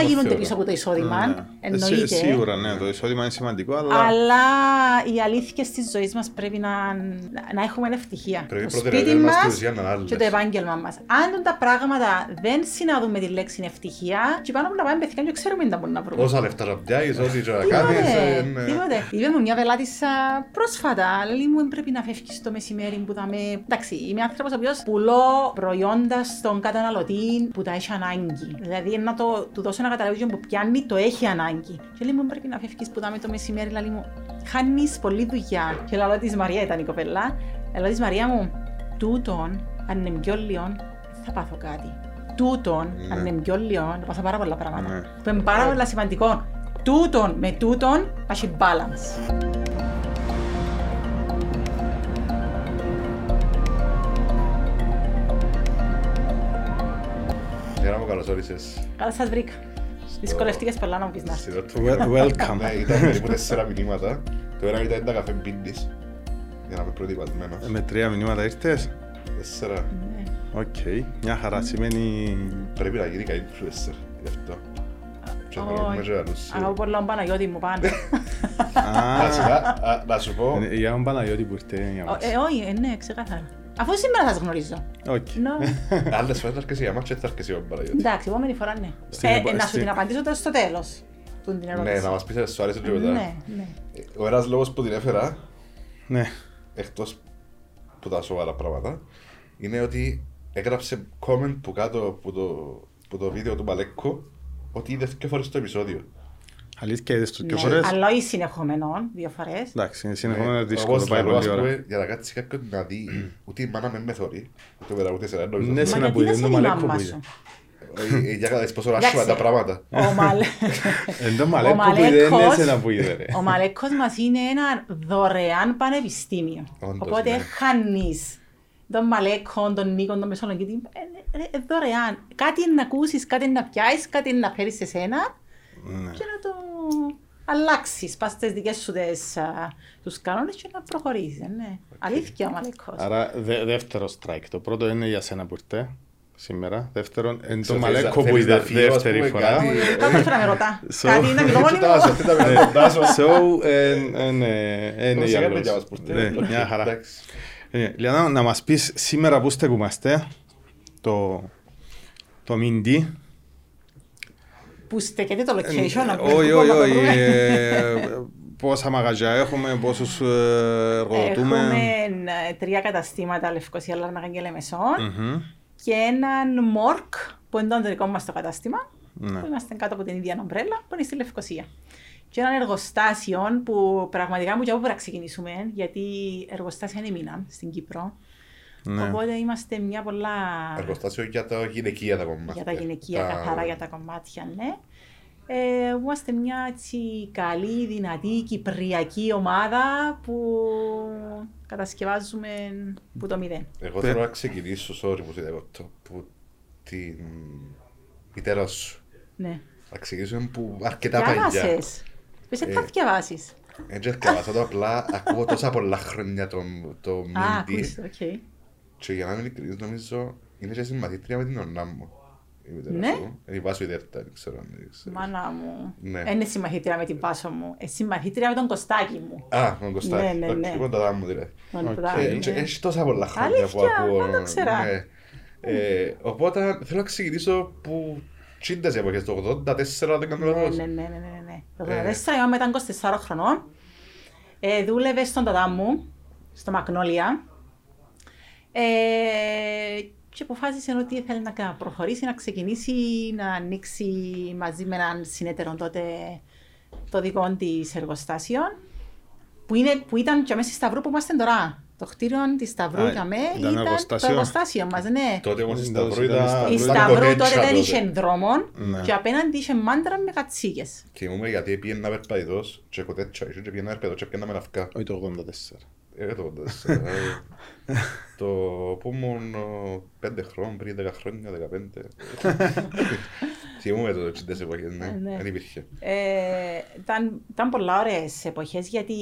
το γίνονται θεωρώ. πίσω από το εισόδημα. Ναι. Εννοείται. Ε, σί- Σίγουρα, ναι, το εισόδημα είναι σημαντικό, αλλά. Αλλά οι αλήθειες της ζωής μας πρέπει να, να έχουμε ευτυχία. Πρέπει το η σπίτι προτεραιότητα μας μας στην ουσία να είναι άλλες. και το επάγγελμα μας. Αν τα πράγματα δεν συνάδουν με τη λέξη ευτυχία, και πάνω που να πάμε παιδιά και ξέρουμε τι μπορεί να βρούμε. Όσα λεφτά να πιάσεις, ό,τι και να Τίποτε, κάνεις. ε, ναι. τίποτε. Είπε μου μια πελάτησα πρόσφατα, λέει μου πρέπει να φεύγεις το μεσημέρι που τα με... Εντάξει, είμαι άνθρωπος ο οποίος πουλώ προϊόντα στον καταναλωτή που τα έχει ανάγκη. Δηλαδή να το, του δώσω ένα καταλόγιο που πιάνει το έχει ανάγκη. Και λέει μου πρέπει να φεύγεις που τα με το μεσημέρι, λέει μου χάνεις πολλή δουλειά. Και λέω της Μαρία ήταν η κοπέλα. Λέω της Μαρία μου, τούτον, αν είναι πιο λίγο, δεν θα πάθω κάτι. Τούτον, Ναι. αν είναι πιο λίγο, θα πάθω πάρα πολλά πράγματα. Ναι. Που είναι πάρα πολύ σημαντικό. Τούτον με τούτον να έχει balance. Για να μου καλώς όρισες. Καλά σας βρήκα. Δυσκολευτήκες πολλά να μου πεις να Στην έρθεις. Ότου. Wel- welcome. Ναι, ήταν περίπου τέσσερα μηνύματα. Το ένα ήταν τα καφέ μπίντης. Για να είμαι προετοιμασμένος. Με τρία μηνύματα ήρθες; Τέσσερα. Ναι. Οκ, μια χαρά σημαίνει. Πρέπει να γίνει καλή influencer. Γι' αυτό. Και να Όχι. έχουμε και άλλους. Αγαπώ πολλά τον Παναγιώτη μου πάνω. Α, Βασικά, α, Να σου πω, ε, Για τον Παναγιώτη που ήρθε για Ο- μας. ε, Όχι, ε, ναι, ξεκάθαρα. Αφού σήμερα σας γνωρίζω. Οκ. No. άλλες φορές θα αρκέσει για μας και θα αρκέσει ο Παναγιώτης. Εντάξει, επόμενη φορά ναι. Στην Ε, επο- ε, Να σου στην- την απαντήσω τώρα στο τέλος. Του την Ναι, ερώτηση. να μας πεις αν σου άρεσε και μετά. Ναι, ναι. Ο ένας λόγος που την έφερα, Ναι. εκτός που τα σοβαρά πράγματα, είναι ότι έγραψε comment που κάτω από το, που το βίντεο του Μπαλέκο ότι είδε δύο φορές το επεισόδιο. Αλήθεια είδες το δύο Ναι, φορές. Αλλά όχι συνεχόμενον, δύο φορές. Εντάξει, είναι συνεχόμενα Ναι, δύσκολο, όπως πάει λαλώ, ας πολύ ώρα. πούμε, Για να κάτσεις κάποιον να δει, ούτε η μάνα με με θωρεί, ούτε μετά ούτε σε ένα νόμιζο. Ναι, Μα σε ένα γιατί που δεν είδε σε το είναι η μαλέκο μάμα που σου; είδε. Ε, ε, Για να δεις πόσο Εντάξει. άσχημα τα πράγματα. Ο Μαλέ- Εν το Ο μαλέκο που είδε είναι Μαλέκος- σε ένα που είδε ρε. Ο Μαλέκος μας είναι ένα δωρεάν πανεπιστήμιο. Όντως, Οπότε ναι. χάνεις τον Μαλέκο, τον Νίκο, τον Μεσολογγίτη. Ε, ε, ε, δωρεάν. Κάτι να ακούσεις, κάτι να πιάσεις, κάτι να φέρεις σε σένα Ναι. και να το αλλάξεις. Πας στις δικές σου τις, α, τους κανόνες και να προχωρήσεις. ε, Ναι. Αλήθεια ο Μαλέκος. Άρα δε- δεύτερο strike. Το πρώτο είναι για σένα που ήρθε σήμερα. Δεύτερον, εν το Θέλεις μαλέκο να- που θέλεις είδε να φύγω, ας δεύτερη πούμε, φορά. κάτι. Όχι, Κάθε φορά με ρωτά. So- Κάτι να μιλώ μόνη Κοιτάζω, μου. αυτή τα μελετάζω. So, εν- εν, ε, εν Πώς για έκανε άλλους. για μας που ήρθε. Ναι, Μια χαρά. Εντάξει. Ε, Λιάννα, να μας πεις σήμερα που στεκούμαστε το, το Μίντι. Που στέκεται το location. να πούμε, Όχι, πού όχι, να το όχι. βρούμε. ε, Πόσα μαγαζιά έχουμε, πόσους ε, εργοδοτούμε. Έχουμε ε, τρία καταστήματα, Λευκοσία, Λάρνακα και Λεμεσόν Μμμ. και έναν Μόρκ που είναι το δικό μας το κατάστημα Ναι. που είμαστε κάτω από την ίδια ομπρέλα που είναι στη Λευκοσία. Και έναν εργοστάσιο που πραγματικά μου και από πού να ξεκινήσουμε γιατί εργοστάσια είναι μήνα στην Κύπρο. Ναι. Οπότε είμαστε μια πολλά Εργοστάσιο για τα γυναικεία τα κομμάτια. για τα γυναικεία, Τα- καθαρά για τα κομμάτια, ναι. Ε, είμαστε μια έτσι καλή, δυνατή, κυπριακή ομάδα που κατασκευάζουμε που το μηδέν. Εγώ θέλω να ξεκινήσω, sorry που σε διακόπτω, που την μητέρα σου. Ναι. Να ξεκινήσουμε που αρκετά παλιά. Διάβασες. Πες δεν θα Ε, διαβάσεις. Έτσι διαβάσα το απλά, ακούω τόσα πολλά χρόνια το, το Α, Mindy ακούς, οκ. Και για να είμαι ειλικρινής νομίζω είναι και συμμαθήτρια με την ονά μου. Η μητέρα Ναι. σου. Είναι η Βάσου Ιδέρτα, δεν ξέρω αν δεν ξέρεις. Μάνα μου. Ναι. Είναι συμμαθήτρια με την Πάσο μου. Ε, συμμαθήτρια με τον Κωστάκη μου. Α, τον Κωστάκη. Ναι, ναι, Εντάξει, ναι. Εγώ τα δάμω δηλαδή. Τον Οκ. Πράδο, Ε, ναι. και Έχει τόσα πολλά χρόνια που Αλήθεια, ακούω. δεν το ξέρα. ναι. Ε, Οπότε θέλω να ξεκινήσω που τσίντες εποχές, το 84 δεν κάνω Ναι, λάθος. ναι, ναι, ναι, ναι, ναι. Το Ε. 84 εγώ μετά 24 χρονών. Ε, δούλευε στον τατά μου, στο Μακνόλια. Ε, και αποφάσισε ότι ήθελε να κα- προχωρήσει, να ξεκινήσει, να ανοίξει μαζί με έναν συνέτερο τότε το δικό της εργοστάσιο. Που, είναι, που ήταν και μέσα στη Σταυρού που είμαστε τώρα. Το κτίριο της Σταυρού Α, για με ήταν ήταν, το εργοστάσιο. εργοστάσιο μας, ναι. Τότε όμως η Ήταν Σταυρού ήταν η ήταν... Σταυρού. Η ήταν Σταυρού κοτέτσα τότε δεν τότε. είχε δρόμο Ναι. και απέναντι είχε μάντρα με κατσίκες. Θυμούμαι γιατί πήγαινε να περπατητός και κοτέτσα είχε και πήγαινε να περπατητός και πήγαινε με ναυκά. Όχι το 84. Ε, το 84. ε, Το που ήμουν ε, πέντε χρόνια, πριν 10 χρόνια, 15. Θυμούμαι το τσίντες εποχές, ναι. Ε, ναι. Δεν υπήρχε. Ε, ήταν, ήταν πολλά ωραίες εποχές γιατί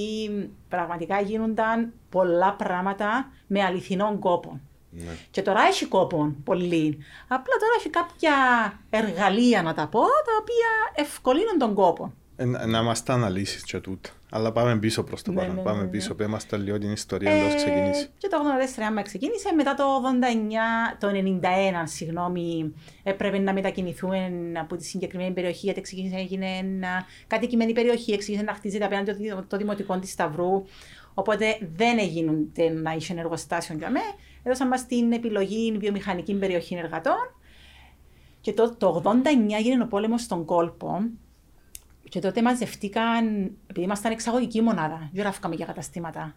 πραγματικά γίνονταν πολλά πράγματα με αληθινόν κόπο. Ναι. Και τώρα έχει κόπο πολύ. Απλά τώρα έχει κάποια εργαλεία, να τα πω, τα οποία ευκολύνουν τον κόπο. Ε, να να μας τα αναλύσεις και τούτα. Αλλά πάμε πίσω προς το Ναι, παρόν. ναι, Πάμε ναι, ναι. πίσω. Πες μας τα λίγο την ιστορία εντός ξεκινήσεις. Ε, και το 84 άμα ξεκίνησε, μετά το 89, το 91, συγγνώμη, έπρεπε να μετακινηθούμε από τη συγκεκριμένη περιοχή, γιατί ξεκίνησε να γίνει ένα κατοικημένη περιοχή, ξεκίνησε να χτίζεται απέναντι το, δη- το δημοτικό της Σταυρού. Οπότε δεν έγινε να είχε εργοστάσιο για μέ. Έδωσαν μας την επιλογή βιομηχανική περιοχή εργατών. Και το, το 89 έγινε ο πόλεμος στον κόλπο. Και τότε μαζευτήκαν, επειδή ήμασταν εξαγωγική μονάδα, δεν ράφκαμε για καταστήματα.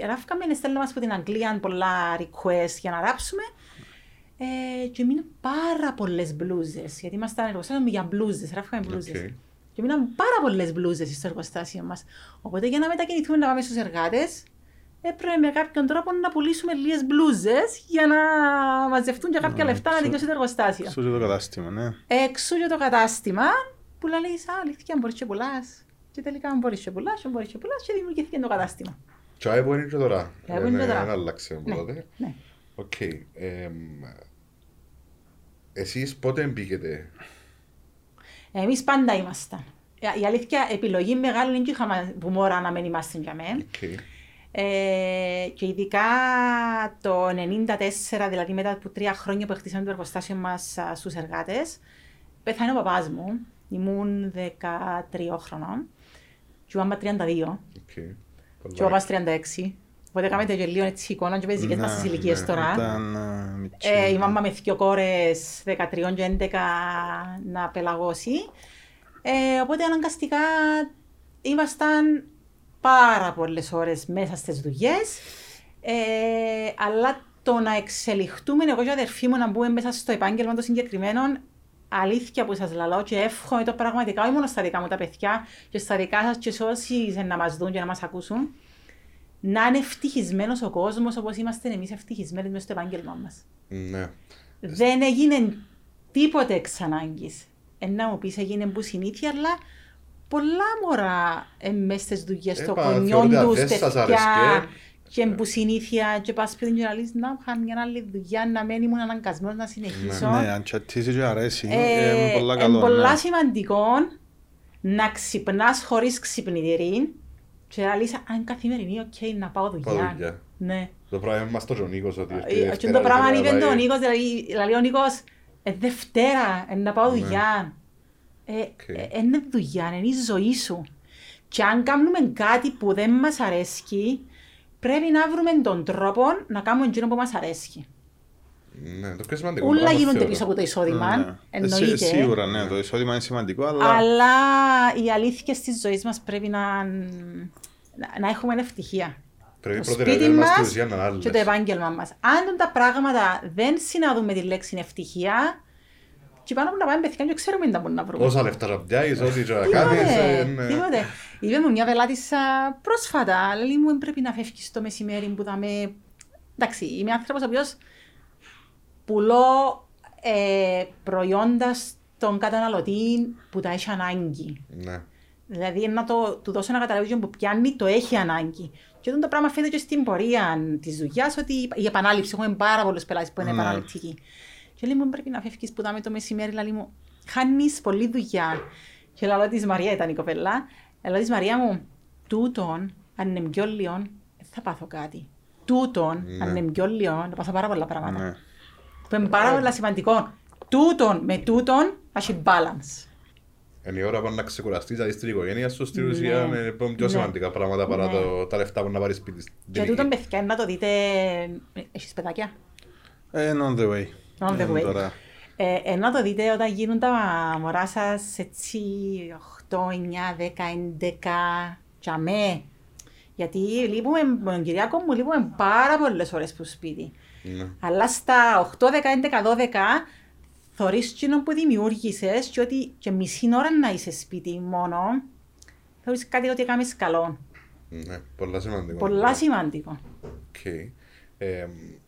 Ε, Ράφκαμε, στέλναμε μας από την Αγγλία πολλά request για να ράψουμε. Ε, και μείναν πάρα πολλές μπλούζες. Γιατί ήμασταν εργοστάσιο για μπλούζες, ράφκαμε μπλούζες. Οκ. Και μείναν πάρα πολλές μπλούζες στο εργοστάσιο μας. Οπότε για να μετακινηθούμε να πάμε στους εργάτες, έπρεπε με κάποιον τρόπο να πουλήσουμε λίγες μπλούζες για να μαζευτούν και κάποια Ναι, λεφτά να ξο- δικαιώσει το εργοστάσιο. Στο και το κατάστημα, ναι. Έξω για το κατάστημα που λέει, Α, αλήθεια, αν μπορείς και πουλάς. Και τελικά, αν μπορείς και πουλάς, αν μπορείς και πουλάς, και δημιουργήθηκε το κατάστημα. Τζιαμαί που είναι και τώρα. Τζιαμαί που είναι και Ε, τώρα. Δεν άλλαξε από Ναι, τότε. ναι. Οκ. εμ, Εσείς πότε μπήκετε; Εμείς πάντα ήμασταν. Ε, Η αλήθεια, επιλογή μεγάλη δεν είχαμε που μωρά να μην είμαστε για μένα. Οκ. Ε, και ειδικά το 1994, δηλαδή μετά από τρία χρόνια που χτίσαμε το εργοστάσιο μας στους εργάτες, πέθανε ο παπάς μου. Ήμουν 13 χρονών. Και η μάμα 32. Οκ. Και ο παπάς 36. Οπότε κάνετε και λίγο έτσι εικόνα και παίζει και μας Ναι, στις ηλικίες ναι, τώρα. Ήταν ε, μητσή. Ε, η μάμα με δύο κόρες 13 και 11 να πελαγώσει. Ε, οπότε αναγκαστικά ήμασταν πάρα πολλές ώρες μέσα στις δουλειές. Ε, αλλά το να εξελιχτούμε εγώ και ο αδερφή μου να μπούμε μέσα στο επάγγελμα των συγκεκριμένων αλήθεια που σας λαλώ και εύχομαι το πραγματικά, όχι μόνο στα δικά μου τα παιδιά και στα δικά σας και σε όσοι να μας δουν και να μας ακούσουν, να είναι ευτυχισμένος ο κόσμος όπως είμαστε εμείς ευτυχισμένοι μέσα στο επάγγελμα μας. Ναι. Δεν έγινε τίποτε εξ ανάγκης. Ε, να μου πεις έγινε που συνήθεια, αλλά πολλά μωρά ε, μες στις δουλειές Ε, το πα, κονιόν θεωρείτε αν τους, δεν σας παιδιά άρεσκε. και που συνήθεια και πας σπίτι και να λες να είχα μια άλλη δουλειά, να μένει ήμουν αναγκασμένος να συνεχίσω. Ναι, αν τσατίσει και αρέσεις, Ε, είναι πολλά εν καλό. πολλά ναι. σημαντικό να ξυπνάς χωρίς ξυπνητήρι και να λες αν καθημερινή, οκ, να πάω Πάω δουλειά. δουλειά. Ναι. Το πράγμα μας το ο Νίκος ότι έρχεται Ε, Και Δευτέρα, το πράγμα Δευτέρα, είπε πάει. ο Νίκος, δηλαδή, δηλαδή ο Νίκος, ε, Δευτέρα, ε, να πάω δουλειά. Ε, ε, ε, είναι δουλειά, είναι η ζωή σου. Και αν κάνουμε κάτι που δεν μας αρέσει, πρέπει να βρούμε τον τρόπο να κάνουμε εκείνο που μας αρέσει. Ναι, το πιο σημαντικό. Όλα πράγμα γίνονται θεωρώ. πίσω από το εισόδημα, Ναι. Ε, εννοείται. σί- Σίγουρα, ναι, το εισόδημα είναι σημαντικό, αλλά Αλλά οι αλήθειες της ζωής μας πρέπει να, να, να έχουμε ευτυχία. Πρέπει η Το σπίτι προτεραιότητα μας στην μας ουσία να είναι άλλες. και το επάγγελμα μας. Αν τα πράγματα δεν συνάδουν με τη λέξη ευτυχία, και πάνω που να πάμε παιδιά και ξέρουμε τι μπορούμε να βρούμε. Όσα λεφτά να πιάσεις, ό,τι και να κάνεις. ε, Τίποτε, ναι. τίποτε. Είπε μου μια πελάτησα πρόσφατα, λέει μου πρέπει να φεύγεις το μεσημέρι που θα με... Εντάξει, είμαι άνθρωπος ο οποίος πουλώ ε, προϊόντα στον καταναλωτή που τα έχει ανάγκη. Ναι. Δηλαδή να το, του δώσω ένα καταλόγιο που πιάνει, το έχει ανάγκη. Και όταν το πράγμα φαίνεται και στην πορεία της δουλειάς, ότι η επανάληψη, έχουμε πάρα πολλούς πελάτες που είναι Ναι. επαναληπτικοί. Και λέει μου πρέπει να φεύγεις που δάμε το μεσημέρι, λέει μου, χάνει πολλή δουλειά. Και λέω της Μαρία ήταν η κοπέλα, λέω της Μαρία μου, τούτον, αν είναι πιο λίγο, δεν θα πάθω κάτι. Τούτον, Ναι. αν είναι πιο λίγο, θα πάθω πάρα πολλά πράγματα. ναι. Που είναι πάρα πολύ σημαντικό. Τούτον με τούτον, θα έχει balance. Είναι η ώρα που να ξεκουραστείς, δηλαδή στην οικογένεια σου, στην Ναι. ουσία, είναι πιο Ναι. σημαντικά πράγματα παρά Ναι. το- τα λεφτά που να πάρεις σπίτι. Και τούτον παιδιά να το δείτε, έχεις παιδάκια; Ε, on the way. On the Ε, way. Τώρα, Ε, ε, να το δείτε όταν γίνουν τα μωρά σας έτσι 8, 9, 10, 11, τσαμέ. Γιατί λείπουμε, με τον Κυριάκο μου λείπουμε πάρα πολλές ώρες που σπίτι. Ναι. Αλλά στα 8, 10, 11, 12 θωρείς εκείνο που δημιούργησες και ότι και μισή ώρα να είσαι σπίτι μόνο, θεωρείς κάτι ότι έκαμες καλό. Ναι, πολλά σημαντικό. Πολλά σημαντικό. Οκ. Ε,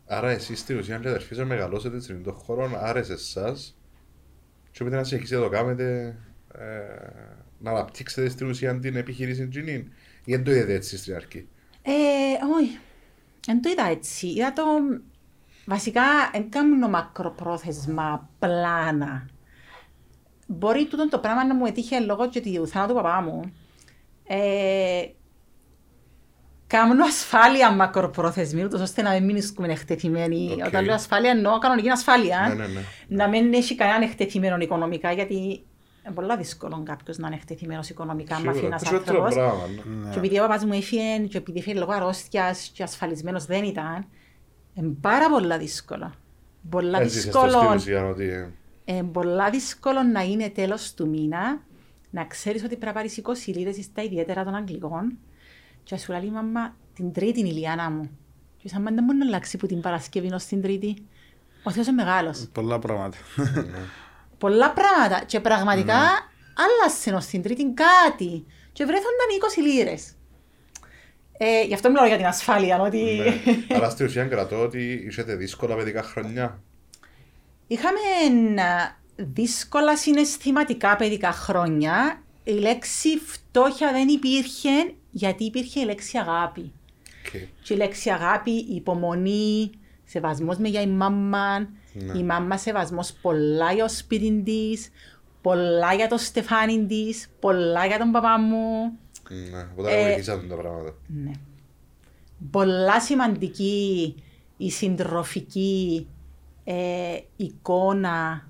άρα εσύ στην ουσία αν και αδερφή σας μεγαλώσετε στην τον χώρο, άρεσε εσάς και έπρεπε να συνεχίσετε να το κάνετε ε, να αναπτύξετε στην ουσία την επιχείρηση τζείνην ή δεν το είδατε έτσι στην αρχή; Ε, όχι. Δεν το είδα έτσι. Είδα το Βασικά, δεν κάνω μακροπρόθεσμα πλάνα. Μπορεί τούτο το πράγμα να μου έτυχε λόγω και του θάνατου του παπά μου. Ε, κάνω ασφάλεια μακροπρόθεσμη, ούτως ώστε να μην μείνουμε εκτεθειμένοι. Οκ. Όταν λέω ασφάλεια, εννοώ κανονική ασφάλεια. Ναι, ναι, ναι. Να μην έχει κανέναν εκτεθειμένο οικονομικά, γιατί είναι πολύ δύσκολο κάποιος να είναι εκτεθειμένος οικονομικά, αν αφήνει Σίγουρα, ένα περισσότερο άνθρωπος. πράγμα. ναι. Και επειδή ο παπάς μου έφυγε και επειδή έφυγε λόγω αρρώστιας και ασφαλισμένος δεν ήταν, είναι πάρα πολλά δύσκολο. Πολλά Έτσι είσαι στο στην δύσκολο, ουσία ότι... ε, ε, πολλά δύσκολο να είναι τέλος του μήνα, να ξέρεις ότι πρέπει να πάρεις 20 λίρες στα ιδιαίτερα των Αγγλικών και να σου λέει η μαμά την τρίτη είναι η Λιάννα μου. Και σαν δεν μπορεί να αλλάξει που την Παρασκευή ως την τρίτη. Ο Θεός είναι μεγάλος. Πολλά πράγματα. Πολλά πράγματα και πραγματικά άλλασε ως την τρίτη κάτι και βρέθονταν 20 λίρες. Ε, γι' αυτό μιλάω για την ασφάλεια, ότι ναι. Αλλά στην ουσία κρατώ ότι είσετε δύσκολα παιδικά χρονιά. είχαμε ε, δύσκολα συναισθηματικά παιδικά χρόνια. Η λέξη φτώχεια δεν υπήρχε γιατί υπήρχε η λέξη αγάπη. Okay. Και η λέξη αγάπη, η υπομονή, σεβασμός με για η μάμμα, Ναι. η μάμμα σεβασμός πολλά για το σπίτι της, πολλά για το στεφάνι της, πολλά για τον παπά μου. Ναι, οπότε Ε, να βοηθήσατε τα πράγματα. Ναι. Πολλά σημαντική η συντροφική ε, εικόνα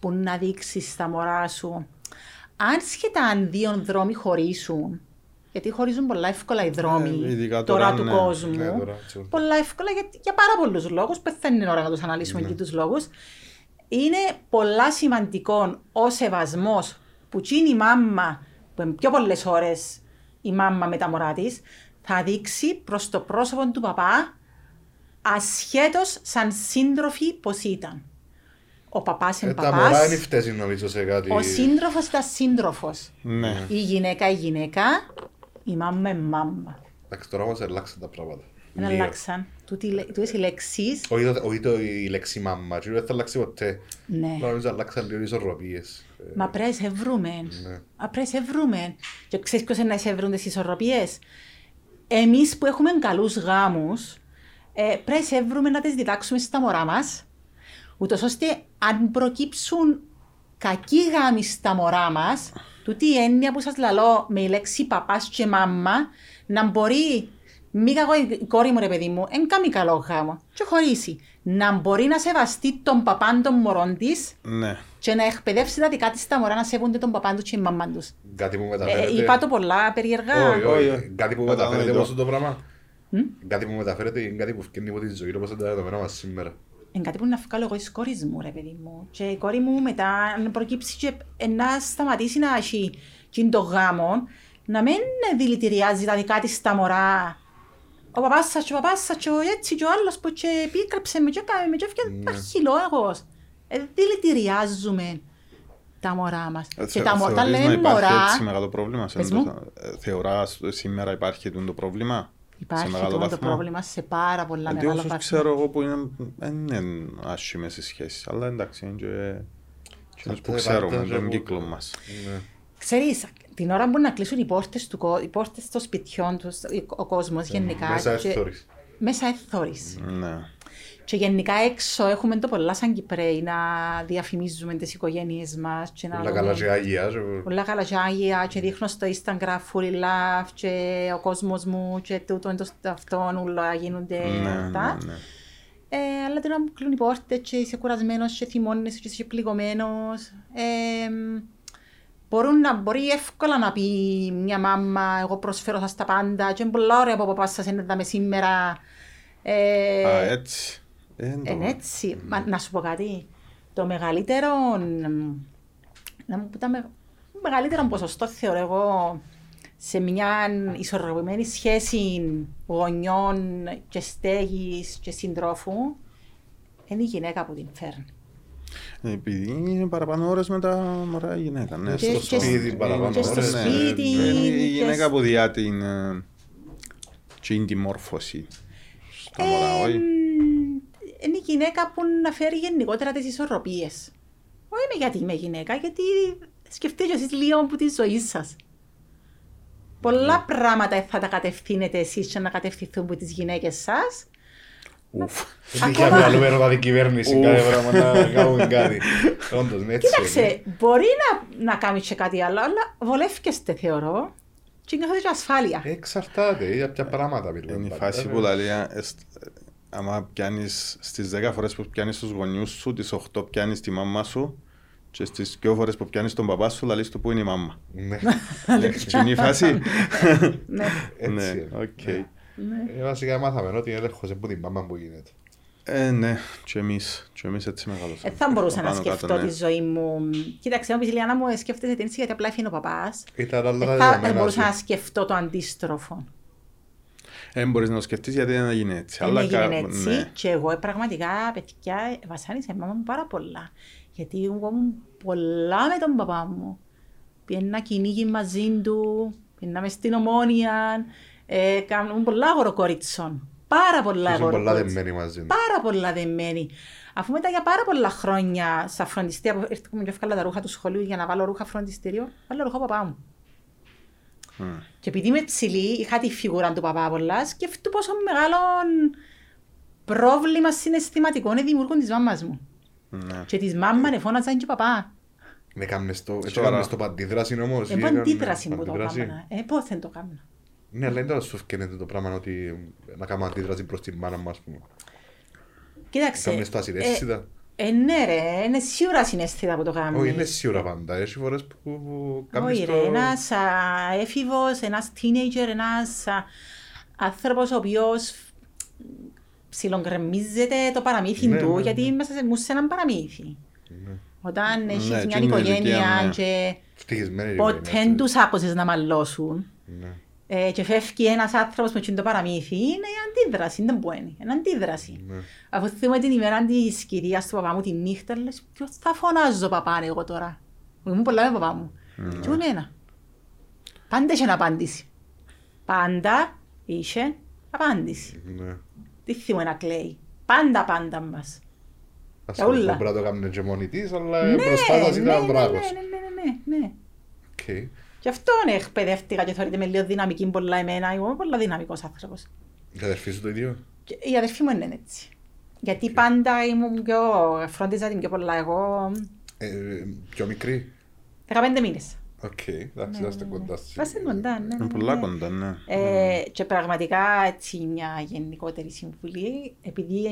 που να δείξεις στα μωρά σου. Αν σχετά αν δύο δρόμοι χωρίσουν, γιατί χωρίζουν πολλά εύκολα οι δρόμοι Ε, ειδικά τώρα, τώρα, του ναι. κόσμου. Ναι, τώρα, έτσι. πολλά εύκολα για, για πάρα πολλούς λόγους, που δεν είναι ώρα να τους αναλύσουμε Ναι. και τους λόγους. Είναι πολλά σημαντικό ο σεβασμός που τσίνει η μάμμα, που είναι πιο πολλές ώρες η μάμμα με τα μωρά της, θα δείξει προς το πρόσωπο του παπά ασχέτως σαν σύντροφοι πώς ήταν. Ο παπάς είναι Ε, τα μωρά είναι παπάς, φταίει νομίζω σε κάτι. ο σύντροφος ήταν σύντροφος. Ναι. Η γυναίκα η γυναίκα, η μάμμα είναι μάμμα. Εντάξει, τώρα όμως αλλάξαν τα πράγματα. Δεν Λίγο. αλλάξαν. Τούτες οι λέξεις, Όχι το- Όχι το η λέξη μάμμα, και δεν θα αλλάξει ποτέ. ναι. Τώρα νομίζω αλλάξαν λίγο οι ισορροπίες. Ε, Μα πρέπει να σε βρούμε. Ναι. Μα πρέπει να σε βρούμε. Και ξέρεις ποιος είναι να σε βρουν τις ισορροπίες; Εμείς που έχουμε καλούς γάμους, ε, πρέπει να σε βρούμε να τις διδάξουμε στα μωρά μας, ούτως ώστε αν προκύψουν κακοί γάμοι στα μωρά μας, τούτη η έννοια που σας λαλώ με η λέξη παπάς και μάμα, να μπορεί μη κακό η κόρη μου ρε παιδί μου, εν κάνει καλό γάμο και χωρίσει. Να μπορεί να σεβαστεί τον παπάν των μωρών της Ναι. και να εκπαιδεύσει τα δικά της τα μωρά να σέβονται τον παπάν τους και η μαμά τους. Κάτι που Ε, μεταφέρεται. είπα το πολλά περίεργα. Όχι, Όχι, όχι. όχι. Κάτι που Κατανοητό. μεταφέρεται όπως το πράγμα. Μμ; Κάτι που μεταφέρεται είναι κάτι που φτιάχνει από τη ζωή όπως είναι τα δεδομένα μας σήμερα. Είναι κάτι που να βγάλω εγώ εις κόρης μου, ρε παιδί μου. Και η κόρη μου μετά, αν προκύψει και ε, να σταματήσει να έχει και το γάμο, να μην δηλητηριάζει τα δικά της τα μωρά. Ο παπάς σας και ο παπάς σας και ο έτσι και ο άλλος που και επίκραψε με και έκαμε με και έφυγε Ναι. αρχιλόγος. Ε, δηλητηριάζουμε τα μωρά μας. Ε, Και θε- τα μωρά, τα θεωρείς να λέμε υπάρχει μωρά, έτσι μεγάλο πρόβλημα. σε Πες αυτό μου. το- ε, Θεωράς ότι σήμερα υπάρχει το πρόβλημα; Υπάρχει σε μεγάλο το, το βαθμό. πρόβλημα σε πάρα πολλά Γιατί μεγάλο όσους βαθμό. ξέρω εγώ που είναι, δεν είναι άσχημες οι σχέσεις. Αλλά εντάξει, είναι και εκείνους που Ε, ξέρουμε, πάντα τον που- κύκλο μας. Ναι. Ξέρεις, την ώρα που να κλείσουν οι πόρτες, του, κο- οι πόρτες των σπιτιών τους, ο κόσμος γενικά. Μέσα και- ευθόρης. Μέσα εθόρης. Ναι. Και γενικά έξω έχουμε το πολλά σαν Κυπρέοι να διαφημίζουμε τις οικογένειες μας. Και να Όλα λέμε- καλά και άγια. και- Πολλά καλά και άγια και δείχνω στο Instagram fully love και ο κόσμος μου και τούτο είναι το αυτό όλα γίνονται Ναι, αυτά. ναι, ναι. Ε, αλλά την ώρα που κλείνουν οι πόρτες και είσαι κουρασμένος και θυμώνεσαι και είσαι πληγωμένος. Ε, μπορούν να, μπορεί εύκολα να πει μια μάμα εγώ προσφέρω σας τα πάντα και είναι πολλά ωραία που ο παπάς σας είναι εδώ με σήμερα. Ε, Α, έτσι. Ε, εν το- είναι έτσι. Μα, να σου πω κάτι. Το μεγαλύτερο, μ, να μου πω τα με, μεγαλύτερο ποσοστό θεωρώ εγώ σε μια ισορροπημένη σχέση γονιών και στέγης και συντρόφου είναι η γυναίκα που την φέρνει. Επειδή είναι παραπάνω ώρες με τα μωρά η γυναίκα. Ναι, Και- Στο και- σπίτι παραπάνω. και στο ώρες, ναι. σπίτι. Είναι η και γυναίκα σ- που διά την, ε, την τη μόρφωση στα μωρά, όχι. Είναι η γυναίκα που να φέρει γενικότερα τις ισορροπίες. Όχι με γιατί είμαι γυναίκα, γιατί σκεφτείτε εσείς λίγο από τη ζωή σας. Πολλά πράγματα θα τα κατευθύνετε εσείς και να κατευθυνθούν από τις γυναίκες σας. Ουφ. Δεν είχε να μιλούμε ρωτά την κυβέρνηση κάθε πράγμα να κάνουμε κάτι. Όντως, ναι, έτσι είναι. Κοίταξε, μπορεί να, να κάνεις και κάτι άλλο, αλλά βολεύκεστε θεωρώ και νιώθετε και ασφάλεια. Εξαρτάται, για ποια πράγματα μιλούμε. Είναι η πάντα, φάση ναι. που λέει, άμα πιάνεις στις 10 φορές που πιάνεις τους γονιούς σου, τις 8 πιάνεις τη μάμα σου και στις 2 φορές που πιάνεις τον παπά σου, λαλείς του που είναι η μάμα. Ναι, Έτσι είναι η φάση. Ναι. έτσι Ναι, είναι. οκ. Ναι. Ε, Βασικά μάθαμε ότι έλεγχος από την μάμα που γίνεται. Ε, ναι, και εμείς, και εμείς έτσι μεγαλώσαμε. Ε, θα μπορούσα να Πάνω κάτω, σκεφτώ ναι. τη ζωή μου. Κοίταξε, μου πει Λιάννα μου, ε, σκέφτεσαι την έτσι γιατί απλά έφυγε ο παπάς. Ήταν άλλα Ε, τα θα ε, δεδομένα μπορούσα να σου. σκεφτώ το αντίστροφο. Ε, μπορείς να το σκεφτείς γιατί δεν έγινε έτσι. Δεν αλλά έγινε κα- έτσι ναι. και εγώ ε, πραγματικά, παιδιά, βασάνισε η μάμα μου πάρα πολλά. Γιατί εγώ ήμουν πολλά με τον παπά μου. Πιένα κυνήγι μαζί του, πιέναμε στην ομόνια, ε, κάνουμε πολλά αγοροκόριτσον. Πάρα πολλά Ήσουν πολλά αγοροκόριτσον. δεμένοι μαζί. Πάρα πολλά δεμένοι. Αφού μετά για πάρα πολλά χρόνια στα φροντιστήρια που ήρθαμε και έφκαλα τα ρούχα του σχολείου για να βάλω ρούχα φροντιστήριο, βάλω ρούχα παπά μου. Μμ. Και επειδή είμαι ψηλή, είχα τη φιγούρα του παπά πολλά, σκέφτομαι πόσο μεγάλο πρόβλημα συναισθηματικό είναι δημιουργούν της μάμας μου. Ναι. Και της μάμας ναι φώναζαν και παπά. Με κάμνες το, έτσι Σοβαρά. έκαμνες το παντίδραση όμως. ή Εγώ έκαμνες αντίδραση μου το παντίδραση; έκανα. Ε, πώς δεν το έκανα. Ναι, αλλά δεν τώρα σου φκένεται το πράγμα ότι να κάνουμε αντίδραση προς την μάνα μου, ας πούμε. Κοίταξε. Κάμνες το ασυναίσθητα. Ε, ναι ρε, είναι σίγουρα συναίσθητα που το κάνεις. Όχι, είναι σίγουρα πάντα. Έχει φορές που- που κάνεις Όχι το... ρε, ένας α, έφηβος, ένας teenager, ένας α, άνθρωπος ο οποίος ψιλογκρεμίζεται το παραμύθι Ναι, του, ναι, γιατί ναι. μέσα σε, μου σε ένα παραμύθι. Ναι. Όταν έχεις Ναι, μια εκείνη η ηλικία, οικογένεια ναι. και Ευτυχισμένη η ποτέ οικογένεια, δεν έτσι. τους άκουσες να μαλώσουν Ναι. Ε, και φεύγει ένας άνθρωπος με εκείνο το παραμύθι, είναι η αντίδραση, δεν μπορεί, είναι αντίδραση. Ναι. Αφού θυμάμαι την ημέρα της κυρίας του παπά μου τη νύχτα, λες, ποιος θα φωνάζω παπά εγώ τώρα; Ήμουν πολλά με παπά μου. Και ήμουν ένα. Πάντα είχε απάντηση. Πάντα είχε απάντηση. Ναι. Τι θυμώ να κλαίει. Πάντα πάντα μας. Ας όλα. πούμε, δεν πρέπει να το κάνουν και μόνη της, αλλά Ναι, μπροστά σας ναι, ήταν ναι, μπράβος. ναι, ναι, ναι, ναι, ναι. Οκ. Γι' αυτό ναι, εκπαιδεύτηκα και θεωρείται με λίγο δυναμική πολλά εμένα. Εγώ είμαι πολλά δυναμικός άνθρωπος. Η αδερφή σου το ίδιο; Και η αδερφή μου είναι έτσι. Γιατί πάντα ήμουν πιο, φρόντιζα την πιο πολλά εγώ. Ε, πιο μικρή; 15 μήνες. Οκ, εντάξει, είμαστε κοντά. στη- Είμαστε κοντά, ναι, ναι, Είναι ναι, πολλά ναι. κοντά, ναι. Ε, και πραγματικά έτσι μια γενικότερη συμβουλή, επειδή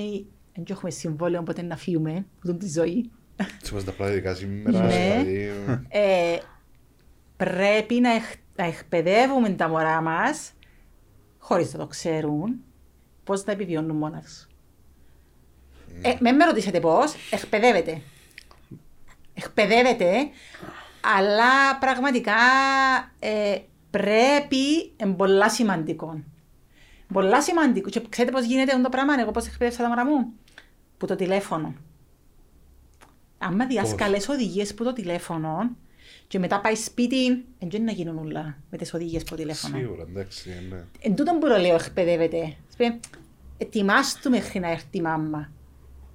δεν έχουμε συμβόλαιο ποτέ να φύγουμε από τη ζωή, Έτσι όπως τα πράγματα σήμερα, Ναι. δηλαδή... ε, πρέπει να, εκ, να εκπαιδεύουμε τα μωρά μας, χωρίς να το ξέρουν, πώς να επιβιώνουν μόνα τους. Ε, με με ρωτήσετε πώς, εκπαιδεύεται. Εκπαιδεύεται, αλλά πραγματικά ε, πρέπει, είναι πολλά σημαντικό. Πολλά σημαντικό. Και ξέρετε πώς γίνεται αυτό το πράγμα, εγώ πώς εκπαίδευσα τα μωρά μου; Που το τηλέφωνο. Άμα διασκαλές οδηγίες που το τηλέφωνο και μετά πάει σπίτι, δεν να γίνουν όλα με τις οδηγίες που το τηλέφωνο. Σίγουρα, εντάξει, ναι. Εν τούτον που το λέω εκπαιδεύεται. Σπε, ετοιμάσου μέχρι να έρθει η μάμα.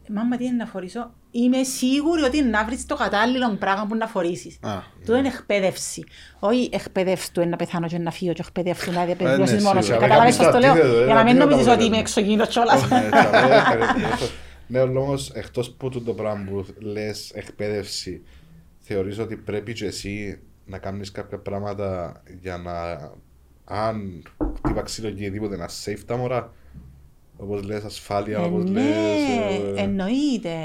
Ε, μάμα τι είναι να φορήσω; Είμαι σίγουρη ότι είναι να βρεις το κατάλληλο πράγμα που να φορήσεις. Α, Τούτο είναι εκπαίδευση. Όχι εκπαίδευση του να πεθάνω και να φύγω και εκπαίδευση του να διαπαιδεύσεις ναι, μόνος σου. σίγουρα. Καταλάβες πώς το λέω. Αντίθετο, ε, Για να μην αντίθετο νομίζεις ότι αποτέλεσμα. είμαι εξωγήινος κιόλας. Ναι, τσαβέ, Ναι, αλλά όμως εκτός που το πράγμα που λες εκπαίδευση, θεωρείς ότι πρέπει και εσύ να κάνεις κάποια πράγματα για να, αν χτύπα ξύλο και οτιδήποτε, να save τα μωρά; Όπως λες ασφάλεια, Ε, όπως Ναι, λες... ε, εννοείται.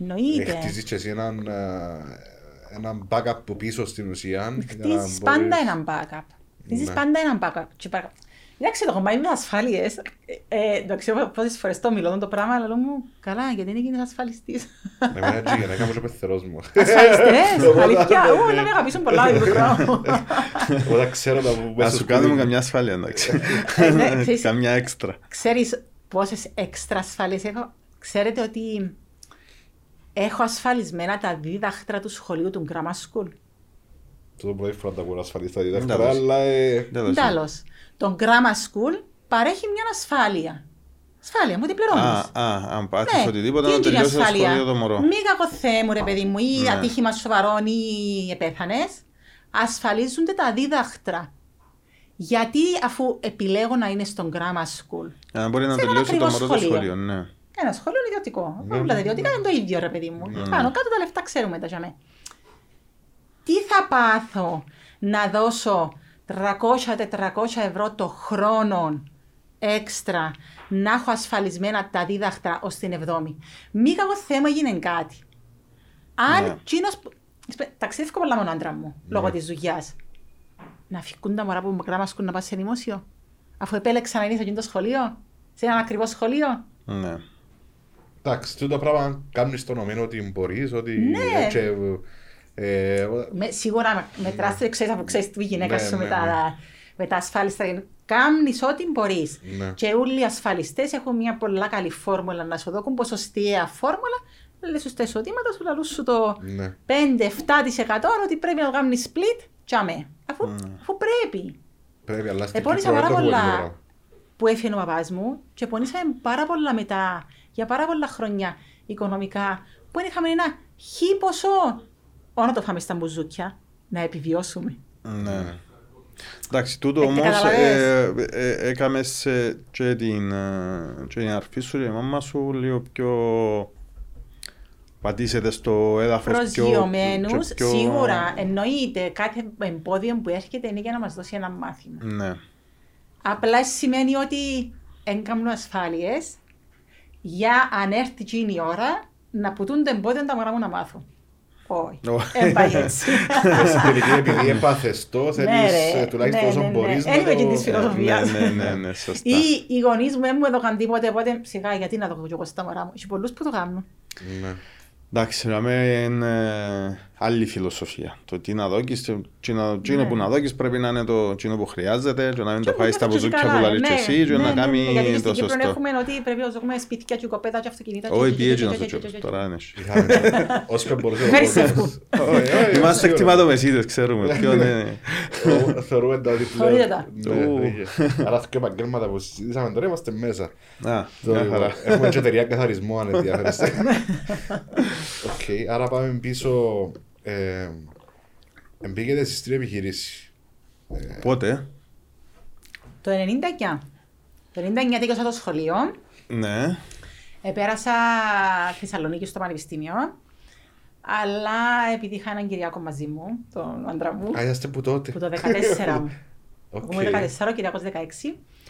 Εννοείται. Χτίζεις και εσύ έναν, ε, έναν backup που πίσω στην ουσία. για να Χτίζεις μπορείς- πάντα έναν backup. Χτίζεις Ναι. πάντα έναν backup. Και παρα- Εντάξει, το κομμάτι με ασφάλειες, ε, ε, εντάξει, εγώ πόσες φορές το μιλώ το πράγμα, αλλά λέω μου, καλά, γιατί είναι γίνεις ασφαλιστής. Εμένα έτσι για να κάνω και πεθερός μου. Ασφαλιστές, αλήθεια, Ναι, ού, ναι. να με αγαπήσουν πολλά το πράγμα. Όταν ξέρω τα που Ας σου κάνουμε καμιά ασφάλεια, εντάξει. Ε, ναι, ξέρεις- Καμιά έξτρα. Ξέρεις πόσες έξτρα ασφάλειες έχω; Ξέρετε ότι έχω ασφαλισμένα τα δίδαχτρα του σχολείου του Grammar School. Το πρώτη φορά τα ακούω ασφαλής στα τα διδάκτρα, δώσει. αλλά... ε, Δεν δώσει. Τέλος, το Grammar School παρέχει μια ασφάλεια. Ασφάλεια, μου την πληρώνεις. Α, α, αν πάθεις Ναι, οτιδήποτε τι να είναι η τελειώσεις το ασφάλεια; σχολείο το μωρό. Μη κακοθέ μου ρε παιδί μου ή Ναι. ατύχημα σοβαρών ή επέθανες. Ασφαλίζονται τα δίδαχτρα. Γιατί αφού επιλέγω να είναι στον grammar school. Για να μπορεί να Σε ένα τελειώσει το ακριβώς μωρό το σχολείο. σχολείο, ναι. Ένα σχολείο είναι ιδιωτικό. Ναι. Όλα τα ιδιωτικά είναι το ίδιο, ρε παιδί μου. Ναι. Πάνω κάτω τα λεφτά ξέρουμε τα για μέ. Τι θα πάθω να δώσω 300-400 ευρώ το χρόνο έξτρα να έχω ασφαλισμένα τα δίδαχτα ως την εβδόμη; Μη κακό θέμα γίνει κάτι. Αν Ναι. τσίνος... που- Ταξίδευκω πολλά μόνο άντρα μου, λόγω της δουλειάς. Να φύγουν τα μωρά που μακρά μας να πάνε σε δημόσιο. Αφού επέλεξα να είναι σε εκείνο το σχολείο, σε ένα ακριβό σχολείο. Ναι. Εντάξει, τούτο πράγμα κάνεις το νομίο ότι μπορείς, ότι... Ναι. και, ε, Με, σίγουρα με- μετράς το ξέρεις αφού ξέρεις τη γυναίκα Ναι, σου ναι, με, τα, ναι. με τα ασφάλιστα. Κάνεις ό,τι μπορείς. Ναι. Και όλοι οι ασφαλιστές έχουν μια πολλά καλή φόρμουλα να σου δώσουν ποσοστιαία φόρμουλα. Λες σου στα εισοδήματα σου λαλούς σου το Ναι. 5-7% ότι πρέπει να κάνεις split τσάμε. Αφού, αφού πρέπει. Πρέπει, αλλά στην Επώνυσα Κύπρο δεν πάρα το έχουμε πολλά τώρα. που έφυγε ο παπάς μου και πονήσαμε πάρα πολλά μετά, για πάρα πολλά χρόνια οικονομικά, που δεν είχαμε ένα χι ποσό. Όχι να το φάμε στα μπουζούκια, να επιβιώσουμε. Ναι. Εντάξει, τούτο Ε, όμως καταλαβαίνεις. ε, ε, ε, έκαμες σε και την, ε, και την αρφή σου και η μάμα σου λίγο πιο πατήσετε στο έδαφος πιο... Προσγειωμένους, και πιο- σίγουρα εννοείται κάθε εμπόδιο που έρχεται είναι για να μας δώσει ένα μάθημα. Ναι. Απλά σημαίνει ότι έγκαμνω ασφάλειες για αν έρθει εκείνη η ώρα να πουτούν το εμπόδιο τα μωρά μου να μάθουν. Όχι. Ω. Δεν πάει έτσι. Και στην τελική επειδή έπαθες το, Ναι, θέλεις ρε. ε, τουλάχιστον Ναι, όσο ναι, ναι. μπορείς Εν να είμαι και της το... φιλοσοφίας. Ναι, ναι, ναι, ναι, σωστά. Ή οι γονείς μου δεν μου έδωκαν τίποτε, οπότε σιγά γιατί να το πω κι εγώ στα μωρά μου. Έχει πολλούς που το κάνουν. Ναι. Εντάξει, να με είναι άλλη φιλοσοφία. Το τι να δώκεις, το εκείνο εκείνο Ναι. που να δώκεις πρέπει να είναι το εκείνο που χρειάζεται και να μην Και το φάεις μου στα νιώθω και βουζούκια που καλά, λαλείς και ναι, εσύ και ναι, να ναι, κάνει ναι, Γιατί το στην Κύπρο σωστό. έχουμε ότι πρέπει να δώσουμε σπίτια και κοπέδα και αυτοκινήτα. και- Όχι, και- πιέ και- εκείνος και- το και- τσόπος, και- τώρα είναι. Είχαμε- Όσο και μπορούσε ο Ευχαριστώ. κόσμος. Όχι, όχι, Είμαστε σίγουρα. κτηματομεσίτες, ξέρουμε. Ποιο είναι. Ο- Θεωρούμε τα ότι πλέον- Θεωρείτε τα. Ναι, Ου. ναι. Άρα και επαγγέλματα που συζητήσαμε τώρα είμαστε μέσα. Α, Το- μια χαρά. Έχουμε και εταιρεία καθαρισμού αν ενδιαφέρεστε. Οκ, άρα πάμε πίσω. Ε, Μπήκετε στις τρία επιχειρήσεις. Πότε, Το 99. Το 99 τέλειωσα το σχολείο. ναι, Επέρασα Θεσσαλονίκη στο Πανεπιστήμιο. Αλλά επειδή είχα έναν Κυριακό μαζί μου, τον άντρα μου, Α, είσαστε που τότε. που το 14 μου. Οκ. Εγώ ήμουν 14, ο Κυριακός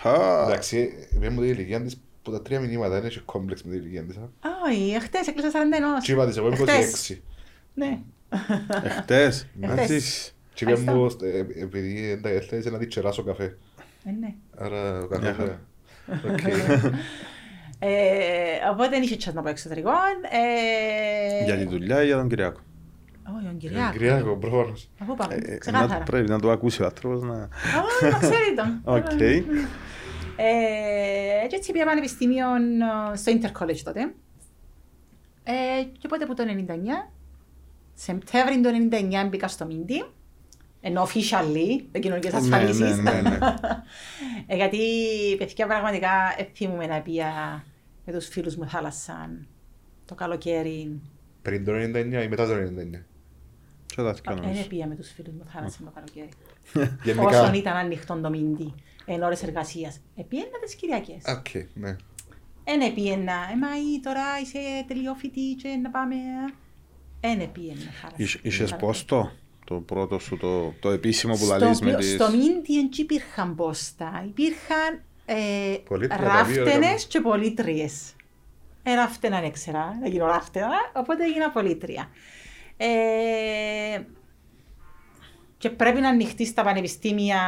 16. Α, Εντάξει, είπε μου την ηλικία της που τα τρία μηνύματα δεν έχει κόμπλεξ με την ηλικία της. α. Όχι, εχθές έκλεισα 41. Και είπα της, εγώ είμαι Εχθές. 26. Ναι. Εχτες, Εχθές. έτσι. Και είπε μου, Ευχαριστώ. ε, επειδή ε, θέλεις να τη τσεράσω καφέ. Ε, ναι. Άρα ο Μια καφέ. χαρά. Οκ. Ε, οπότε δεν είχε τσάς να πάω εξωτερικό. Ε, Για τη δουλειά ή για τον Κυριακό. Όχι, ο Κυριακό. Κυριακό, προφανώς. Αφού πάμε, Ε, ε, ξεκάθαρα. να- Πρέπει να το ακούσει ο άνθρωπος να... Α, να ξέρει τον. Οκ. Ε, και έτσι πήγα πανεπιστήμιο ε, στο Intercollege τότε. Ε, και οπότε από το 99, Σεπτέμβρη του 99 μπήκα στο Μίντι. Ενώ officially, δεν κοινωνικές Ναι, ασφαλίσεις. ναι, ναι, ναι. Ε, γιατί, παιδιά, πραγματικά εθίμουμε να πήγα με τους φίλους μου θάλασσαν το καλοκαίρι. Πριν το 99 ή μετά το 99. Και τα δυο Δεν νομίζω. πήγα με τους φίλους μου θάλασσαν το καλοκαίρι. Γενικά. Όσον ήταν ανοιχτό το Μίντι, εν ώρες εργασίας. Επήαινα τις Κυριακές. Οκ, ναι. Εν επήαινα, ε, μα ή τώρα είσαι τελειόφοιτη και να πάμε... Εν επήαινα. Είσαι- Είχες πόστο, το πρώτο σου, το, το επίσημο που Στο, λαλείς με πλο- τις... στο Μίντι δεν υπήρχαν πόστα. Υπήρχαν ε, Πωλήτρια, ράφτενες δηλαδή, και πωλήτριες. Ε, ράφτενα δεν ξέρα, να γίνω ράφτενα, οπότε έγινα πωλήτρια. Ε, και πρέπει να ανοιχτείς στα πανεπιστήμια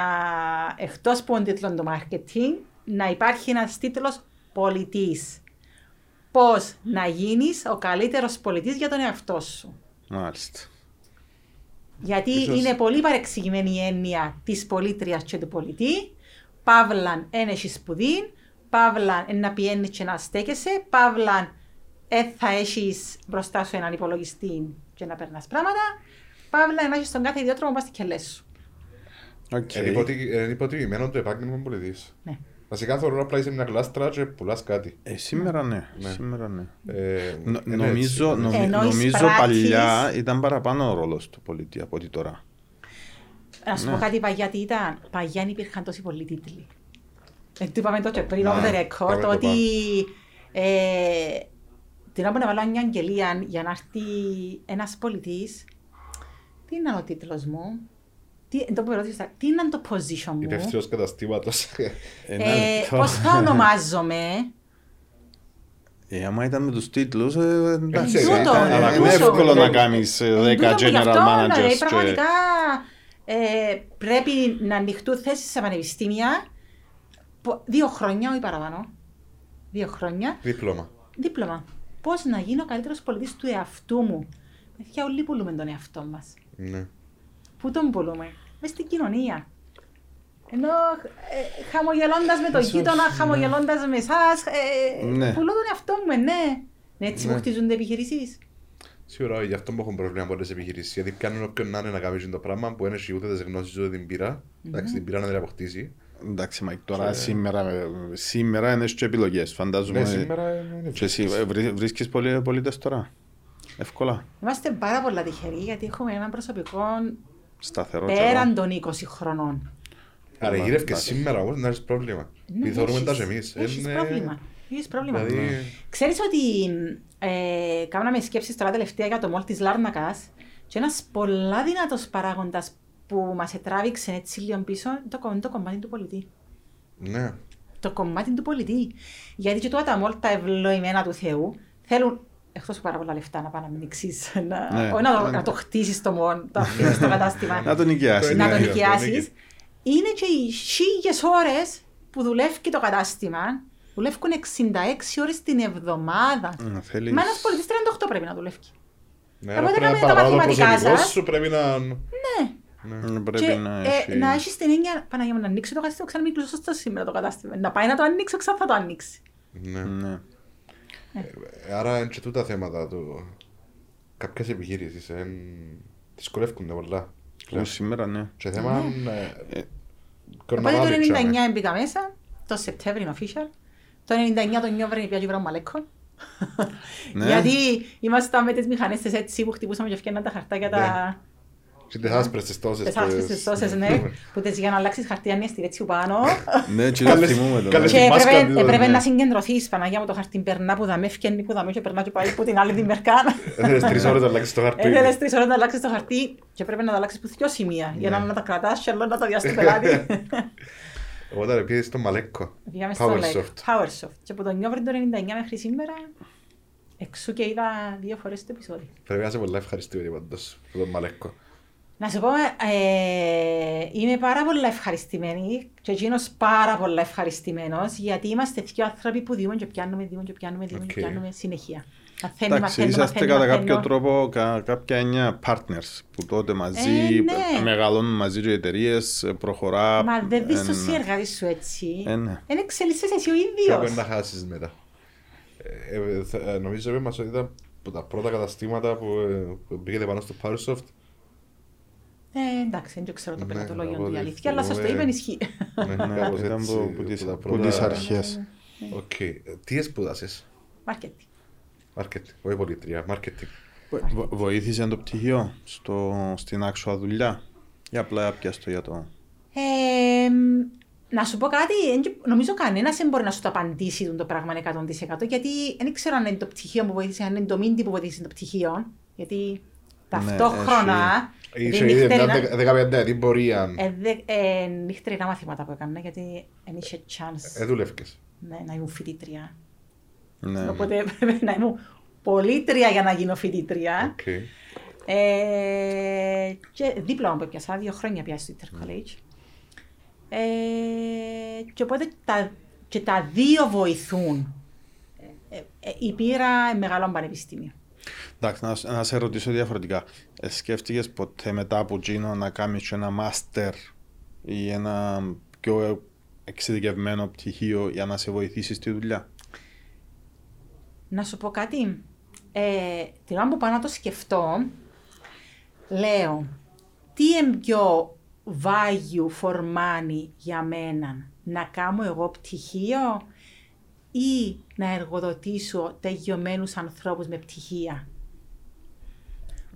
εκτός από τον τίτλο του marketing να υπάρχει ένας τίτλος πολιτής. Πώς να γίνεις ο καλύτερος πολιτής για τον εαυτό σου. Μάλιστα. Γιατί Ίσως- είναι πολύ παρεξηγημένη η έννοια της πολίτρια και του πολιτή. Παύλαν εν έχει σπουδή, παύλαν εν να πιένει και να στέκεσαι, παύλαν ε θα έχεις μπροστά σου έναν υπολογιστή και να περνάς πράγματα, παύλαν να έχεις στον κάθε ιδιότροπο πα και λε σου. Οκ. Είναι υποτι- είναι υποτιμημένο το επάγγελμα πωλητής. Ναι. Βασικά θεωρώ απλά είσαι μια γλάστρα και πουλάς κάτι. Ε, σήμερα ναι, Ναι. σήμερα ναι. Ε, Νο- είναι νομίζω έτσι. νομι- Ενώ εις νομίζω πράξεις- παλιά ήταν παραπάνω ο ρόλος του πωλητή από ότι τώρα. Να σου Ναι. πω κάτι παγιά τι ήταν. Παγιά υπήρχαν τόσοι πολλοί τίτλοι. Ε, του είπαμε τότε πριν, Ναι, off the πάμε record, το ότι ε, την ώρα που να βάλω μια αγγελία για να έρθει ένας πολιτής, τι είναι ο τίτλος μου, τι, το που ρώτησα, τι είναι το position μου, Υπεύθυνος καταστήματος. Ε, ε, ναι, το- πώς θα ονομάζομαι, Ε, άμα ήταν με τους τίτλους, ε, εντάξει. Τούτο, ήταν- αλλά Είναι τούτο. εύκολο να κάνεις ε, Εν 10 τούτο που γι' general αυτό, managers. δηλαδή, και- Πραγματικά ε, πρέπει να ανοιχτούν θέσει σε πανεπιστήμια πο- δύο χρόνια ή παραπάνω. Δύο χρόνια. Δίπλωμα. Δίπλωμα. Πώ να γίνω ο καλύτερο πολιτή του εαυτού μου. Παιδιά, όλοι πουλούμε τον εαυτό μα. Ναι. Πού τον πουλούμε, μες στην κοινωνία. Ενώ ε, χαμογελώντας με τον Ίσως, γείτονα, ναι. χαμογελώντας με εσάς, ε, Ναι. πουλώ τον εαυτό μου, ε, ναι. Ναι, Έτσι Ναι. μου χτίζονται επιχειρήσεις. Σίγουρα γι' αυτό που έχουν πρόβλημα πολλές επιχειρήσεις. Γιατί πιάνουν όποιον να είναι να κάνει το πράγμα που δεν έχει ούτε τις γνώσεις ούτε την πείρα. Εντάξει, την πείρα να την αποκτήσει. Εντάξει, Μάικ, τώρα Και- σήμερα, ε, σήμερα είναι και επιλογές. Φαντάζομαι. Ναι, σήμερα είναι Και εσύ ε, βρει- βρίσκεις πολλοί πωλητές τώρα. Εύκολα. Είμαστε πάρα πολλά τυχεροί γιατί έχουμε ένα προσωπικό Σταθερό. πέραν των 20 χρονών. Άρα Καλά, γύρευκες εντάξει. σήμερα όμως να έχεις πρόβλημα. Ναι, Επειδή θεωρούμε έχεις- τα και εμείς. Έχεις Είναι- πρόβλημα. Έχεις πρόβλημα. Δηλαδή, Ξέρεις ότι ε, κάναμε σκέψεις τώρα τελευταία για το μόλ της Λάρνακας και ένας πολλά δυνατός παράγοντας που μας ετράβηξε έτσι λίγο πίσω είναι το, κο- το κομμάτι του πολιτή. ναι. Το κομμάτι του πολιτή. Γιατί και τώρα τα μόλ τα ευλογημένα του Θεού θέλουν εκτός από πάρα πολλά λεφτά να πάνε να ανοίξεις, να, Ναι. όχι να, το, να το χτίσεις το μόλ, το αφήσεις στο κατάστημα. Να τον νοικιάσεις. να Ναι, τον ναι, νοικιάσεις. ναι. Είναι και οι χίλιες ώρες που δουλεύει το κατάστημα. Δουλεύουν 66 ώρες την εβδομάδα. Mm, θέλεις- Μα ένας πολιτής 38 πρέπει να δουλεύει. Ναι, Οπότε άρα πρέπει να κάνετε τα παραπάνω το μαθηματικά προσωπικό σας. σου πρέπει να... Ναι. Ναι. Ε, Πρέπει και να ε, έχει... να έχεις την έννοια, Παναγία μου, να ανοίξεις το κατάστημα, ξανά μην κλείσω σωστό σήμερα το κατάστημα. Να πάει να το ανοίξει, ξανά θα το ανοίξει. Ναι. Ναι. Ε, Άρα είναι και τούτα θέματα του. Κάποιες επιχείρησεις εν... δυσκολεύκονται πολλά. Που σήμερα, ναι. Και θέμα... ε, Ε, Οπότε κορναβάδι, το 99 ξέρουμε. έμπηκα μέσα, το Σεπτέμβριο είναι official. Το 99 το νιώβρε πια και βρω μαλέκο. Ναι. Γιατί ήμασταν με τις μηχανές τις έτσι που χτυπούσαμε και ευκαιρναν τα χαρτάκια τα... Και τις άσπρες τις τόσες. Τις άρχισες τις τόσες, ναι, που τις για να αλλάξεις χαρτί αν είναι έτσι που πάνω. Ναι, και το Καλές- θυμούμε το. καλές- Και τη μάσκα έπρεπε, του, έπρεπε ναι. να συγκεντρωθείς, Παναγία μου το χαρτί περνά που δαμέ, φκένει που δαμέ και περνά και πάει που την άλλη την μερκά. Έθελες τρεις ώρες να αλλάξεις το χαρτί. Έθελες τρεις ώρες να αλλάξεις το χαρτί και πρέπει να το αλλάξεις που δυο σημεία για να Ναι. να τα κρατάς και άλλο να το διάσεις στο πελάτη. Εγώ ρε πήγες στο Μαλέκο. Πήγαμε στο like, PowerSoft. PowerSoft. Και από το Νιόβρην το 99 μέχρι σήμερα, εξού και είδα δύο φορές το επεισόδιο. Πρέπει να είσαι πολλά ευχαριστημένη πάντως που τον Μαλέκο. Να σου πω, ε, είμαι πάρα πολύ ευχαριστημένη και εκείνος πάρα πολύ ευχαριστημένος γιατί είμαστε δύο άνθρωποι που δίνουμε και πιάνουμε, δίνουμε και πιάνουμε, δίνουμε και Οκ. πιάνουμε συνεχεία. Μαθαίνει, Εντάξει, μαθαίνει, είσαστε μαθαίνει, κατά μαθαίνει. κάποιο τρόπο κα, κάποια έννοια partners που τότε μαζί Ε, ναι. ε, μεγαλώνουν μαζί και οι εταιρείες, ε, προχωρά. Μα δεν δεις το ε, συνεργάτη σου έτσι. Ε, ναι. Δεν εξελίσσεσαι εσύ ο Και πρέπει ίδιος. να χάσεις μετά. Ε, ε, θα- ε, Νομίζω είπε μας ότι ήταν από τα πρώτα καταστήματα που ε, που πήγαινε πάνω στο PowerSoft. Ε, εντάξει, δεν ξέρω το Ναι, πελατολόγιο από του η ό,τι αλήθεια, αλλά σας το θυμούμαι- είπαν ισχύει. Ναι, Ναι, κάπως ήταν έτσι, που- που από τις- τα που πρώτα- τις αρχές. Οκ. Ε, Τι σπούδασες. Μάρκετινγκ. Marketing, όχι πωλήτρια, marketing. Βο- Βοήθησε το πτυχίο στο, στην άξονα δουλειά ή απλά πιάσ' το για το... Ε, να σου πω κάτι, εν και- νομίζω κανένας δεν μπορεί να σου το απαντήσει το πράγμα 100% γιατί δεν ξέρω αν είναι το πτυχίο που βοήθησε, αν είναι το μίντι που βοήθησε το πτυχίο. Γιατί ταυτόχρονα. Είσαι επειδή ήδη νυχτερινά- μια δεκα- δεκαπενταετή την πορεία. ε, δε- ε, νυχτερινά μαθήματα που έκανα γιατί δεν είχε chance Ε, δούλευκες. ναι, να ήμουν φοιτήτρια. Ναι, Οπότε έπρεπε να ήμουν πωλήτρια για να γίνω φοιτήτρια. Οκ. Ε, και δίπλωμα που έπιασα, δύο χρόνια πια στο Intercollege. Ε, και οπότε τα, και τα δύο βοηθούν. Ε, ε, ε, η πείρα είναι μεγάλο πανεπιστήμιο. Εντάξει, να, σ- να σε ρωτήσω διαφορετικά. Ε, σκέφτηκες ποτέ μετά από εκείνο να κάνεις και ένα μάστερ ή ένα πιο εξειδικευμένο πτυχίο για να σε βοηθήσεις στη δουλειά; Να σου πω κάτι. Ε, την ώρα που πάω να το σκεφτώ, λέω, τι είναι πιο value for money για μένα, να κάνω εγώ πτυχίο; Ή να εργοδοτήσω τελειωμένους ανθρώπους με πτυχία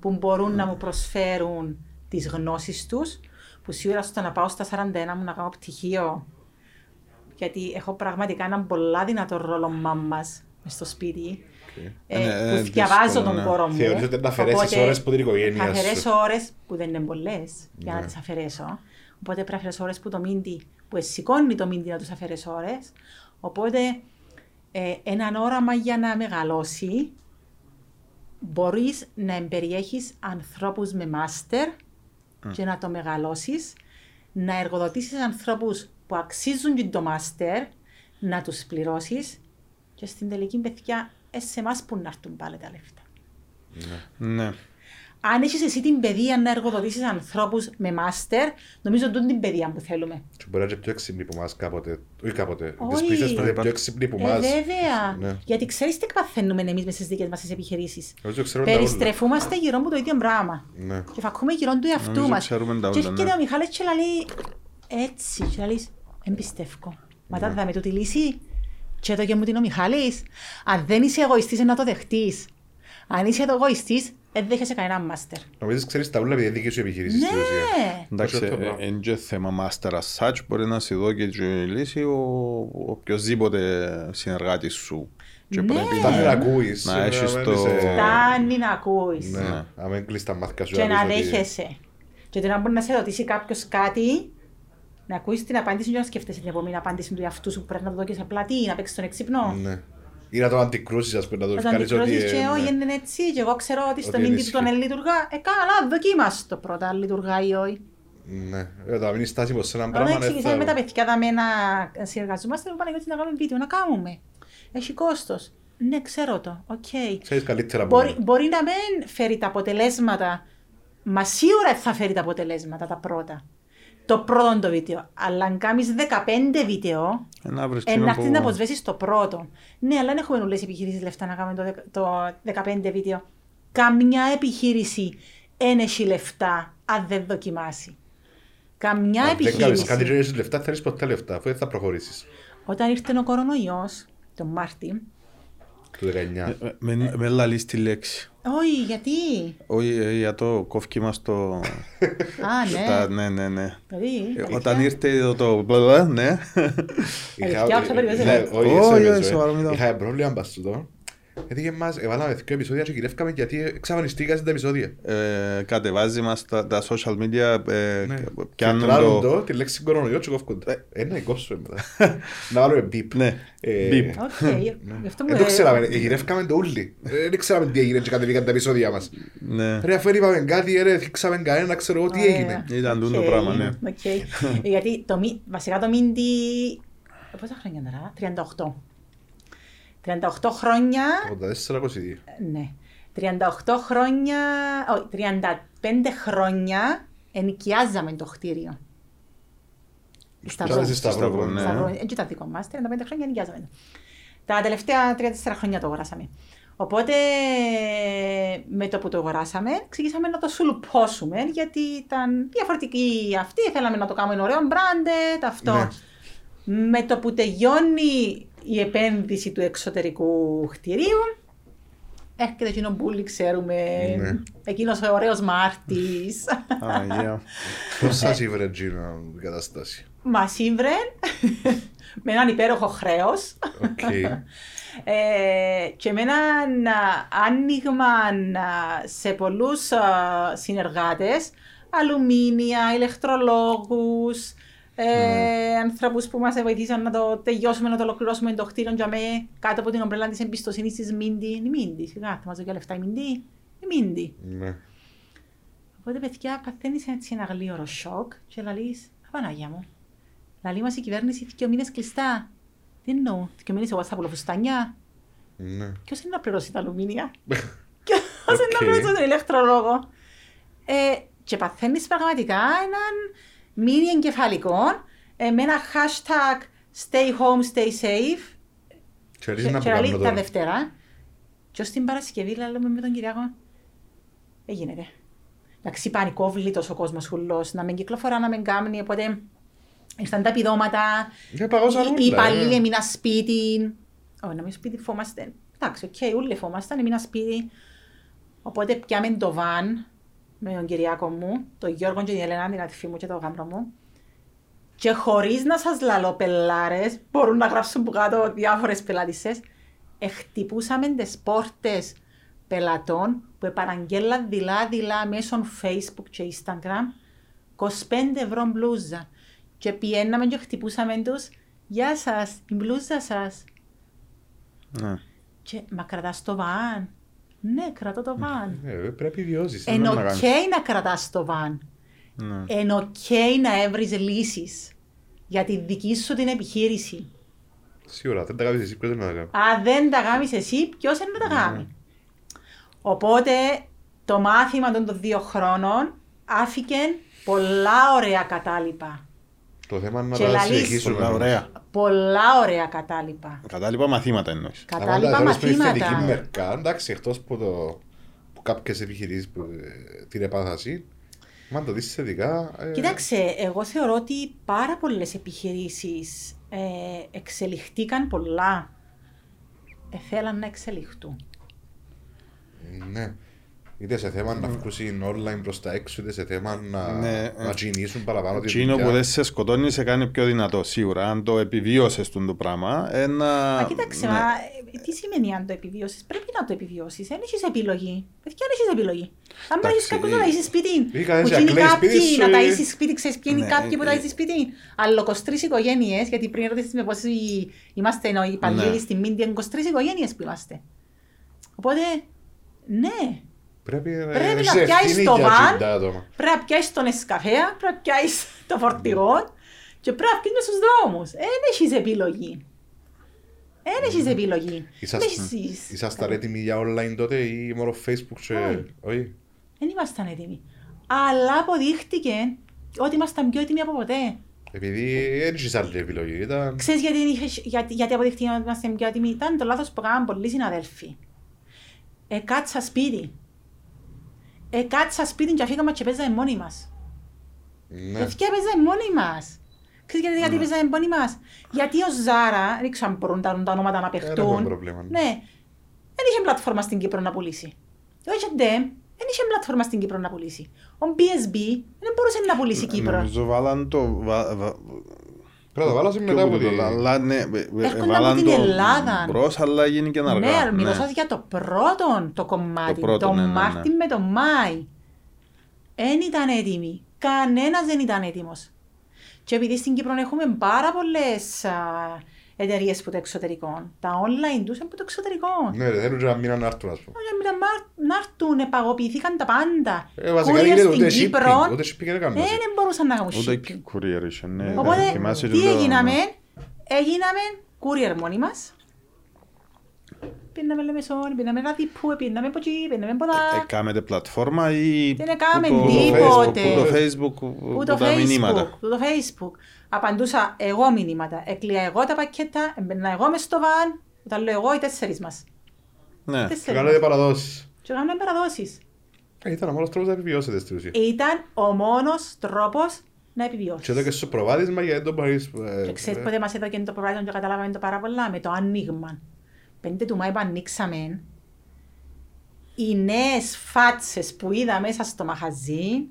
που μπορούν να μου προσφέρουν τις γνώσεις τους, που σίγουρα στο να πάω στα 41 μου να κάνω πτυχίο, γιατί έχω πραγματικά έναν πολλά δυνατό ρόλο μάμας μες στο σπίτι, ε, Ε, ε, που διαβάζω δύσκολο, τον ναι. κόρο μου. Θεωρείς ότι να αφαιρέσεις Οπότε ώρες που την οικογένεια Θα σου. αφαιρέσω ώρες που δεν είναι πολλές για να Ναι. τις αφαιρέσω. Οπότε πρέπει να αφαιρέσω ώρες που το μίντι, που σηκώνει το μίντι να τους αφαιρέσω ώρες. Οπότε ε, έναν όραμα για να μεγαλώσει. Μπορείς να εμπεριέχεις ανθρώπους με μάστερ και να το μεγαλώσεις, να εργοδοτήσεις ανθρώπους που αξίζουν και το μάστερ, να τους πληρώσεις. Και στην τελική παιδιά ε, σε εμάς που να έρθουν πάλι τα λεφτά. Ναι. Αν έχεις εσύ την παιδεία να εργοδοτήσεις ανθρώπους με μάστερ, νομίζω ότι την παιδεία που θέλουμε. Και μπορεί να είναι πιο έξυπνοι που μας κάποτε. Όχι κάποτε. Όχι. Τις πλήθες που είναι πιο έξυπνοι που Ε, μας. βέβαια. Ναι. Γιατί ξέρεις τι παθαίνουμε εμείς μέσα στις δικές μας τις επιχειρήσεις. Νομίζω ξέρουμε τα όλα. Περιστρεφούμαστε γύρω από το ίδιο πράγμα. Ναι. Και φακούμε γύρω του εαυτού Νομίζω μας. ξέρουμε τα Και όλα, έρχεται ναι. ο Μιχάλης και λέει έτσι. Και λέει, εμπιστεύω. Μετά θα με τούτη λύση. Και το και μου την ο Μιχάλης. Αν δεν είσαι εγωιστής, να το δεχτείς. Αν είσαι εγωιστής, δεν δέχεσαι κανένα μάστερ. Νομίζεις ξέρεις τα όλα επειδή είναι δική σου επιχείρηση στην ουσία. Ναι. Εντάξει, Αυτό το πράγμα; είναι και θέμα master as such, μπορεί να σου δω και τη λύση ο οποιοδήποτε συνεργάτης σου. Και Ναι. πρέπει Φτάνει να να, ακούεις. να ε, έχεις να το- μένεις, ε, Φτάνει να ακούεις. Ναι, αν μην κλείσεις τα μάτια σου. Και να πεις ότι- δέχεσαι. Και όταν μπορεί να σε ρωτήσει κάποιος κάτι, να ακούσει την απάντηση και να σκέφτεσαι την επόμενη απάντηση του εαυτού σου που πρέπει να το δώσει απλά τι, να παίξεις τον εξύπνο. Ναι. Ή να το αντικρούσεις, ας πούμε, να το Όταν κάνεις ότι... αντικρούσεις και ε, όχι ναι. είναι έτσι και εγώ ξέρω ότι στο Ότι μήνυμα του ενισχύει. τον λειτουργά. Ε, καλά, δοκίμασε το πρώτα, αν λειτουργά ή όχι. Ναι. Ε, Όταν μείνεις στάσιμος σε έναν Όταν πράγμα... ναι, εξηγήσαμε θα- με τα παιδιά δάμε να συνεργαζόμαστε, μου πάνε ότι να κάνουμε βίντεο, να κάνουμε. Έχει κόστος. Ναι, ξέρω το. Οκ. Ξέρεις καλύτερα από Μπορεί, μένα. μπορεί να μην φέρει τα αποτελέσματα, μα σίγουρα θα φέρει τα αποτελέσματα τα πρώτα. Το πρώτο το βίντεο. Αλλά αν κάνεις 15 βίντεο, ε, να βρεις ε, εκείνο να έρθεις που- να αποσβέσεις το πρώτο. Ναι, αλλά δεν έχουμε όλες οι επιχειρήσεις λεφτά να κάνουμε το, δεκα- το 15 βίντεο. Καμιά επιχείρηση δεν έχει λεφτά αν δεν δοκιμάσει. Καμιά Αν δεν κάνεις επιχείρηση. κάτι και έχεις λεφτά, θέλεις ποτέ λεφτά, αφού δεν θα προχωρήσεις. Όταν ήρθε ο κορονοϊός, τον Μάρτι, Το 19. Ε, Με, με λαλείς τη λέξη. όχι, γιατί; Όχι, ε, για το κόφκι μας το... Α, ναι. τα- ναι, ναι, ναι. Δηλαδή, Ε, αλήθεια. Όταν ήρθε το- το... μπλα, ναι. Αλήθεια, όσα περιμένεις, Ναι, ε. όχι, Όχι, σε όχι, παίζω, ε. σοβαρό, μην το- Είχα πρόβλημα μπας τούτο. Γιατί και εμάς έβαλαμε δύο επεισόδια και γυρεύκαμε γιατί εξαφανιστήκαν τα επεισόδια. Ε, κατεβάζει μας τα, τα social media, ε, Ναι. πιάνουν Φιλτράρουν το... το, τη λέξη κορονοϊό και κόφκονται. Ε, ναι, κόψουμε μετά. Να βάλουμε beep. Ναι, Ε, beep. OK, γι' αυτό μου Δεν το ε, ξέραμε, ε, γυρεύκαμε το ούλοι. Ε, Δεν ξέραμε τι έγινε και κατεβήκαν τα επεισόδια μας. Ναι. Ρε αφού δεν είπαμε κάτι, ρε, θίξαμε κανένα, ξέρω εγώ τι Ωραία. έγινε. Ήταν τούτο Οκ, πράγμα, ναι. οκ. Ε, Γιατί το, μι- βασικά το Μίντι. ε, Πόσα χρόνια τώρα, 38. 38 χρόνια. 84-22. Ναι. 38 χρόνια. Όχι, 35 χρόνια ενοικιάζαμε το κτίριο. Σταυρό. Κάθεσαι Σταυρό, Σταυρό, ναι. Σταυρό, Έτσι ήταν δικό μας, 35 χρόνια ενοικιάζαμε το. Τα τελευταία 3-4 χρόνια το αγοράσαμε. Οπότε με το που το αγοράσαμε, ξεκινήσαμε να το σουλουπώσουμε γιατί ήταν διαφορετική αυτή. Θέλαμε να το κάνουμε ωραίο branded, αυτό. Ναι. Με το που τελειώνει η επένδυση του εξωτερικού κτηρίου, έρχεται εκείνο που όλοι ξέρουμε, Ναι. εκείνος ο ωραίος Μάρτης. Αγία. Πώς σας ήβρε Τζίνα η κατάσταση; Μας ηύρε με έναν υπέροχο χρέος Οκ. ε, και με έναν α, άνοιγμα α, σε πολλούς α, συνεργάτες, αλουμίνια, ηλεκτρολόγους, ε, ανθρώπους που μας βοηθήσαν να το τελειώσουμε, να το ολοκληρώσουμε το κτίριο για με κάτω από την ομπρέλα της εμπιστοσύνης της Μίντι. Είναι η Μίντι, σιγά, θα μας δώσει λεφτά η Μίντι. Η Μίντι. Ναι. Οπότε, παιδιά, παθαίνεις έτσι ένα γλήορο σοκ και λαλείς, Παναγία μου. Λαλεί μας η κυβέρνηση δύο μήνες κλειστά. Τι εννοώ, δύο μήνες εγώ θα πουλώ φουστάνια. Ναι. Ποιος είναι να πληρώσει τα αλουμίνια; Ποιος είναι να Οκ. πληρώσει τον ηλεκτρολόγο; Ε, και παθαίνεις πραγματικά έναν μήνυ εγκεφαλικό ε, με ένα hashtag stay home, stay safe. Και αρχίζει να Και που λαλεί κάνουμε τα τώρα. Δευτέρα. Και ως την Παρασκευή λέμε με τον Κυριάκο. Δεν γίνεται. Εντάξει, πανικόβλητος ο κόσμος ούλος, να μην κυκλοφορά, να μην κάνει, οπότε ήρθαν τα επιδόματα, Ναι, παγώσαν οι- όλα, οι υπαλλήλοι ε. έμειναν σπίτι. Όχι, να μην σπίτι φοούμαστε. Εντάξει, οκ, όλοι φοούμασταν, έμειναν σπίτι. Οπότε πιάμε το βαν με τον Κυριάκο μου, τον Γιώργο και την Ελένα, την αδερφή μου και τον γάμπρο μου. Και χωρίς να σας λαλώ πελάρες, μπορούν να γράψουν που κάτω διάφορες πελάτησες, εχτυπούσαμε τις πόρτες πελατών που επαναγγέλαν δειλά-δειλά μέσω Facebook και Instagram 25 ευρώ μπλούζα. Και πιέναμε και χτυπούσαμε τους «Γεια σας, η μπλούζα σας». Ναι. Και «Μα κρατάς το βαν». «Ναι, κρατώ το βαν». Ε, πρέπει βιώσεις. Εν να οκ κάνεις. να κρατάς το βαν. Ναι. Εν οκ να έβρεις λύσεις για τη δική σου την επιχείρηση. Σίγουρα, δεν τα κάνεις εσύ, ποιος δεν τα κάνει. Αν δεν τα κάνεις εσύ, ποιος δεν Ναι. τα κάνει. Οπότε το μάθημα των των δύο χρόνων άφηκε πολλά ωραία κατάλοιπα. Το θέμα είναι να Και τα λαλείς. συνεχίσουμε. Πολλά ωραία. Πολλά ωραία κατάλοιπα. Κατάλοιπα μαθήματα εννοείς. Κατάλοιπα Αν τα θέλεις με θετική μαθήματα. μερικά, εντάξει, εκτός που, το, που κάποιες επιχειρήσεις που ε, την επάθαση, μα αν το δεις θετικά... ε, Κοίταξε, εγώ θεωρώ ότι πάρα πολλές επιχειρήσεις ε, εξελιχτήκαν πολλά. Ε, θέλαν να εξελιχτούν. Ναι. Είτε σε θέμα να βγουν online προς τα έξω, είτε σε θέμα να, Ναι, να κινήσουν παραπάνω τη Εκείνο δουλειά. που δεν σε σκοτώνει σε κάνει πιο δυνατό σίγουρα. Αν το επιβίωσες το πράγμα, ένα... Μα κοίταξε, ναι. μα, ε, τι σημαίνει αν το επιβιώσεις; Πρέπει να το επιβιώσεις. Δεν έχεις επιλογή. Παιδιά, δεν έχεις επιλογή. Αν δεν έχεις Εντάξει, κάποιον ε, να ταΐσεις σπίτι, ή κανένας που γίνει να κλαίει σπίτι κάποιοι σου, να ε. ταΐσεις σπίτι, ξέρεις ποιοι είναι Ναι, κάποιοι που ε, ταΐσεις σπίτι. Αλλά 23 οικογένειες, γιατί πριν ρωτήσεις με πόσοι είμαστε ενώ οι υπαλλήλοι Ναι. στη Μίντια, 23 οικογένειες που είμαστε. Οπότε, ναι, Πρέπει, να Πρέπει να έχεις πιάσεις ευθύνη το για βαν. τσιντά άτομα. πρέπει να πιάσεις τον εσκαφέα, πρέπει να πιάσεις το φορτηγό και πρέπει να βγεις μες στους δρόμους. Δεν έχεις επιλογή. Δεν έχεις επιλογή. Δεν Είσαστε- έχεις- Ήσασταν έτοιμοι για online τότε ή μόνο facebook και... Όχι. Όχι. Δεν ήμασταν έτοιμοι. Αλλά αποδείχτηκε ότι ήμασταν πιο έτοιμοι από ποτέ. Επειδή δεν είχες άλλη επιλογή. Ήταν... Ξέρεις γιατί, είχες- γιατί, γιατί αποδείχτηκε ότι ήμασταν πιο έτοιμοι; Ήταν το λάθος που έκαναν πολλοί συναδέλφοι. Ε, κάτσα σπίτι. Ε, κάτσα σπίτι και αφήκαμε και παίζαμε μόνοι μας. Ναι. Παιδιά παίζαμε μόνοι μας. Ξέρεις γιατί, γιατί παίζαμε μόνοι μας; Γιατί ο Ζάρα, δεν ξέρω αν μπορούν τα, τα ονόματα να Δεν έχουμε παιχτούν. πρόβλημα. Ναι, δεν είχε πλατφόρμα στην Κύπρο να πουλήσει. Ο H&M δεν είχε πλατφόρμα στην Κύπρο να πουλήσει. Ο BSB δεν μπορούσε να πουλήσει Κύπρο. Νομίζω βάλαν το... βα- βα- Πρέπει να το βάλω σε πιο μετά από πολύ, τη... Αλλά ναι, ε, ε, Έρχονταν βάλαν από την το Ελλάδα. μπρος, αλλά γίνηκε αργά. Ναι, μιλούσα για το πρώτο το κομμάτι, Το πρώτο, το ναι, ναι, ναι. Μάρτιν με το Μάη. Δεν ήταν έτοιμοι. Κανένας δεν ήταν έτοιμος. Και επειδή στην Κύπρο έχουμε πάρα πολλές εταιρείες που το εξωτερικό, τα online τους είναι που το εξωτερικό. Ναι, ρε, θέλουν και να μείνουν να έρθουν, ας πούμε. Όχι, μετά μα- να έρθουν, επαγωποιήθηκαν τα πάντα. Ε, βασικά Courier δεν γίνεται στην ούτε Κύπρο, shipping, ούτε shipping δεν ε, έκαναν. δεν μπορούσαν να κάνουν Ούτε shipping. και courier είχε, ναι. Οπότε, Θυμάσαι τι και το- έγιναμε, έγιναμε courier μόνοι μας. Πίναμε λεμεσόν, πίναμε ραδίπου, πίναμε από εκεί, πίναμε από Ε, τα... Έκαμε πλατφόρμα ή... Δεν έκαμε που το τίποτε. Facebook, Που το Facebook, που Που το τα μηνύματα. Facebook, που το Facebook. Απαντούσα εγώ μηνύματα. Έκλεια εγώ τα πακέτα, έμπαινα εγώ μες στο βαν, τα λέω εγώ οι τέσσερις μας. Ναι. Και Τέσσερις κάνετε μας. παραδόσεις. Και κάνουμε παραδόσεις. Ε, Ήταν ο μόνος τρόπος να επιβιώσετε στην ουσία. Ήταν ο μόνος τρόπος να επιβιώσεις. Και εδώ και στο προβάδισμα γιατί δεν μπορείς... ε, Και ξέρεις ε, πότε μας έδωκε το προβάδισμα και καταλάβαμε το πάρα πολλά με το άνοιγμα. Πέντε του Μάη που ανοίξαμε, οι νέες φάτσες που είδα μέσα στο μαχαζί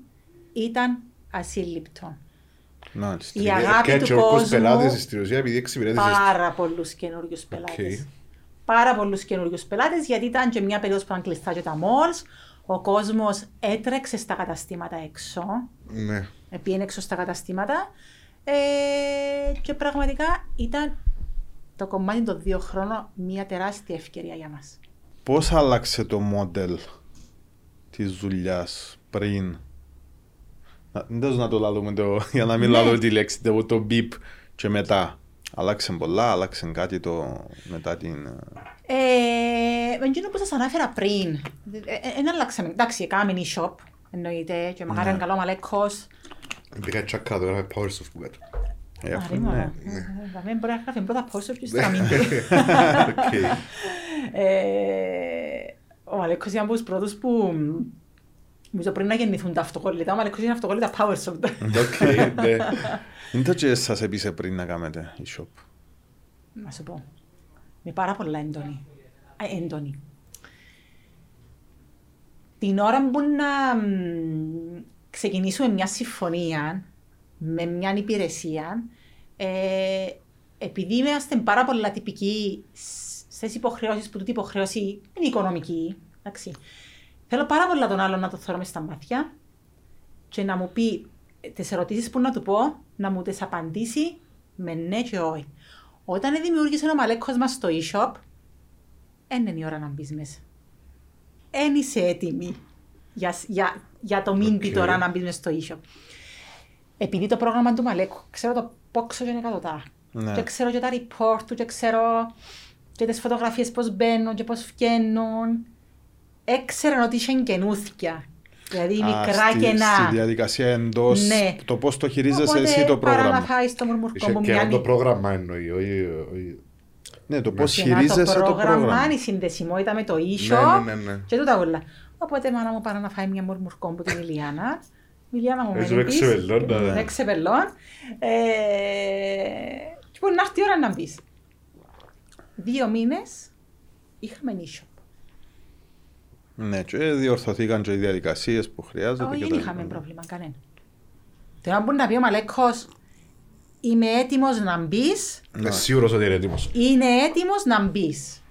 ήταν ασύλληπτο. Μάλιστα. Η αγάπη και του έτσι ορκούς κόσμου, πελάτες στην ουσία επειδή εξυπηρέτησες... πάρα πολλούς καινούριους πελάτες. Πάρα πολλούς καινούριους πελάτες γιατί ήταν και μια περίοδος που ήταν κλειστά και τα malls. Ο κόσμος έτρεξε στα καταστήματα έξω. Ναι. πήγαινε έξω στα καταστήματα ε, και πραγματικά ήταν το κομμάτι των δύο χρόνων μια τεράστια ευκαιρία για μας. Πώς άλλαξε το μόντελ της δουλειάς πριν; Να- Δεν θέλω να το λαλούμε το, για να μην Ναι. λαλώ τη λέξη, το, το beep και μετά. Άλλαξε πολλά, άλλαξε κάτι το μετά την... Ε, με εκείνο που σας ανάφερα πριν, δεν αλλάξαμε. Εντάξει, έκαναμε e-shop, εννοείται, και μακάρι είναι καλό μαλέκος. Μπήκα τσακά τώρα με power soft που κάτω. Ε, αφού Αρή μόνο. ναι. Ε, Δεν μπορεί να γράφει πρώτα πόσο και ύστερα μην. Οκ. Ε, Ο Μαλέκος είναι από τους πρώτους που νομίζω πριν να γεννηθούν τα αυτοκόλλητα, ο Μαλέκος είναι αυτοκόλλητα PowerSoft. Οκ, ναι. Είναι το και σας έπεισε πριν να κάνετε e-shop. Να σου πω. Με πάρα πολλά έντονη. Α, έντονη. την ώρα που να μ, ξεκινήσουμε μια συμφωνία με μια υπηρεσία, ε, επειδή είμαστε πάρα πολλά τυπικοί στις υποχρεώσεις που τούτη υποχρέωση είναι οικονομική, εντάξει, θέλω πάρα πολλά τον άλλον να το θεωρώ μες στα μάτια και να μου πει τις ερωτήσεις που να του πω, να μου τις απαντήσει με ναι και όχι. Όταν δημιούργησε ο Μαλέκος μας στο e-shop, δεν είναι η ώρα να μπεις μέσα. Δεν είσαι έτοιμη για, για, για το Μίντι Οκ. τώρα να μπεις μέσα στο e-shop. Επειδή το πρόγραμμα του Μαλέκου, ξέρω το απόξω και είναι εκατοτά. Ναι. Και ξέρω και τα report του και ξέρω και τις φωτογραφίες πώς μπαίνουν και πώς βγαίνουν. Έξεραν ότι είχε καινούθια. Δηλαδή Α, μικρά στη- κενά. Στη διαδικασία εντός, Ναι. το πώς το χειρίζεσαι Οπότε, εσύ το παρά να πρόγραμμα. φάεις το μουρμουρκό Είσαι μου και μια αν το πρόγραμμα εννοεί, όχι... όχι- Ναι, το πώς Και να το χειρίζεσαι το πρόγραμμα, πρόγραμμα. η συνδεσιμότητα με το e-shop Ναι, ναι, ναι, ναι. και τούτα όλα. Οπότε μάνα μου παρά να φάει μια μουρμουρκό από την Ηλιάνα. Η Ηλιάνα μου Έχει μένει παίξει πίσω. βελόν, ναι, ναι. Έξε βελόν. Ε, Και μπορεί να έρθει η ώρα να μπεις. Δύο μήνες είχαμε e-shop. Ναι, και διορθωθήκαν και οι διαδικασίες που χρειάζονται. Όχι, και δεν τα είχαμε λοιπά. πρόβλημα κανένα. Τώρα μπορεί να πει ο Μαλέκος, είμαι έτοιμος να μπεις, Είμαι σίγουρος ότι είναι έτοιμος. είναι έτοιμος να μπεις.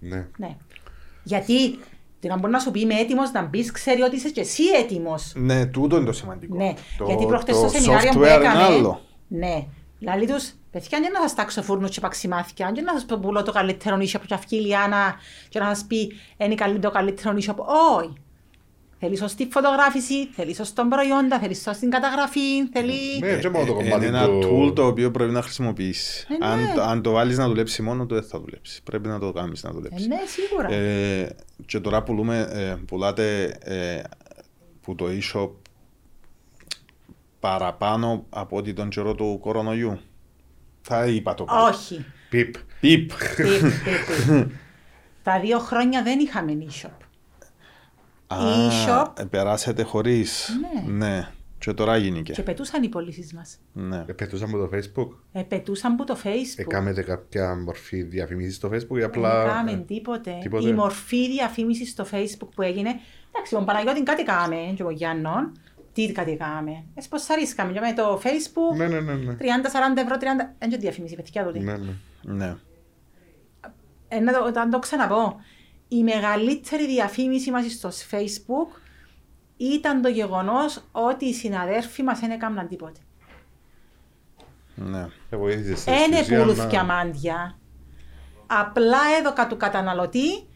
Ναι. Ναι. Γιατί την να μπορεί να σου πει είμαι έτοιμος να μπεις, ξέρει ότι είσαι και εσύ έτοιμος. Ναι, τούτο είναι το σημαντικό. Ναι, Το- γιατί προχτές το στο σεμινάριο που software είναι έκαμε, άλλο. ναι, λαλή τους, παιδιά, δεν να σας τάξω φούρνους και παξιμάθηκια, δεν να σας πω πουλώ το καλύτερο νήσιο που αυτή η Λιάννα και να σας πει είναι καλύ- το καλύτερο νήσιο που... Όχι. Θέλεις σωστή φωτογράφηση, θέλεις σωστό προϊόντα, θέλεις σωστή καταγραφή, θέλει... Ναι, και μόνο το Ε, κομμάτι Είναι ένα του- tool το οποίο πρέπει να χρησιμοποιήσει. Ε, ναι. αν, το- αν το βάλεις να δουλέψει μόνο του, δεν θα δουλέψει. Πρέπει να το κάνεις να Ε, δουλέψει. ναι, σίγουρα. Ε, και τώρα πουλούμε, ε, πουλάτε ε, που το e-shop παραπάνω από ότι τον καιρό του κορονοϊού. Θα είπα το πάλι. Όχι. Πιπ. Πιπ. Πιπ, πιπ, πιπ. Τα δύο χρόνια δεν είχαμε e-shop. Α, e-shop. ε, περάσετε χωρίς. Ναι. ναι. Και τώρα γίνηκε. Και πετούσαν οι πωλήσεις μας. Ναι. Επέτουσαν από το facebook. Ε, πετούσαν από το Facebook. Έκαμετε κάποια μορφή διαφημίσης στο facebook ή Δεν απλά... κάναμε ε, τίποτε. τίποτε. Η μορφή διαφήμισης στο Facebook που έγινε. Εντάξει, τον Παναγιώτης κάτι κάμε, και ο Γιάννον. Τι κάτι κάμε. Εσποσαρίσκαμε και με το Facebook. Ναι, ναι, ναι. ναι. 30-40 ευρώ, 30. Δεν είναι διαφήμιση, παιδιά τούτη. Ναι, ναι. ναι. Ε, να το, να το ξαναπώ. Η μεγαλύτερη διαφήμιση μας στο Facebook ήταν το γεγονός ότι οι συναδέρφοι μας δεν έκαναν τίποτε. ναι. Ε, βοήθησες στην Ένε ουσία πουλούθηκια να- μάντια. Απλά έδωκα του καταναλωτή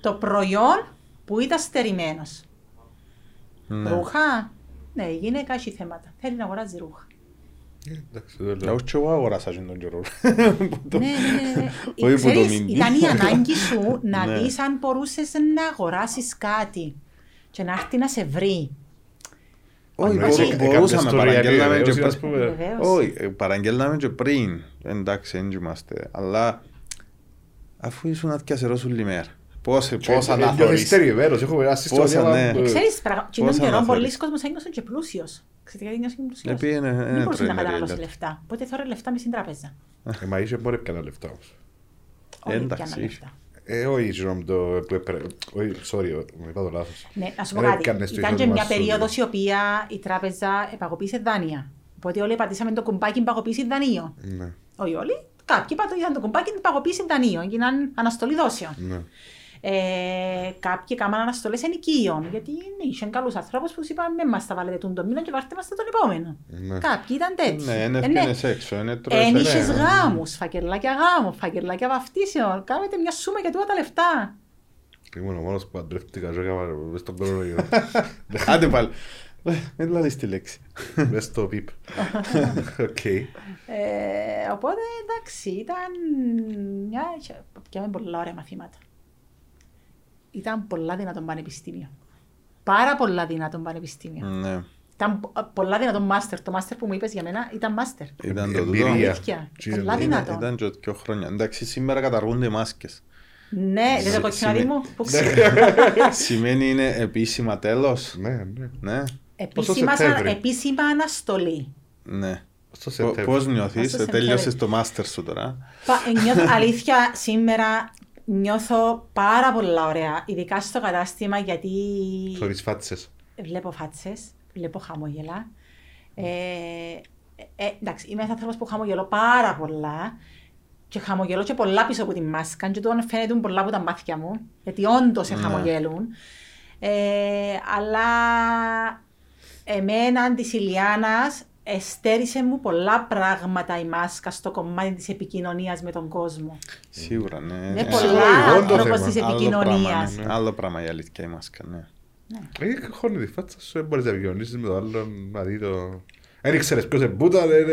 το προϊόν που ήταν στερημένος. ναι. Ρούχα; Ναι, η γυναίκα έχει θέματα. Θέλει να αγοράζει ρούχα. Ε, εντάξει, δεν λέω. Λαούς και εγώ αγοράσα και τον καιρό. ναι, ναι, ναι, ναι. Όχι που το Ξέρεις, μίντι. ήταν η ανάγκη σου να Ναι. δεις αν μπορούσες να αγοράσεις κάτι και να έρθει να σε βρει. Όχι, Εννοείς, μπορού- ε, μπορούσαμε, κάποια παραγγέλναμε ιστορία και διαβίωση, ας πριν. πούμε. Βεβαίως. Όχι, ε, παραγγέλναμε και πριν. Εντάξει, δεν είμαστε. Αλλά αφού ήσουν ατιασερό σου λιμέρα. Πώς, Και- πώς ε, νιώθεις αναθωρείς. θερημένος, έχω περάσει στο Πόσα, διάβα- ναι. ε, Ξέρεις, πραγμα- και πώς τον καιρό αναφέρεις. πολλοί κόσμος ένιωσαν και πλούσιος. Ξέρετε γιατί νιώσαν πλούσιος. Επειδή είναι- είναι Δεν μπορούσε να τρελή, καταναλώσει λέτε. λεφτά. Οπότε τώρα λεφτά με στην τράπεζα. Ε, μα είσαι μπορεί πιάνα λεφτά όμως. Όχι Εντάξει, πιάνα είχε. λεφτά. Ε, όχι, συγγνώμη, το που έπρεπε. Όχι, sorry, μου είπα το λάθος. Ναι, να σου πω Δεν κάτι. έκανες το Ήταν και εισόδημα μια σου. περίοδος η οποία η τράπεζα επαγωπήσε δάνεια. Οπότε όλοι πατήσαμε το κουμπάκι παγωπήσει δανείο. Ναι, Όχι όλοι. Κάποιοι πατήσαν το κουμπάκι παγωπήσει δανείο. Έγιναν αναστολή δόσεων. ναι. Ε, κάποιοι έκαναν αναστολές ενοικίων. Γιατί ναι, είχαν καλούς ανθρώπους που τους είπαν με μας τα βάλετε τον το μήνα και βάρτε μας τον επόμενο. Ναι. Κάποιοι ήταν τέτοιοι. Ναι, είναι Ε, ναι. ευκαινές έξω, είναι τρώες Εν έξω. είχες γάμους, φακελάκια γάμου, φακελάκια βαφτίσεων. Κάμετε μια σούμα για τούτα τα λεφτά. Ήμουν ο μόνος που παντρεύτηκα και έκανα μες στον κορονοϊό. Άντε πάλι. Ε, Δεν λαλείς τη λέξη. Μες στο πιπ. Οκ. Ε, οπότε εντάξει, ήταν μια... Πιάμε πολλά ωραία μαθήματα. Ήταν πολλά δυνατόν πανεπιστήμιο. Πάρα πολλά δυνατόν πανεπιστήμιο. Ναι, Ήταν πο- πολλά δυνατόν μάστερ. Το μάστερ που μου είπες για μένα ήταν μάστερ. ήταν το Εμπειρία. τούτο. Αλήθεια. Τι Πολλά είναι, δυνατόν. Ήταν και δύο χρόνια. Εντάξει, σήμερα καταργούνται οι μάσκες. Ναι, δεν το Σι- κοτσινάδι σημαίνει- μου. Πού ξέρω. Σημαίνει είναι επίσημα τέλος. Ναι, ναι. Ναι, Επίσημα, Σεπτέμβρη; επίσημα αναστολή. ναι. Στο Πο- Σεπτέμβριο. Πώς νιώθεις, Στο ε, τέλειωσες Σεπτέμβρη. το μάστερ σου τώρα. Πα- ε, νιώθω αλήθεια σήμερα νιώθω πάρα πολλά ωραία, ειδικά στο κατάστημα γιατί Θωρείς φάτσες. βλέπω φάτσες, βλέπω χαμόγελα. Ε, ε, εντάξει, είμαι ένας άνθρωπος που χαμογελώ πάρα πολλά και χαμογελώ και πολλά πίσω από τη μάσκα και τούτο φαίνεται πολλά από τα μάτια μου, γιατί όντως Ναι. χαμογελούν. Ε, αλλά εμένα της Ηλιάνας εστέρισε μου πολλά πράγματα η μάσκα στο κομμάτι της επικοινωνίας με τον κόσμο. Σίγουρα, ναι. Είναι Ε, πολλά εγώ το τρόπος θέμα. της άλλο επικοινωνίας. πράγμα, ναι. Άλλο πράγμα η αλήθεια η μάσκα, ναι. Ε, χώνει τη φάτσα σου, δεν μπορείς να επικοινωνήσεις με το άλλον, δηλαδή το... Δεν ήξερες ποιος είναι πούτα, δεν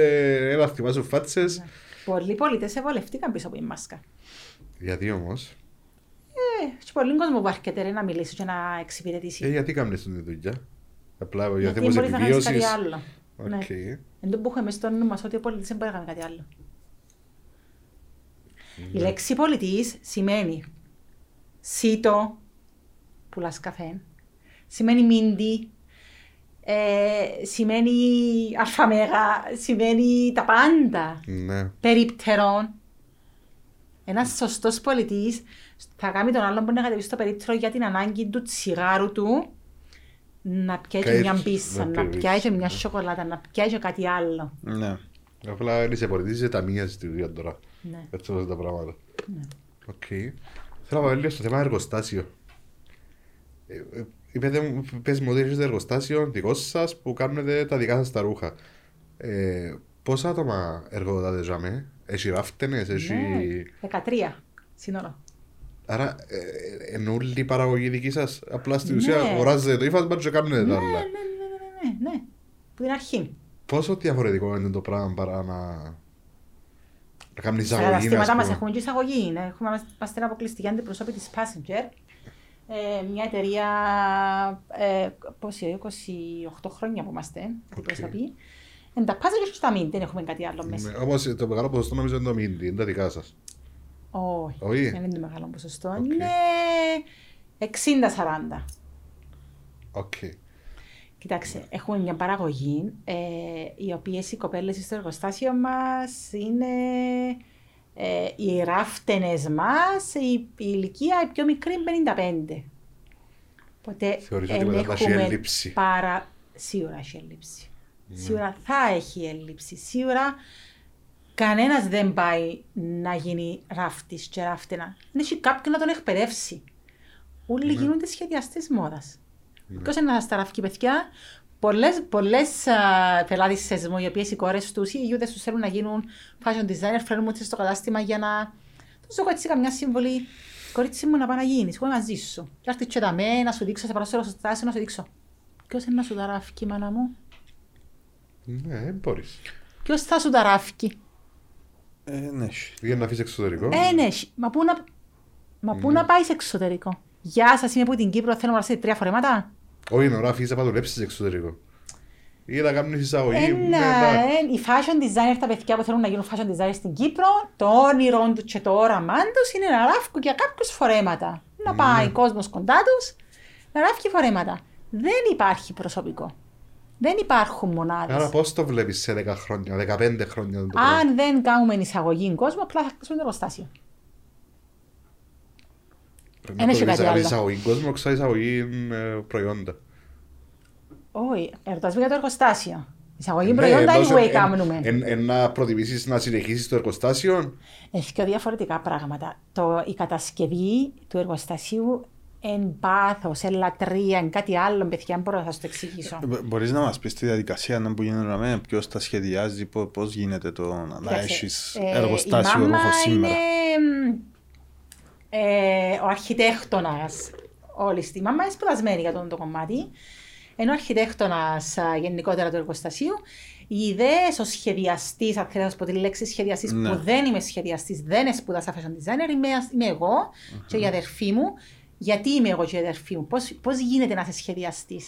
έλα χτυπάσου φάτσες. Πολλοί πωλητές εβολευτήκαν πίσω από τη μάσκα. Γιατί όμως, Ε, και πολλοί κόσμο που έρχεται ρε, να μιλήσει και να εξυπηρετήσει. ε, γιατί κάνεις την δουλειά; Απλά για Γιατί θέματα μπορείς να κάνεις κάτι επιβίωσης. Άλλο. Ναι. Οκ. Εν τω που έχουμε στο νου μας ότι ο πωλητής δεν μπορεί να κάνει κάτι άλλο. Η Ναι. λέξη πωλητής σημαίνει σίτο, πουλάς καφέ, σημαίνει Μίντι, ε, σημαίνει Αλφαμέγα, σημαίνει τα πάντα. Ναι. περίπτερον. Ένας σωστός πωλητής θα κάνει τον άλλον που να κατεβεί στο περίπτερο για την ανάγκη του τσιγάρου του να πιάει και Καί- μια να μπίσσα, να πιει πιάει και μπίσσα, μια ναι. σοκολάτα, να πιάει και κάτι άλλο. Ναι. Απλά είναι σε πωλητής, είσαι ταμεία στη δουλειά τώρα. Ναι. Έτσι όπως τα πράγματα. Ναι. Οκ. Θέλω να πάω λίγο στο θέμα εργοστάσιο. Ε, ε, είπετε μου- Πες μου ότι έχετε εργοστάσιο δικό σας που κάνετε τα δικά σας τα ρούχα. Ε, πόσα άτομα εργοδοτάτε ζάμε, έχει ράφτενες, έχει... Ναι. 13 σύνορο. Άρα ε, είναι όλη η παραγωγή δική σας, απλά στην Ναι. ουσία αγοράζετε το ύφασμα και κάνετε Ναι, τα ναι, άλλα. ναι, ναι, ναι, ναι. Που την αρχή. Πόσο διαφορετικό είναι το πράγμα παρά να... Να κάνεις Στα εισαγωγή, καταστήματα ας μας πούμε. έχουμε και εισαγωγή. ναι. Έχουμε, είμαστε αποκλειστική αντιπροσώπη της Passenger. Ε, μια εταιρεία, ε, πόση, 28 χρόνια που είμαστε αντιπρόσωποι. Εν τα Passenger και στα Mint, δεν έχουμε κάτι άλλο μέσα. Ναι, Όμως το μεγάλο ποσοστό νομίζω είναι το Μίντι, είναι τα δικά σας. Όχι, Όχι. δεν είναι το μεγάλο ποσοστό. Οκ. Είναι 60-40. Οκ. Κοιτάξτε, έχουμε μια παραγωγή, ε, οι οποίες οι κοπέλες στο εργοστάσιο μας είναι ε, οι ράφτενες μας, η, η ηλικία η πιο μικρή είναι 55. Οπότε Θεωρείς ότι εν μετά θα έχει έχουμε έλλειψη. Παρα... Σίγουρα έχει έλλειψη. Ναι. Σίγουρα θα έχει έλλειψη. Σίγουρα κανένας δεν πάει να γίνει ράφτης και ράφτενα. Δεν έχει κάποιον να τον εκπαιδεύσει. Όλοι Ναι. γίνονται σχεδιαστές μόδας. Ποιος είναι να στα ραφκεί, παιδιά; Πολλές, πολλές α, πελάτησες μου, οι οποίες οι κόρες τους ή οι γιούδες τους θέλουν να γίνουν fashion designer, φέρνουν μου έτσι στο κατάστημα για να τους δω έτσι καμιά συμβολή. Κορίτσι μου να πάει να γίνεις, εγώ είμαι μαζί σου. Και έρθει και δαμέ, να σου δείξω, σε παράστερο στο στάσιο, να σου δείξω. Ποιος είναι να σου τα ράφκει, μάνα μου; Ναι, δεν μπορείς. Ποιος θα σου τα ράφκει; Ε, ναι, έχει. Για να αφήσεις εξωτερικό. Ε, ναι, εσύ. μα πού να, μα πού να πάεις εξωτερικό; Γεια σας, είμαι από την Κύπρο, θέλω να ρωτήσετε τρία φορέματα. Όχι, είναι ώρα αφήσεις να δουλέψεις εξωτερικό. Ή να κάνεις εισαγωγή. Ένα, ναι, εντάξει. ε, οι fashion designer, τα παιδιά που θέλουν να γίνουν fashion designer στην Κύπρο, το όνειρό τους και το όραμά τους είναι να ράφκουν για κάποιους φορέματα. Να πάει ο κόσμος κοντά τους, να ράφκει φορέματα. Δεν υπάρχει προσωπικό. Δεν υπάρχουν μονάδες. Άρα πώς το βλέπεις σε 10 χρόνια, 15 χρόνια το πράγμα. Αν δεν κάνουμε εισαγωγή κόσμο, απλά θα χτίσουμε το εργοστάσιο. Πρέπει δεν να έχει το κάτι κάνεις άλλο. εισαγωγή κόσμο, ξέρεις εισαγωγή ε, προϊόντα. Όχι, ερωτάς για το εργοστάσιο. Εισαγωγή Ναι, προϊόντα εντός- anyway εν- κάνουμε. εν- εν να προτιμήσεις να συνεχίσεις το εργοστάσιο; Έχει και διαφορετικά πράγματα. Το, η κατασκευή του εργοστασίου εν πάθος, εν λατρεία, εν κάτι άλλο, παιδιά, μπορώ να σας το εξηγήσω. Ε, Μπορείς να μας πεις τη διαδικασία να που γίνεται με ποιος τα σχεδιάζει, πώς, πώς γίνεται το να Κοίταξε, έχεις ε, εργοστάσιο η μάμα ρούχο σήμερα. Είναι, μ, ε, ο αρχιτέκτονας όλης στη μάμας είναι σπουδασμένη για αυτό το κομμάτι. Ενώ ο αρχιτέκτονας α, γενικότερα του εργοστασίου, οι ιδέες, ο σχεδιαστής, αν θέλω να σου πω τη λέξη σχεδιαστής, Ναι. που δεν είμαι σχεδιαστής, δεν σπούδασα fashion designer, είμαι, είμαι εγώ και η αδερφή μου. Γιατί είμαι εγώ και η αδερφή μου, πώς γίνεται να είσαι σχεδιαστή.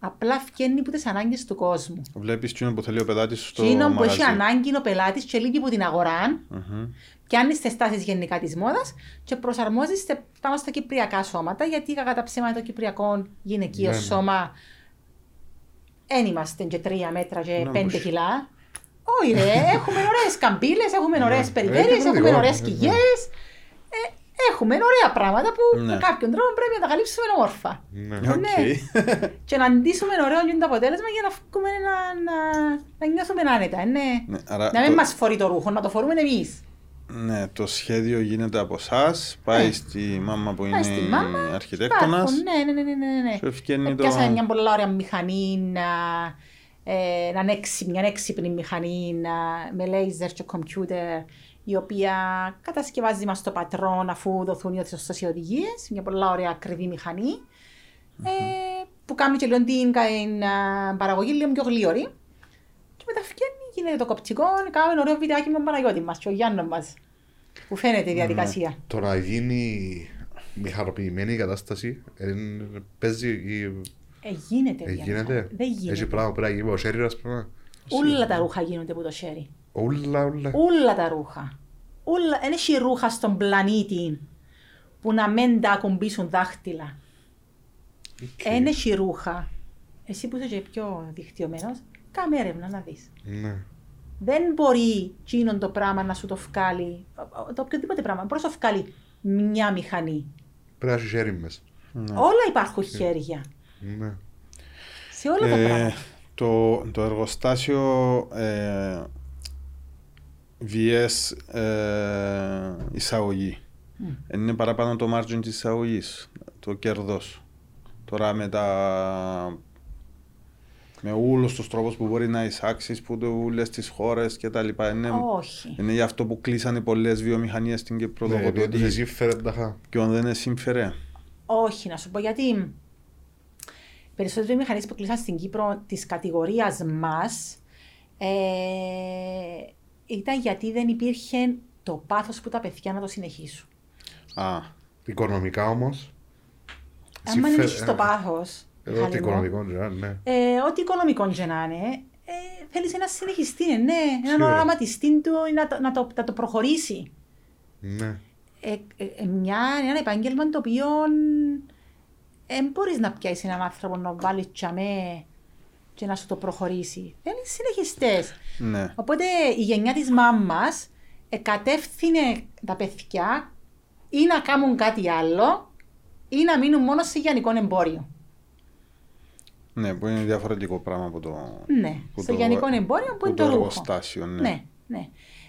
Απλά βγαίνει από τις ανάγκες του κόσμου. Βλέπεις εκείνο που θέλει ο πελάτης σου στο Εκείνο που μαγαζί. έχει ανάγκη είναι ο πελάτης και λείπει από την αγορά, Μμμ. πιάνει τις τάσεις γενικά της μόδας και προσαρμόζει πάνω στα κυπριακά σώματα. Γιατί κατά τα ψέματα το κυπριακό γυναικείος Ναι, ναι. σώμα δεν είμαστε και τρία μέτρα και Ναι, πέντε μουσ. κιλά. Όχι, ρε, έχουμε ωραίες καμπύλες, έχουμε ωραίες Ναι. περιφέρειες, Ε, έχουμε διαφορετικό, ωραίες ναι, κοιλιές. ναι. Έχουμε ωραία πράγματα που Ναι. με κάποιον τρόπο πρέπει να τα καλύψουμε όμορφα. Ναι. Ναι. Οκ. και να ντύσουμε ωραίο και το αποτέλεσμα για να, βγούμε να, να, να νιώθουμε άνετα. ε, Ναι. Ναι, άρα Να μην το- μας φορεί το ρούχο, να το φορούμε εμείς. Ναι, το σχέδιο γίνεται από εσάς, πάει Ναι. στη μάμα που Πάει είναι στη μάμα, αρχιτέκτονας. Υπάρχουν, Ναι, ναι, ναι, ναι, ναι, ναι. Και ευκαινεί το- Πιάσαμε μια πολλά ωραία μηχανή, να, ε, να είναι έξι- μια έξυπνη μηχανή να, με laser και computer, η οποία κατασκευάζει μας το πατρόν αφού δοθούν οι σωστές οι οδηγίες. Μια πολλά ωραία ακριβή μηχανή, ε, που κάνει και λίγο την, την α, παραγωγή λίγο πιο γλίωρη. Και μετά βγαίνει, γίνεται το κοπτικό, κάνουμε ωραίο βιντεάκι με τον Παναγιώτη μας και ο Γιάννος μας. Που φαίνεται η διαδικασία. Το να γίνει μηχανοποιημένη η κατάσταση εν- παίζει ή Ε, γίνεται. ε, Διάννα. γίνεται. Δεν γίνεται. Έχει πράγμα που πρέπει να γίνει με ο Σέρι, ας πούμε. Όλα τα ρούχα γίνονται από το χέρι. Ούλα, ούλα. Όλα τα ρούχα. Όλα, δεν έχει ρούχα στον πλανήτη που να μην τα ακουμπήσουν δάχτυλα. Δεν έχει ρούχα. Εσύ που είσαι και πιο δικτυωμένος, κάμε έρευνα να δεις. Ναι. Δεν μπορεί εκείνον το πράγμα να σου το βγάλει, το οποιοδήποτε πράγμα, μπορείς να σου βγάλει μια μηχανή. Πρέπει να έχεις χέρι μέσα. Όλα υπάρχουν χέρια. Ναι. Σε όλα τα Ε, πράγματα. το, το εργοστάσιο ε, VS ες, εισαγωγή. Είναι παραπάνω το margin της εισαγωγής, το κέρδος. Τώρα με τα... Με όλους τους τρόπους που μπορεί να εισάξεις, που το όλες τις χώρες και τα λοιπά. Είναι, Όχι. είναι γι' αυτό που κλείσανε πολλές βιομηχανίες στην Κύπρο. Ναι, λόγω του επειδή ότι εσύ φέρε τα χα. ποιον δεν είναι σύμφερε. Όχι, να σου πω γιατί περισσότεροι μηχανές που κλείσαν στην Κύπρο της κατηγορίας μας ε, ήταν γιατί δεν υπήρχε το πάθος που τα παιδιά να το συνεχίσουν. Α, Οικονομικά όμως. Αν δεν έχεις το πάθος, Εγώ Μιχάλη τι μου, οικονομικό ναι, ναι. ε, ό,τι οικονομικό και να είναι, ε, θέλεις ένα συνεχιστή, ε, ναι, έναν Σίγουρα. οραματιστή του να το, να το, να το προχωρήσει. Ναι. ε, ε, ε, μια, ένα επάγγελμα το οποίο δεν μπορείς να πιάσεις έναν άνθρωπο να βάλεις τσαμέ και να σου το προχωρήσει. Δεν είναι συνεχιστές. Ναι. Οπότε η γενιά της μάμας κατεύθυνε τα παιδιά ή να κάνουν κάτι άλλο ή να μείνουν μόνο σε γενικό εμπόριο. Ναι, που είναι διαφορετικό πράγμα από το, Ναι, που στο το- γενικό εμπόριο που είναι που το ρούχο. εργοστάσιο. Ναι. Ναι, ναι.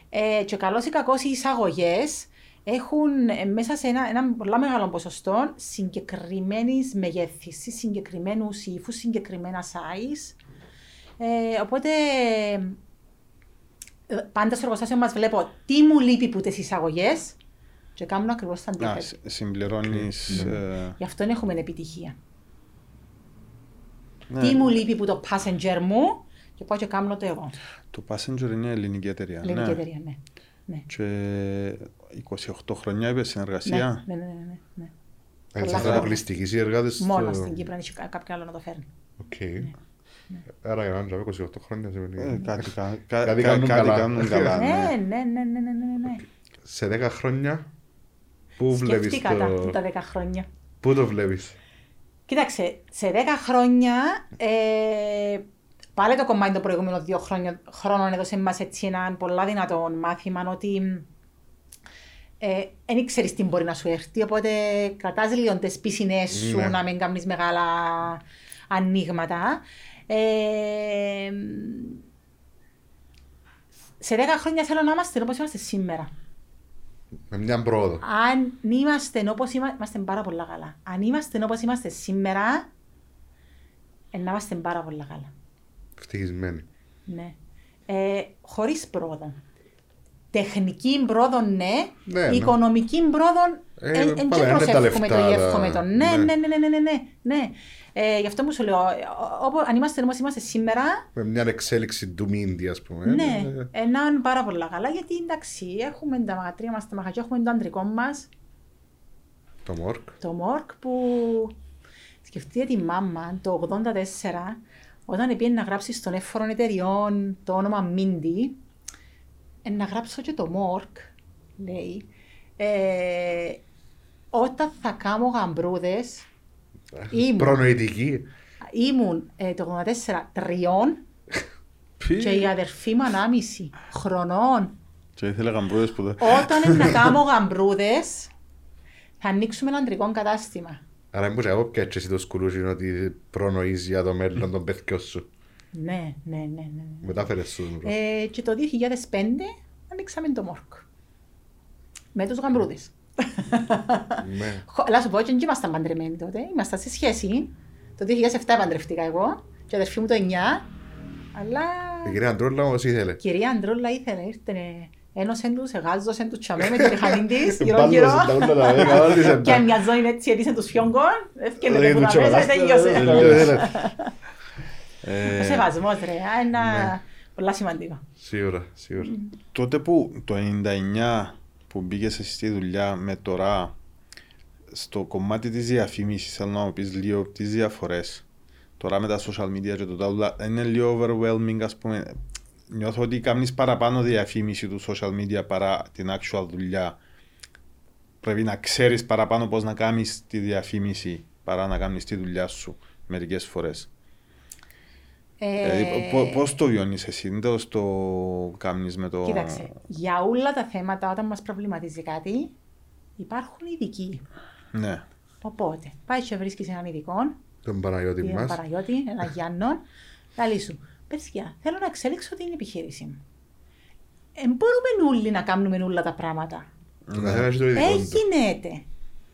Ε, και καλός ή κακός οι εισαγωγές έχουν ε, μέσα σε ένα, ένα πολύ μεγάλο ποσοστό συγκεκριμένης μεγέθυνση, συγκεκριμένους ύφους, συγκεκριμένα size. Ε, οπότε ε, πάντα στο εργοστάσιο μας βλέπω τι μου λείπει που τις εισαγωγές και κάνουν ακριβώς τα Α, αντίθετα. συ- συμπληρώνεις... Ναι. ε, Γι' αυτό έχουμε επιτυχία. ναι. Τι μου λείπει που το passenger μου και πάω και κάνω το εγώ. Το Passenger είναι ελληνική εταιρεία. Ελληνική ναι. εταιρεία, ναι. ναι. Και 28 χρονιά είπες συνεργασία; Ναι, ναι, ναι, ναι, ναι. Έτσι Πολλά θα χρόνια. αποκλειστικοί οι εργάτες Μόνος στο- στην Κύπρο αν έχει κα- κάποιον άλλο να το φέρνει. Οκ. Άρα για να είναι 28 χρόνια σημαίνει. Ε, κάτι, κα- κα- Κάτι κα- κάνουν κάτι καλά. κάνουν καλά. Ναι, ναι. ναι, ναι, ναι, ναι, ναι, ναι. Σε 10 χρόνια πού βλέπεις Σκεφτήκα τα, το... τα 10 χρόνια. Πού το βλέπεις; Κοίταξε, σε 10 χρόνια, ε, πάλι το κομμάτι των προηγούμενων δύο χρόνια, χρόνων έδωσε μας έτσι ένα πολλά δυνατό μάθημα ότι δεν ε, ξέρεις τι μπορεί να σου έρθει, οπότε κρατάς λίγο τις πισινές σου Ναι. να μην κάνεις μεγάλα ανοίγματα. Ε, σε 10 χρόνια θέλω να είμαστε όπως είμαστε σήμερα. Με μια πρόοδο. Αν είμαστε όπως είμαστε, είμαστε πάρα πολύ καλά. Αν είμαστε όπως είμαστε σήμερα, ε, να είμαστε πάρα πολύ καλά. Ευτυχισμένοι. Ναι. Ε, χωρίς πρόοδο. Τεχνική πρόοδο, ναι. Ναι, ναι. Οικονομική πρόοδο, Ε, εν εν πάλι, και είναι τα προσεύχομαι το λεφτά, ή τα- εύχομαι το. Ναι, ναι. ναι, ναι, ναι, ναι, ναι, ναι, ναι. Ε, γι' αυτό μου σου λέω, ε, όπου, αν είμαστε όπως είμαστε σήμερα, Με μια εξέλιξη του Μίντι, ας πούμε. ναι, Ε, ε, να είναι πάρα πολύ καλά, γιατί εντάξει, έχουμε τα μαγατρία μας, τα μαγαζιά, έχουμε το αντρικό μας, Το Μόρκ. το Μόρκ που σκεφτείτε τη μάμα το 84 όταν πήγαινε να γράψεις στον έφορο εταιριών το όνομα Μίντι ε, να γράψω και το Μόρκ λέει ε, όταν θα κάνω γαμπρούδες ήμουν, Προνοητική. ήμουν ε, το 84 τριών και η αδερφή μου ανάμιση χρονών Και ήθελε γαμπρούδες που δεν... όταν είναι να κάνω γαμπρούδες, Θα ανοίξουμε ένα αντρικό κατάστημα. Άρα μήπως εγώ πια έτσι το σκουλούζι είναι ότι προνοείς για το μέλλον των παιδιών σου. Ναι, ναι, ναι. ναι. ναι. Μετάφερες σου. Ε, και το 2005 ανοίξαμε το Μόρκ. Με τους γαμπρούδες. Ναι. Χω- Αλλά σου πω, δεν ήμασταν παντρεμένοι τότε. Ήμασταν σε σχέση. Το 2007 παντρευτήκα εγώ και η αδερφή μου το 9. Αλλά Η κυρία Αντρόλα όμως ήθελε. η κυρία Αντρόλα ήθελε, ήρθε, ένωσε τους, εγάζωσε τους τσαμέ με τη μηχανή της, γύρω Μπάλωσε γύρω. τα ούλα τα δέκα, όλησε Και τα. μια ζώνη έτσι έδισε τους φιόγκων, έφυγε Λέει με του το μέσα, τσιμπαλάς, τελείωσε. τελείωσε. Ε, Ο σεβασμός ρε, α, είναι Ναι. πολλά σημαντικό. Σίγουρα, σίγουρα. τότε που το 99 που μπήκες στη δουλειά με τώρα στο κομμάτι της διαφήμισης θέλω να μου πεις λίγο τις διαφορές τώρα με τα social media και το τάουλα είναι λίγο overwhelming ας πούμε νιώθω ότι κάνεις παραπάνω διαφήμιση του social media παρά την actual δουλειά πρέπει να ξέρεις παραπάνω πώς να κάνεις τη διαφήμιση παρά να κάνεις τη δουλειά σου μερικές φορές δηλαδή, Ε, πο- πώς το βιώνεις εσύ, δεν το στο κάνεις με το... Κοίταξε, για όλα τα θέματα όταν μας προβληματίζει κάτι, υπάρχουν ειδικοί. Ναι. Οπότε, πάει και βρίσκεις έναν ειδικό, Τον Παναγιώτη έναν μας. Παραγιώτη, έναν Γιάννον, λέει σου, παιδιά, θέλω να εξελίξω την επιχείρηση μου. Ε, μπορούμε όλοι να κάνουμε όλα τα πράγματα. Το καθένα έχει το ειδικό του. Εν γίνεται.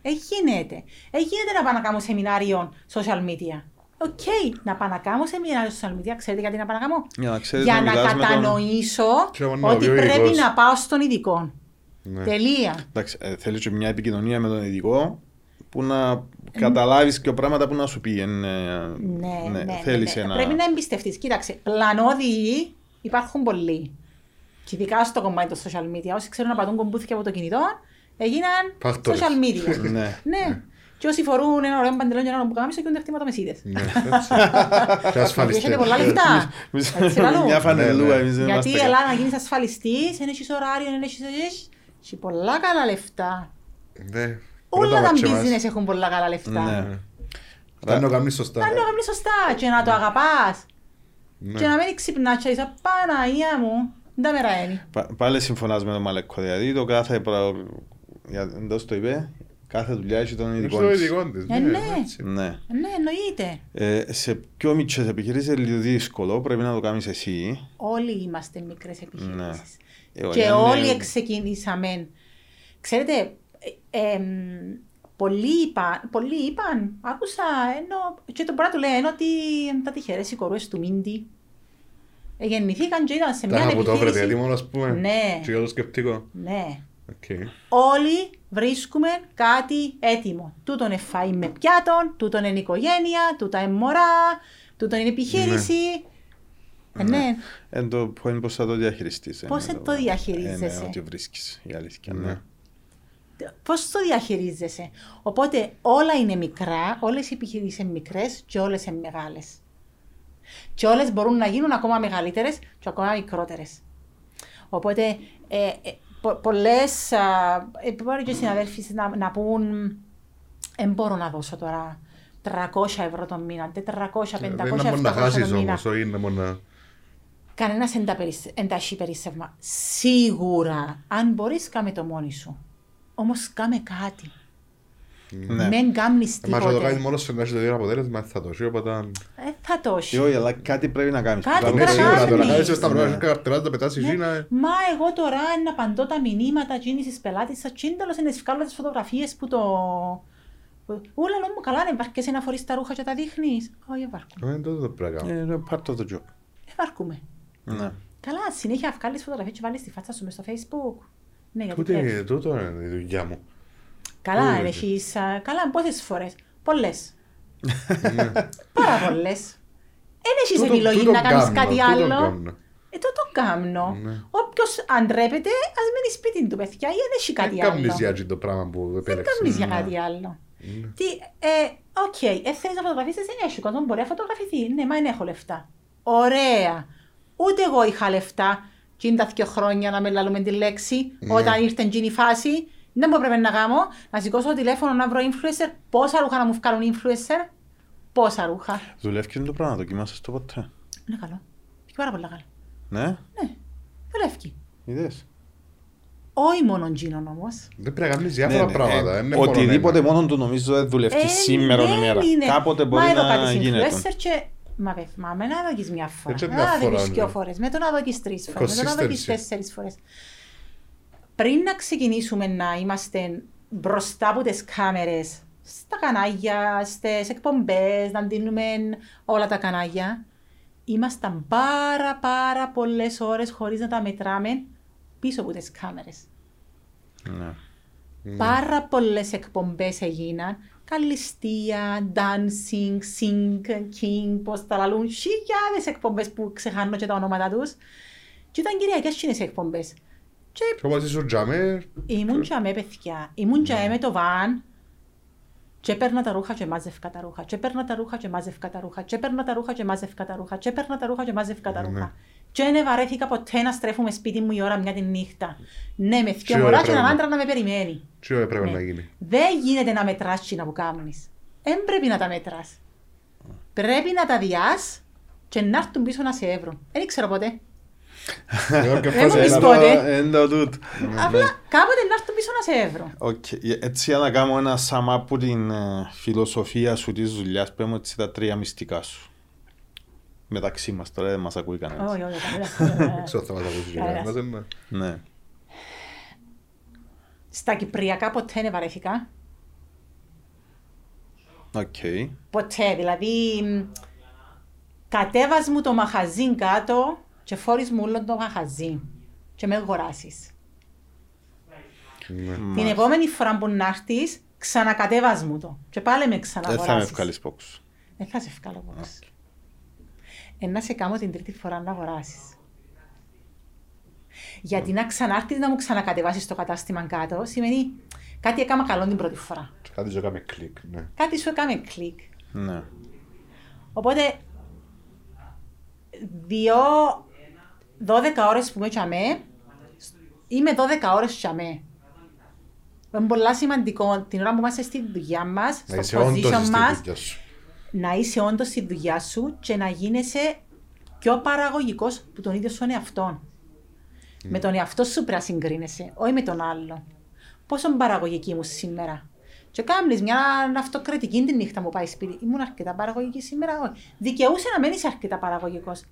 Εν γίνεται. Εν γίνεται να πάω να κάνω σεμινάριο social media. OK, να πάω να κάνω σεμινάριο social media. Ξέρετε γιατί να πάω να κάνω. Για να ξέρεις Για να να μιλάς με τον- κατανοήσω Και να ότι βγει ο πρέπει ειδικός. να πάω στον ειδικό. Ναι. Τελεία. Εντάξει, ε, θέλεις και μια επικοινωνία με τον ειδικό που να καταλάβεις και πράγματα που να σου πει. εν, ε, Ναι, ναι, ναι, θέλεις ναι. ένα... Πρέπει να εμπιστευτείς. Κοίταξε, πλανόδιοι υπάρχουν πολλοί. Και ειδικά στο κομμάτι των social media. Όσοι ξέρουν να πατούν κομπούθια από το κινητό, έγιναν Φάκτορες. social media. Ναι. ναι. Και όσοι φορούν ένα ωραίο παντελόνι και ένα μπουκάμισο γίνονται χτήματα μεσίδες. Ναι, έτσι. Και ασφαλιστές. Έχετε πολλά λεφτά. Εμείς- Έτσι λαλούν. Μια φανελούα, Ναι, ναι. εμείς δεν Γιατί είμαστε η Ελλάδα να γίνεις ασφαλιστής, δεν έχεις ωράριο, δεν έχεις... έχεις- Έχει πολλά καλά λεφτά. Ναι. Όλα Πρώτα τα μάτια μας. business έχουν πολλά καλά λεφτά. Ναι. Αν το κάνεις σωστά. Να το κάνεις σωστά και να το αγαπάς. Ναι. Και να μην ξυπνάς και είσαι Παναγία μου, δεν τα μέρα είναι. Πα- Πάλι συμφωνάς με τον Μαλεκό, δηλαδή το κάθε... προ- για- Εντός το είπε, κάθε δουλειά έχει τον Έχει ειδικό το της. ειδικό της. Ε, ναι, ναι. έτσι. Ναι. Ναι, εννοείται. Ε, σε πιο μικρές επιχειρήσεις είναι λίγο δύσκολο, πρέπει να το κάνεις εσύ. Όλοι είμαστε μικρές επιχειρήσεις. Ε, Και είναι- όλοι ξεκινήσαμε. Ξέρετε, ε, εμ, πολλοί είπαν, πολλοί είπαν, άκουσα, ενώ, και το πράγμα του λέει, ενώ ότι εμ, τα τυχερές οι κορούες του Μίντι ε, γεννηθήκαν και ήταν σε μια Τα που το βρετε επιχείρηση. έτοιμο, ας πούμε. Ναι. Και για το σκεπτικό. Ναι. Οκ. Όλοι βρίσκουμε κάτι έτοιμο. Τούτον είναι φαΐ με πιάτον, τούτον είναι οικογένεια, τούτα είναι μωρά, τούτον είναι επιχείρηση. Ε, ναι. Εν το point πώς θα το διαχειριστείς. Πώς είναι θα το διαχειρίζεσαι; Ε, ναι, ότι βρίσκεις, η αλήθεια. Ναι. Ναι. Πώς το διαχειρίζεσαι; Οπότε όλα είναι μικρά, όλες οι επιχειρήσεις είναι μικρές και όλες είναι μεγάλες. Και όλες μπορούν να γίνουν ακόμα μεγαλύτερες και ακόμα μικρότερες. Οπότε ε, ε, πο, πολλές, α, ε, μπορεί και οι συναδέλφοι να, να πούν δεν μπορώ να δώσω τώρα 300 ευρώ το μήνα, 400, 500, Δεν είναι μόνο να 700 χάσεις το μήνα. όμως, όχι είναι μόνο να... Κανένα δεν τα έχει περίσσευμα. Σίγουρα, αν μπορείς, κάμε το μόνοι σου. Όμως κάμε κάτι. Ναι. Μην κάνεις Μα και το κάνεις τίποτε. μόνος σου να έχεις το ίδιο αποτέλεσμα, θα το έχει, οπότε... Ε, θα το έχει. Ε, Όχι, αλλά κάτι πρέπει να κάνεις. Κάτι Πρέπει Ναι, να να σίγουρα, κάνεις. το να κάνεις. κάνεις στα Ναι. πρώτα καρτελάς, τα πετάς η Ναι. Ζήνα... Μα εγώ τώρα να απαντώ τα μηνύματα κίνησης πελάτης σας, και τέλος είναι βγάλω τις φωτογραφίες που το... που- Ούλα λέω μου καλά, δεν βάρκεσαι να φορείς τα ρούχα και τα δείχνεις. Όχι, βάρκουμε. Ε, τότε το πρέπει να κάνω. Ε, Είναι part of the job. Ε, βάρκουμε. Ναι. Καλά, συνέχεια βγάλεις φωτογραφίες και βάλεις τη φάτσα σου μες στο facebook. Ναι, γιατί Τούτη πρέπει. είναι- Τούτο είναι η δουλειά μου. Καλά, Πού είναι; έχεις... α, Καλά, πόσες φορές. Πολλές. Ναι. Πάρα πολλές. Δεν έχεις Τούτο- επιλογή τούτο να κάνεις κάνω, κάτι τούτο άλλο. κάνω. Ε, το το κάνω. Ναι. Όποιος αντρέπεται, ας μείνει σπίτι του, παιδιά, ή δεν έχει κάτι Δεν κάνεις άλλο. για αυτό το πράγμα που Δεν επέλεξες. κάνεις για Ναι. κάτι άλλο. Ναι. Τι, ε, οκ, ε, θέλεις να φωτογραφίσεις, δεν έχει κόσμο, μπορεί να φωτογραφηθεί. Ναι, μα δεν έχω λεφτά. Ωραία. Ούτε εγώ είχα λεφτά και είναι τα δύο χρόνια να με λαλούμε τη λέξη, Ναι. όταν ήρθε εκείνη η φάση. Δεν μου έπρεπε να κάνω, να σηκώσω το τηλέφωνο να βρω influencer, πόσα ρούχα να μου βγάλουν influencer, πόσα ρούχα. Δουλεύει το πράγμα, δοκιμάσες το ποτέ. Είναι καλό. Έχει πάρα πολύ καλό. Ναι, Ναι, δουλεύει. είδες. Όχι μόνο γίνον όμως. Δεν πρέπει να κάνεις Ναι, διάφορα ναι, πράγματα. ε, δεν είναι μόνο Οτιδήποτε ένα. μόνο του νομίζω δεν δουλεύει Ε, σήμερα ναι, ημέρα. είναι. Κάποτε μπορεί Μα εδώ να κάτι γίνεται. influencer και... Μα βε, μα με να δοκείς μια φορά, Έτσι με μια να φορά, δοκείς ναι. δυο φορές, με το να δοκείς τρεις φορές, με το να δοκείς Consistency. τέσσερις φορές. Πριν να ξεκινήσουμε να είμαστε μπροστά από τις κάμερες, στα κανάλια, στις εκπομπές, να δίνουμε όλα τα κανάλια, ήμασταν πάρα πάρα πολλές ώρες χωρίς να τα μετράμε πίσω από τις κάμερες. Ναι. Πάρα πολλές εκπομπές έγιναν. Καλλιστία, dancing, sing, king, πώς τα λαλούν. Χιλιάδες εκπομπές που ξεχάνω και τα ονόματα τους. Και ήταν κυριακές οι εκπομπές. Και Και όπως ήσουν τζάμε, ήμουν και με παιδιά. Ήμουν και με το βαν. Και έπαιρνα τα ρούχα και μάζευκα τα ρούχα. Και έπαιρνα τα ρούχα και μάζευκα τα ρούχα. Και έπαιρνα τα ρούχα και μάζευκα τα ρούχα. Και έπαιρνα τα ρούχα και μάζευκα τα ρούχα. Και δεν βαρέθηκα ποτέ να στρέφουμε σπίτι μου η ώρα μια τη νύχτα. Ναι, με Τι δυο ώρα μωρά και πρέπει έναν να- άντρα να με περιμένει. τι ώρα πρέπει Ναι. να γίνει. Δεν γίνεται να μετράς να που κάνεις. Δεν πρέπει να τα μετράς. Πρέπει να τα διάς και να έρθουν πίσω να σε εύρουν. Δεν ξέρω ποτέ. Εγώ και Δεν μου φάση πεις ένα- πότε. Εν το τούτο. Απλά κάποτε να έρθουν πίσω να σε εύρουν. Οκ. Έτσι για να κάνω ένα sum up την ε, φιλοσοφία σου της δουλειάς, πε μου έτσι τα τρία μυστικά σου. Μεταξύ μας τώρα δεν μας ακούει κανένας. Όχι, όχι, κανένας. Δεν ξέρω θα μας ακούσει και Κανένας. κανένας, ναι. Ναι. Στα Κυπριακά ποτέ δεν βαρέθηκα. Οκ. Ποτέ. Δηλαδή, μ, κατέβας μου το μαχαζίν κάτω και φόρεις μου όλο το μαχαζίν. Και με αγοράσεις. Ναι. Την επόμενη φορά που να έρθεις, ξανακατέβας μου το. Και πάλι με Δεν θα με ξαναγοράσεις. βγάλεις πόξο. Δεν θα σε βγάλω πώς. Ε, να σε κάνω την τρίτη φορά να αγοράσεις. Γιατί να ξανάρθεις να μου ξανακατεβάσεις το κατάστημα κάτω, σημαίνει κάτι έκανα καλό την πρώτη φορά. Και Κάτι σου έκαμε κλικ, ναι. Κάτι σου έκαμε κλικ. Ναι. Οπότε, δύο, 12 ώρες που είμαι τσαμέ, είμαι 12 ώρες τσαμέ. Είναι πολύ σημαντικό την ώρα που είμαστε στη δουλειά μας, Να είσαι στο όντως position στη μας, δουλειά σου. να είσαι όντως στη δουλειά σου και να γίνεσαι πιο παραγωγικός που τον ίδιο σου εαυτό. Με τον εαυτό σου πρέπει να συγκρίνεσαι, όχι με τον άλλο. Πόσο παραγωγική ήμουν σήμερα. Και κάνεις μια αυτοκριτική την νύχτα μου πάει σπίτι. Ήμουν αρκετά παραγωγική σήμερα, όχι. Δικαιούσε να μένεις αρκετά παραγωγικός.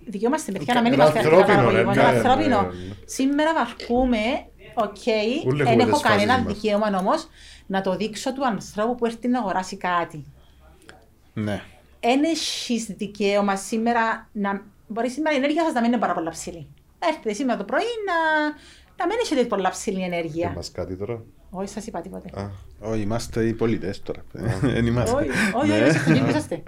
Ενώ δικαιούμαστε παιδιά να μην Είναι είμαστε αρκετά ανθρώπινο, παραγωγικοί. ναι, Είναι ναι, ανθρώπινο. ναι. Σήμερα βαρκούμε, οκ, Ούλες δεν έχουμε έχω τις φάσεις κανένα μας. δικαίωμα όμως να το δείξω του ανθρώπου που έρθει να αγοράσει κάτι Ναι. δεν έχεις δικαίωμα σήμερα να... Μπορεί σήμερα η ενέργεια σας να μην είναι πάρα πολλά ψηλή. Έρχεται σήμερα το πρωί να, να μην έχετε πολλά ψηλή ενέργεια. Και μας κάτι τώρα. Όχι, σας είπα τίποτε. Α, Όχι, είμαστε οι πολιτές τώρα. Δεν είμαστε. Όχι, όχι, Ναι. όχι, εσείς δεν είσαστε.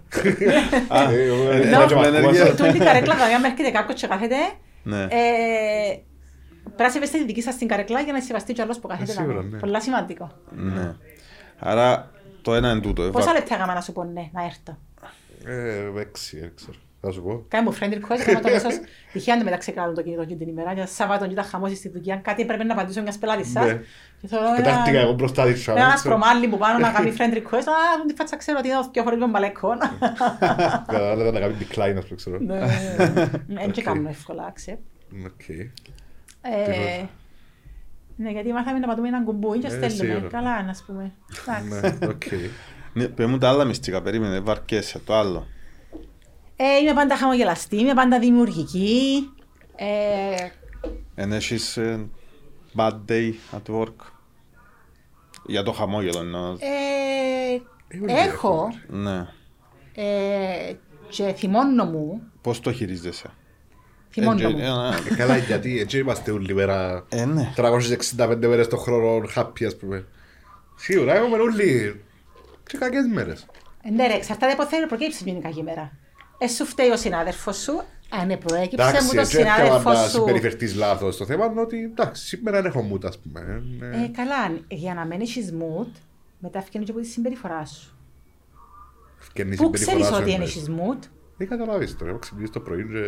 Α, Ε, εγώ- ε, εγώ- έχουμε εγώ- ενέργεια. Τούτη καρέκλα, δηλαδή, αν έρχεται κάποιος και κάθεται, Ναι. ε, πρέπει να σεβαστείτε τη δική σας την καρέκλα για να σεβαστεί και άλλος που κάθεται. Ε, σίγουρα, δαμέ. ναι. Πολλά σημαντικό. Ναι. Άρα το ένα είναι τούτο. Πόσα Εβα- λεπτά έκανα να σου πω ναι, να έρθω; ε, έξι, δεν ξέρω. Θα σου πω. Κάνε μου friend request, έκανα το μέσος. Τυχαία να μεταξύ κράτουν το κινητό και την ημέρα. Για Σάββατο και τα χαμώσεις στη δουλειά. Κάτι πρέπει να απαντήσω μιας πελάτης σας. Ναι. Και θέλω ένα- Πετάχτηκα εγώ μπροστά της Με ένα σάμα. αστρομάλι που πάνω να κάνει friend request. Α, μου τη φάτσα ξέρω ότι είναι ο χωρίς τον μπαλέκο. Κατάλαβα να κάνει decline, ας πούμε, ξέρω. Ναι, Δεν και Οκ. κάνουμε εύκολα, accept. OK. Ε, Ναι, γιατί μάθαμε να πατούμε έναν κουμπούι και Ε, στέλνουμε. σίγουρα. Καλά, να πούμε. Εντάξει. Ναι, οκ. Ναι, πες μου τα άλλα μυστικά, περίμενε, βαρκέσαι, το άλλο. Ε, Είμαι πάντα χαμογελαστή, είμαι πάντα δημιουργική. Ε, Εν έχεις ε, bad day at work; Για το χαμόγελο εννοώ. ε, όλοι Έχω Ναι. ε, και θυμώνω μου. Πώς το χειρίζεσαι; Θυμώνω Ε, μου. ε, α, Ε, Καλά, γιατί έτσι είμαστε όλοι μέρα Ε, ναι. 365 μέρες το χρόνο happy, ας πούμε. Σίγουρα, έχουμε όλοι και κακές μέρες. Ε, Ναι, ρε, εξαρτάται από θέλει προκύψεις μια κακή μέρα. Ε, σου φταίει ο συνάδελφος σου, αν ε, προέκυψε Εντάξει, μου το έτσι έρχεται συνάδελφο να σου. συμπεριφερθείς λάθος. Το θέμα είναι ότι, εντάξει, σήμερα δεν έχω mood, ας πούμε. Ε, καλά, για να μην έχεις mood, μετά ευκαινεί και από τη συμπεριφορά σου. Ευκαινή Πού συμπεριφορά ξέρεις σου ότι δεν εννοείς. έχεις mood, Δεν καταλάβεις τώρα, έχω ξυπνήσει το πρωί και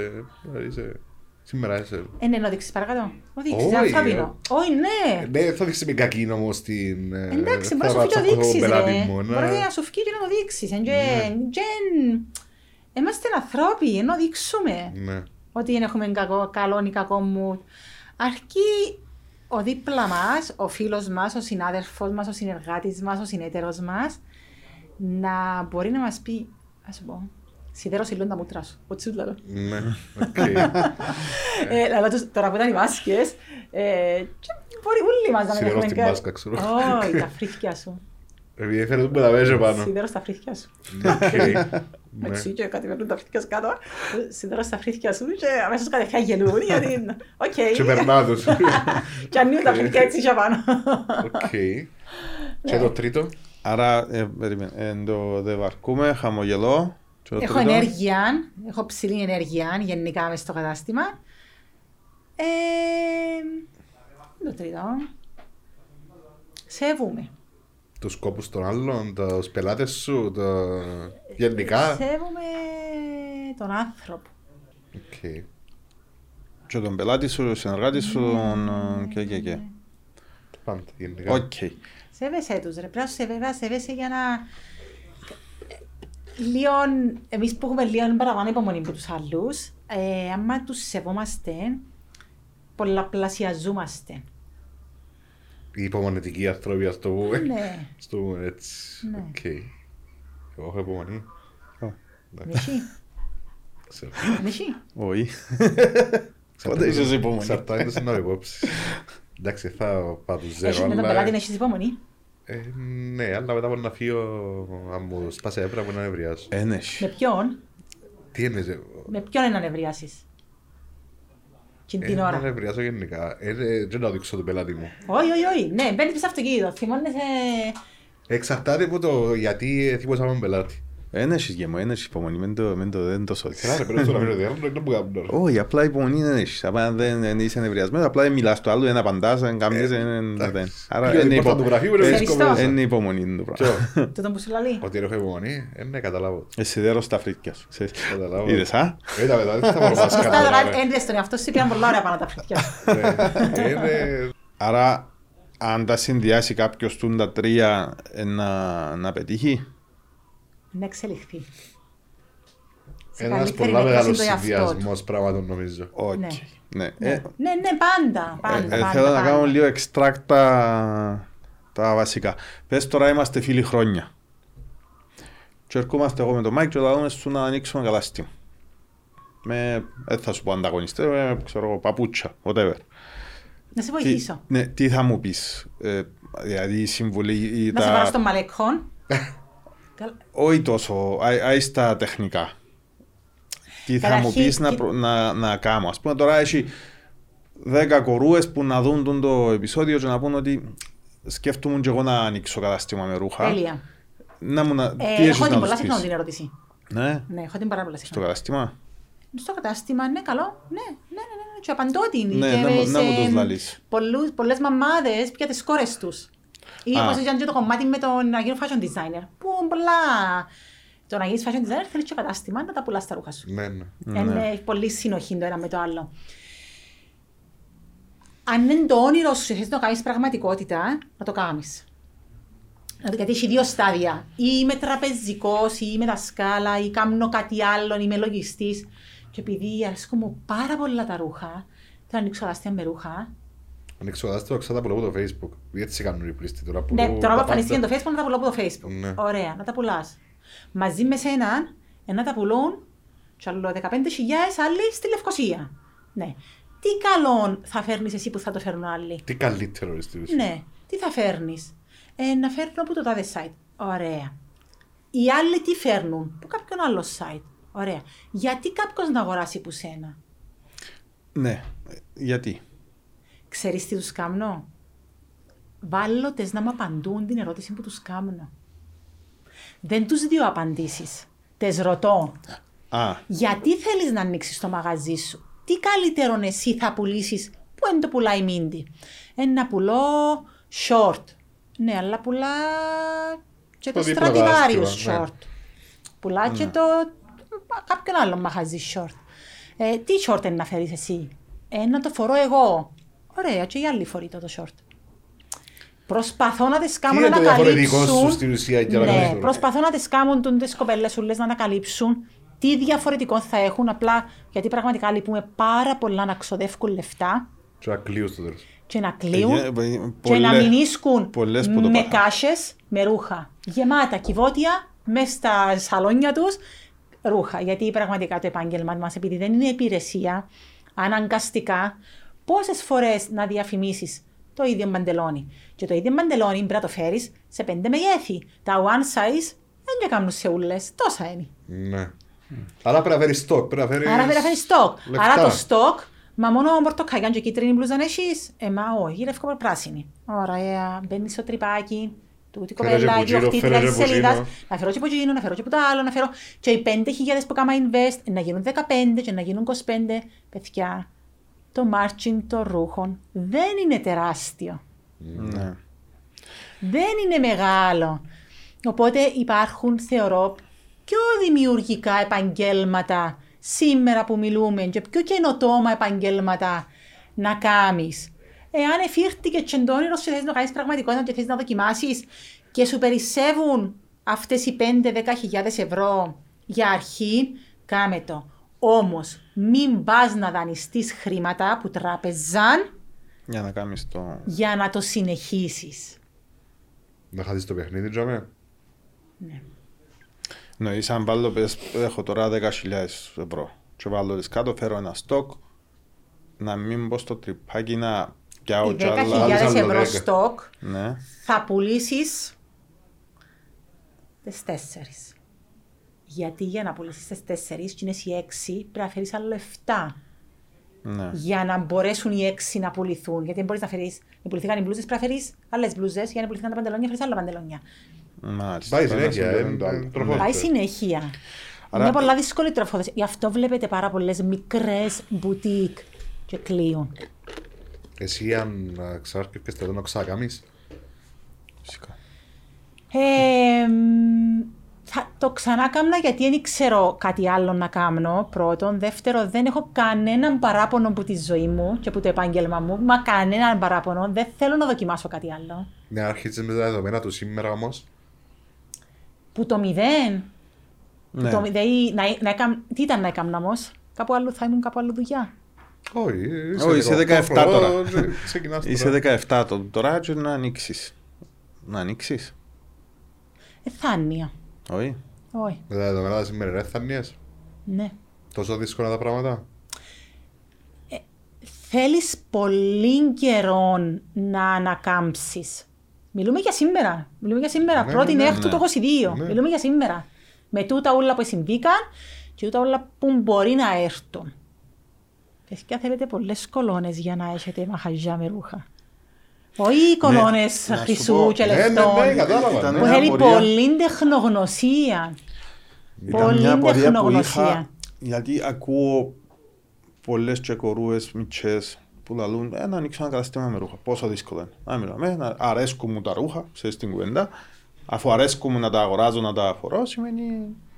ε, είσαι... Σήμερα είσαι... ε, ναι, να δείξεις παρακάτω. Να δείξεις, Όχι, ανθρώπινο. Όχι, ναι. Ναι, θα δείξεις με κακή όμως την... ε, Εντάξει, θα μπορείς να σου φύγει το τσακωθώ δείξεις, πελάτη ρε. μου, ναι. Μπορείς να σου φύγει και να το δείξεις. Εν και- και- Είμαστε ανθρώποι, ενώ δείξουμε. Ναι. ότι δεν έχουμε κακό, καλό ή κακό μου. Αρκεί ο δίπλα μας, ο φίλος μας, ο συνάδελφος μας, ο συνεργάτης μας, ο συνέταιρος μας, να μπορεί να μας πει, ας σου πω, σιδέρωσε λίγο τα μούτρα σου. Ούτσου λαλώ. Ναι, οκ. Ε, λαλώ τους, τώρα που ήταν οι μάσκες, ε, και μπορεί όλοι μας να μην Σιδερώ έχουμε στην κάτι. μάσκα, ξέρω. Όχι, τα φρύθια σου. Επειδή έφερε τον πεταβέζο πάνω. Σιδέρωσ' τα φρύθκια σου. Οκ. Ναι. Έτσι και κατεβαίνουν τα φρύθκια σου κάτω. Σιδέρωσ' τα φρύθκια σου και αμέσως κατευθείαν γελούν γιατί είναι, οκ. Και περνάς τους. Και ανοίγουν τα φρύθκια έτσι και πάνω. Οκ. Και το τρίτο; Άρα, ε, περίμενε, ε, το δεν βαρκούμαι, χαμογελώ. Και το Έχω τρίτο, ενέργεια, έχω ψηλή ενέργεια γενικά μέσα στο κατάστημα. Ε, το τρίτο. Σέβομαι. Τους σκόπους των άλλων, τους πελάτες σου, το... γενικά. Σέβομαι τον άνθρωπο. Οκ. Και τον πελάτη σου, τον συνεργάτη σου, τον, ε, και, και, και. Πάντα, γενικά. Οκ. Σέβεσαι τους ρε, πρέπει να σε βέβαια σέβεσαι για να... Λίγο, εμείς που έχουμε λίγο παραπάνω υπομονή από τους άλλους, ε, άμα τους σεβόμαστε, πολλαπλασιαζόμαστε. Οι υπομονετικοί άνθρωποι, ας το πούμε. Ναι, Ας το πούμε έτσι. Ναι. Οκ. Εγώ έχω υπομονή. μισή, Ξέρω. μισή. Όχι. Πότε είσαι υπομονή; Εξαρτάται στην άλλη υπόψη. Εντάξει, θα πάω τους ζέρω, Έχεις με τον αλλά... πελάτη να έχεις υπομονή; Ε, ναι, αλλά μετά από να φύγω, αν μου σπάσε έπρα, που να νευριάσω. Ένεση. Με ποιον, Τι είναι, με ποιον είναι να νευριάσεις; Και την ε, να ώρα. νευριάσω γενικά. Ε, ε, δεν να δείξω τον πελάτη μου. Όχι, όχι, όχι. Ναι, μπαίνεις μέσα στο αυτοκίνητο. Θυμώνεσαι... Εξαρτάται από το γιατί θύμωσα με τον πελάτη. Ένεσης για μου, ένεσης υπομονή, μεν το, μεν το, δεν το σώθεις. Καλά ρε, πρέπει να φέρω διάλογο, δεν μου κάνουν τώρα. Όχι, απλά υπομονή δεν έχεις. Απλά δεν δεν είσαι νευριασμένος, απλά δεν μιλάς το άλλο, δεν απαντάς, δεν κάνεις, δεν... δεν- δεν. Άρα Πήγα είναι την πόρτα του υπο- γραφείου, ρε, Ευχαριστώ. βρίσκομαι μέσα. είναι υπομονή το πράγμα. Ποιο; Τούτο που σου λέει. Ότι έχω υπομονή, ε, ναι, καταλάβω. Εσύ δέρω στα φρύτια σου. ξέρεις. Καταλάβω. Είδες, α; Είδα μετά, δεν θα πάρω μάσκα. Σωστά, τώρα, τώρα ρε. έντες τον εαυτό σου, πήγαν πολλά ωραία πάνω τα φρύτια σου. Ναι, είναι- Άρα, αν τα συνδυάσει κάποιος τούντα τρία, ε, να, να πετύχει; Να εξελιχθεί. Σε Ένας καλύτερη πολλά έκδοση μεγάλος του εαυτού του. συνδυασμός πράγματων νομίζω. Όχι. Ναι. Ναι. Ναι, Ε, ναι, ναι, πάντα. ε, πάντα, ε, πάντα, Θέλω να πάντα. κάνω λίγο extract τα, τα βασικά. Πες τώρα είμαστε φίλοι χρόνια. Και ερχόμαστε εγώ με τον Μάικ και λαλούμε σου να ανοίξουμε κατάστημα. Με, δεν θα σου πω ανταγωνιστές, με, ξέρω εγώ, παπούτσια, whatever. Να σε Τι, βοηθήσω. ναι, τι θα μου πεις, ε, δηλαδή η συμβουλή ή Να σε βάλω τα... στον μαλεκχόν. Καλά. Όχι τόσο, άι στα τεχνικά. Τι θα μου Καταρχήν, πεις να, τι- προ- να, να κάνω. Ας πούμε τώρα έχει 10 κορούες που να δουν τον το επεισόδιο και να πούν ότι σκέφτομαι και εγώ να ανοίξω κατάστημα με ρούχα. Τέλεια. Να μου να... Ε, τι έχεις έχω την να πολλά τους συχνά πεις; την ερώτηση. Ναι, Ναι, έχω την πάρα πολλά στο συχνά. κατάστημα; Στο κατάστημα, ναι, καλό. Ναι, ναι, ναι, ναι. Και απαντώ την. Ναι, Και να μου- να μου σε τους λαλείς. πολλούς- Πολλές μαμάδες πια τις κόρες τους. Ή Α. όπως ήταν και το κομμάτι με τον να γίνω fashion designer. Που πολλά... Το να γίνεις fashion designer θέλει και κατάστημα να τα πουλάς τα ρούχα σου. Ναι, ναι. Είναι έχει πολύ συνοχή το ένα με το άλλο. Αν είναι το όνειρο σου και θες να το κάνεις πραγματικότητα, να το κάνεις. Δηλαδή, Γιατί έχει δύο στάδια. Ή είμαι τραπεζικός, ή είμαι δασκάλα, ή κάνω κάτι άλλο, ή είμαι λογιστής. Και επειδή αρέσκουν μου πάρα πολλά τα ρούχα, θέλω να ανοίξω δάστια με ρούχα. Ανοίξω δάστρο, ξέρω τα πουλώ από το facebook. Γιατί σε κάνουν οι πλήστοι τώρα που... Ναι, τώρα που τα εμφανίστηκε πάντα. το Facebook, να τα πουλώ από το Facebook. Ναι. Ωραία, να τα πουλάς. Μαζί με σένα, ε, να τα πουλούν και άλλο 15.000 άλλοι στη Λευκοσία. Ναι. Τι καλό θα φέρνεις εσύ που θα το φέρνουν άλλοι; Τι καλύτερο ρε στη ουσία. Ναι. Τι θα φέρνεις; Ε, να φέρνω από το τάδε site. Ωραία. Οι άλλοι τι φέρνουν; Από κάποιον άλλο site. Ωραία. Γιατί κάποιος να αγοράσει που σένα; Ναι, γιατί; Ξέρεις τι τους κάνω. Βάλω τες να μου απαντούν την ερώτηση που τους κάνω. Δεν τους δύο απαντήσεις. Τες ρωτώ. Α, Γιατί θέλεις να ανοίξεις το μαγαζί σου; Τι καλύτερον εσύ θα πουλήσεις; Πού είναι το πουλάει η Μίντι; Ένα πουλώ short. Ναι, αλλά πουλά και το Το δίπλα Stradivarius δάσκημα, ναι. short. Πουλά και το κάποιον άλλο μαγαζί short. Ε, τι short είναι να φέρεις εσύ; Ε, να το φορώ εγώ. Ωραία, και οι άλλοι φορεί το, το short. Προσπαθώ να τις κάνω είναι να το διαφορετικό ανακαλύψουν. σου στην ουσία για να ναι, κάνεις το προσπαθώ να τις κάνουν τον τις κοπέλες σου λες να ανακαλύψουν τι διαφορετικό θα έχουν απλά γιατί πραγματικά λείπουμε πάρα πολλά να ξοδεύουν λεφτά Και να κλείω στο τέλος. και να κλείουν Ε, ε, και να πολλές- μην ίσκουν πολλές που το με πάθαν. κάσες, με ρούχα. Γεμάτα κυβότια μέσα στα σαλόνια τους ρούχα. Γιατί πραγματικά το επάγγελμα μας, επειδή δεν είναι υπηρεσία, αναγκαστικά, πόσες φορές να διαφημίσεις το ίδιο μπαντελόνι. Και το ίδιο μπαντελόνι πρέπει να το φέρεις σε πέντε μεγέθη. Τα one size δεν και κάνουν σε ούλες, τόσα είναι. Ναι. Άρα πρέπει να φέρεις στόκ, πρέπει να φέρεις... Άρα πρέπει να φέρεις στόκ. λεφτά. Άρα το στόκ, μα μόνο πορτοκαλιά και κίτρινη μπλούζα να έχεις. Ε, μα όχι, λευκό με πράσινη. Ωραία, μπαίνεις στο τρυπάκι, τούτη Φέρε και κοπέλα, η πουτζίνο, οχτήτρια φέρε της και σελίδας. πουτζίνο. Να φέρω και πουτζίνο, να φέρω και που το άλλο, να φέρω και οι 5.000 που κάμα invest, να γίνουν 15 και να γίνουν 25. Παιδιά, το marching των ρούχων δεν είναι τεράστιο. Ναι. Δεν είναι μεγάλο. Οπότε υπάρχουν, θεωρώ, πιο δημιουργικά επαγγέλματα σήμερα που μιλούμε και πιο καινοτόμα επαγγέλματα να κάνεις. Εάν εφήρθηκε και το όνειρο σου θες να κάνεις πραγματικότητα και θες να δοκιμάσεις και σου περισσεύουν αυτές οι 5-10 χιλιάδες ευρώ για αρχή, κάμε το. Όμως, μην πας να δανειστείς χρήματα που τραπεζάν Για να κάνεις το... για να το συνεχίσεις. Να χάσεις το παιχνίδι, τζάμε. Ναι, σαν βάλω πες, έχω τώρα 10.000 ευρώ και βάλω τις κάτω, φέρω ένα στόκ, να μην μπω στο τρυπάκι να πιάω Οι κι άλλα. 10.000 άλλο ευρώ 10. στόκ Ναι, θα πουλήσεις τις τέσσερις. Γιατί για να πουλήσεις τις τέσσερις και είναι οι έξι πρέπει να φέρεις άλλο 7 ναι. για να μπορέσουν οι έξι να πουληθούν. Γιατί δεν μπορείς να φέρεις, να πουληθήκαν οι μπλούζες, πρέπει να φέρεις άλλες μπλούζες, για να πουληθήκαν τα παντελόνια, φέρεις άλλα παντελόνια. Μάλιστα. Πάει Το ένα συνέχεια, συμπληρώνει ε, το άλλο. ε, τροφό. Ναι. Πάει συνέχεια. Άρα- Είναι πολλά δύσκολη τροφοδοσία. Γι' αυτό βλέπετε πάρα πολλές μικρές μπουτίκ και κλείουν. Εσύ αν α, ξάρκευκες το να ξανακάμεις. Φυσικά. Ε, μ, θα το ξανά κάμνα γιατί δεν ξέρω κάτι άλλο να κάνω. Πρώτον. Δεύτερον, δεν έχω κανέναν παράπονο από τη ζωή μου και από το επάγγελμα μου. Μα κανέναν παράπονο. Δεν θέλω να δοκιμάσω κάτι άλλο. Ναι, άρχισες με τα δεδομένα του σήμερα όμως. Που το μηδέν. Ναι. Το, δηλαδή, να, να έκαμ- τι ήταν να έκανα όμως; Κάπου άλλο θα ήμουν κάπου άλλο δουλειά. Όχι, Όχι, είσαι 17 τώρα. Ξεκινάς Είσαι τώρα. 17 το- τώρα και να ανοίξεις. Να ανοίξεις. Εθάνεια. Όχι. Όχι. Με τα δεδομένα τα σημερινά θα νιές. Ναι. Τόσο δύσκολα τα πράγματα. Θέλεις πολύ καιρό να ανακάμψεις. Μιλούμε για σήμερα. Μιλούμε για σήμερα. Ναι, Πρώτη ναι, ναι, έκτου ναι. το 22. Ναι. Μιλούμε για σήμερα. Με τούτα όλα που συμβήκαν και τούτα όλα που μπορεί να έρθουν. Παιδιά θέλετε πολλές κολόνες για να έχετε μαχαζιά με ρούχα. Όχι κολόνες να σου χρυσού πω, και Ναι, ναι, λεφτών. ναι, κατάλαβα. Ήταν ναι. Που μια θέλει απορία. πολύ τεχνογνωσία. Ήταν Πολύ μια απορία που είχα, τεχνογνωσία. γιατί ακούω πολλές τσεκορούες μητσές που λαλούν ε, να ανοίξω ένα κατάστημα με ρούχα. Πόσο δύσκολο είναι. Να μιλάμε, να αρέσκουν μου τα ρούχα, ξέρεις την κουβέντα. Αφού αρέσκουν μου να τα αγοράζω, να τα φορώ, σημαίνει...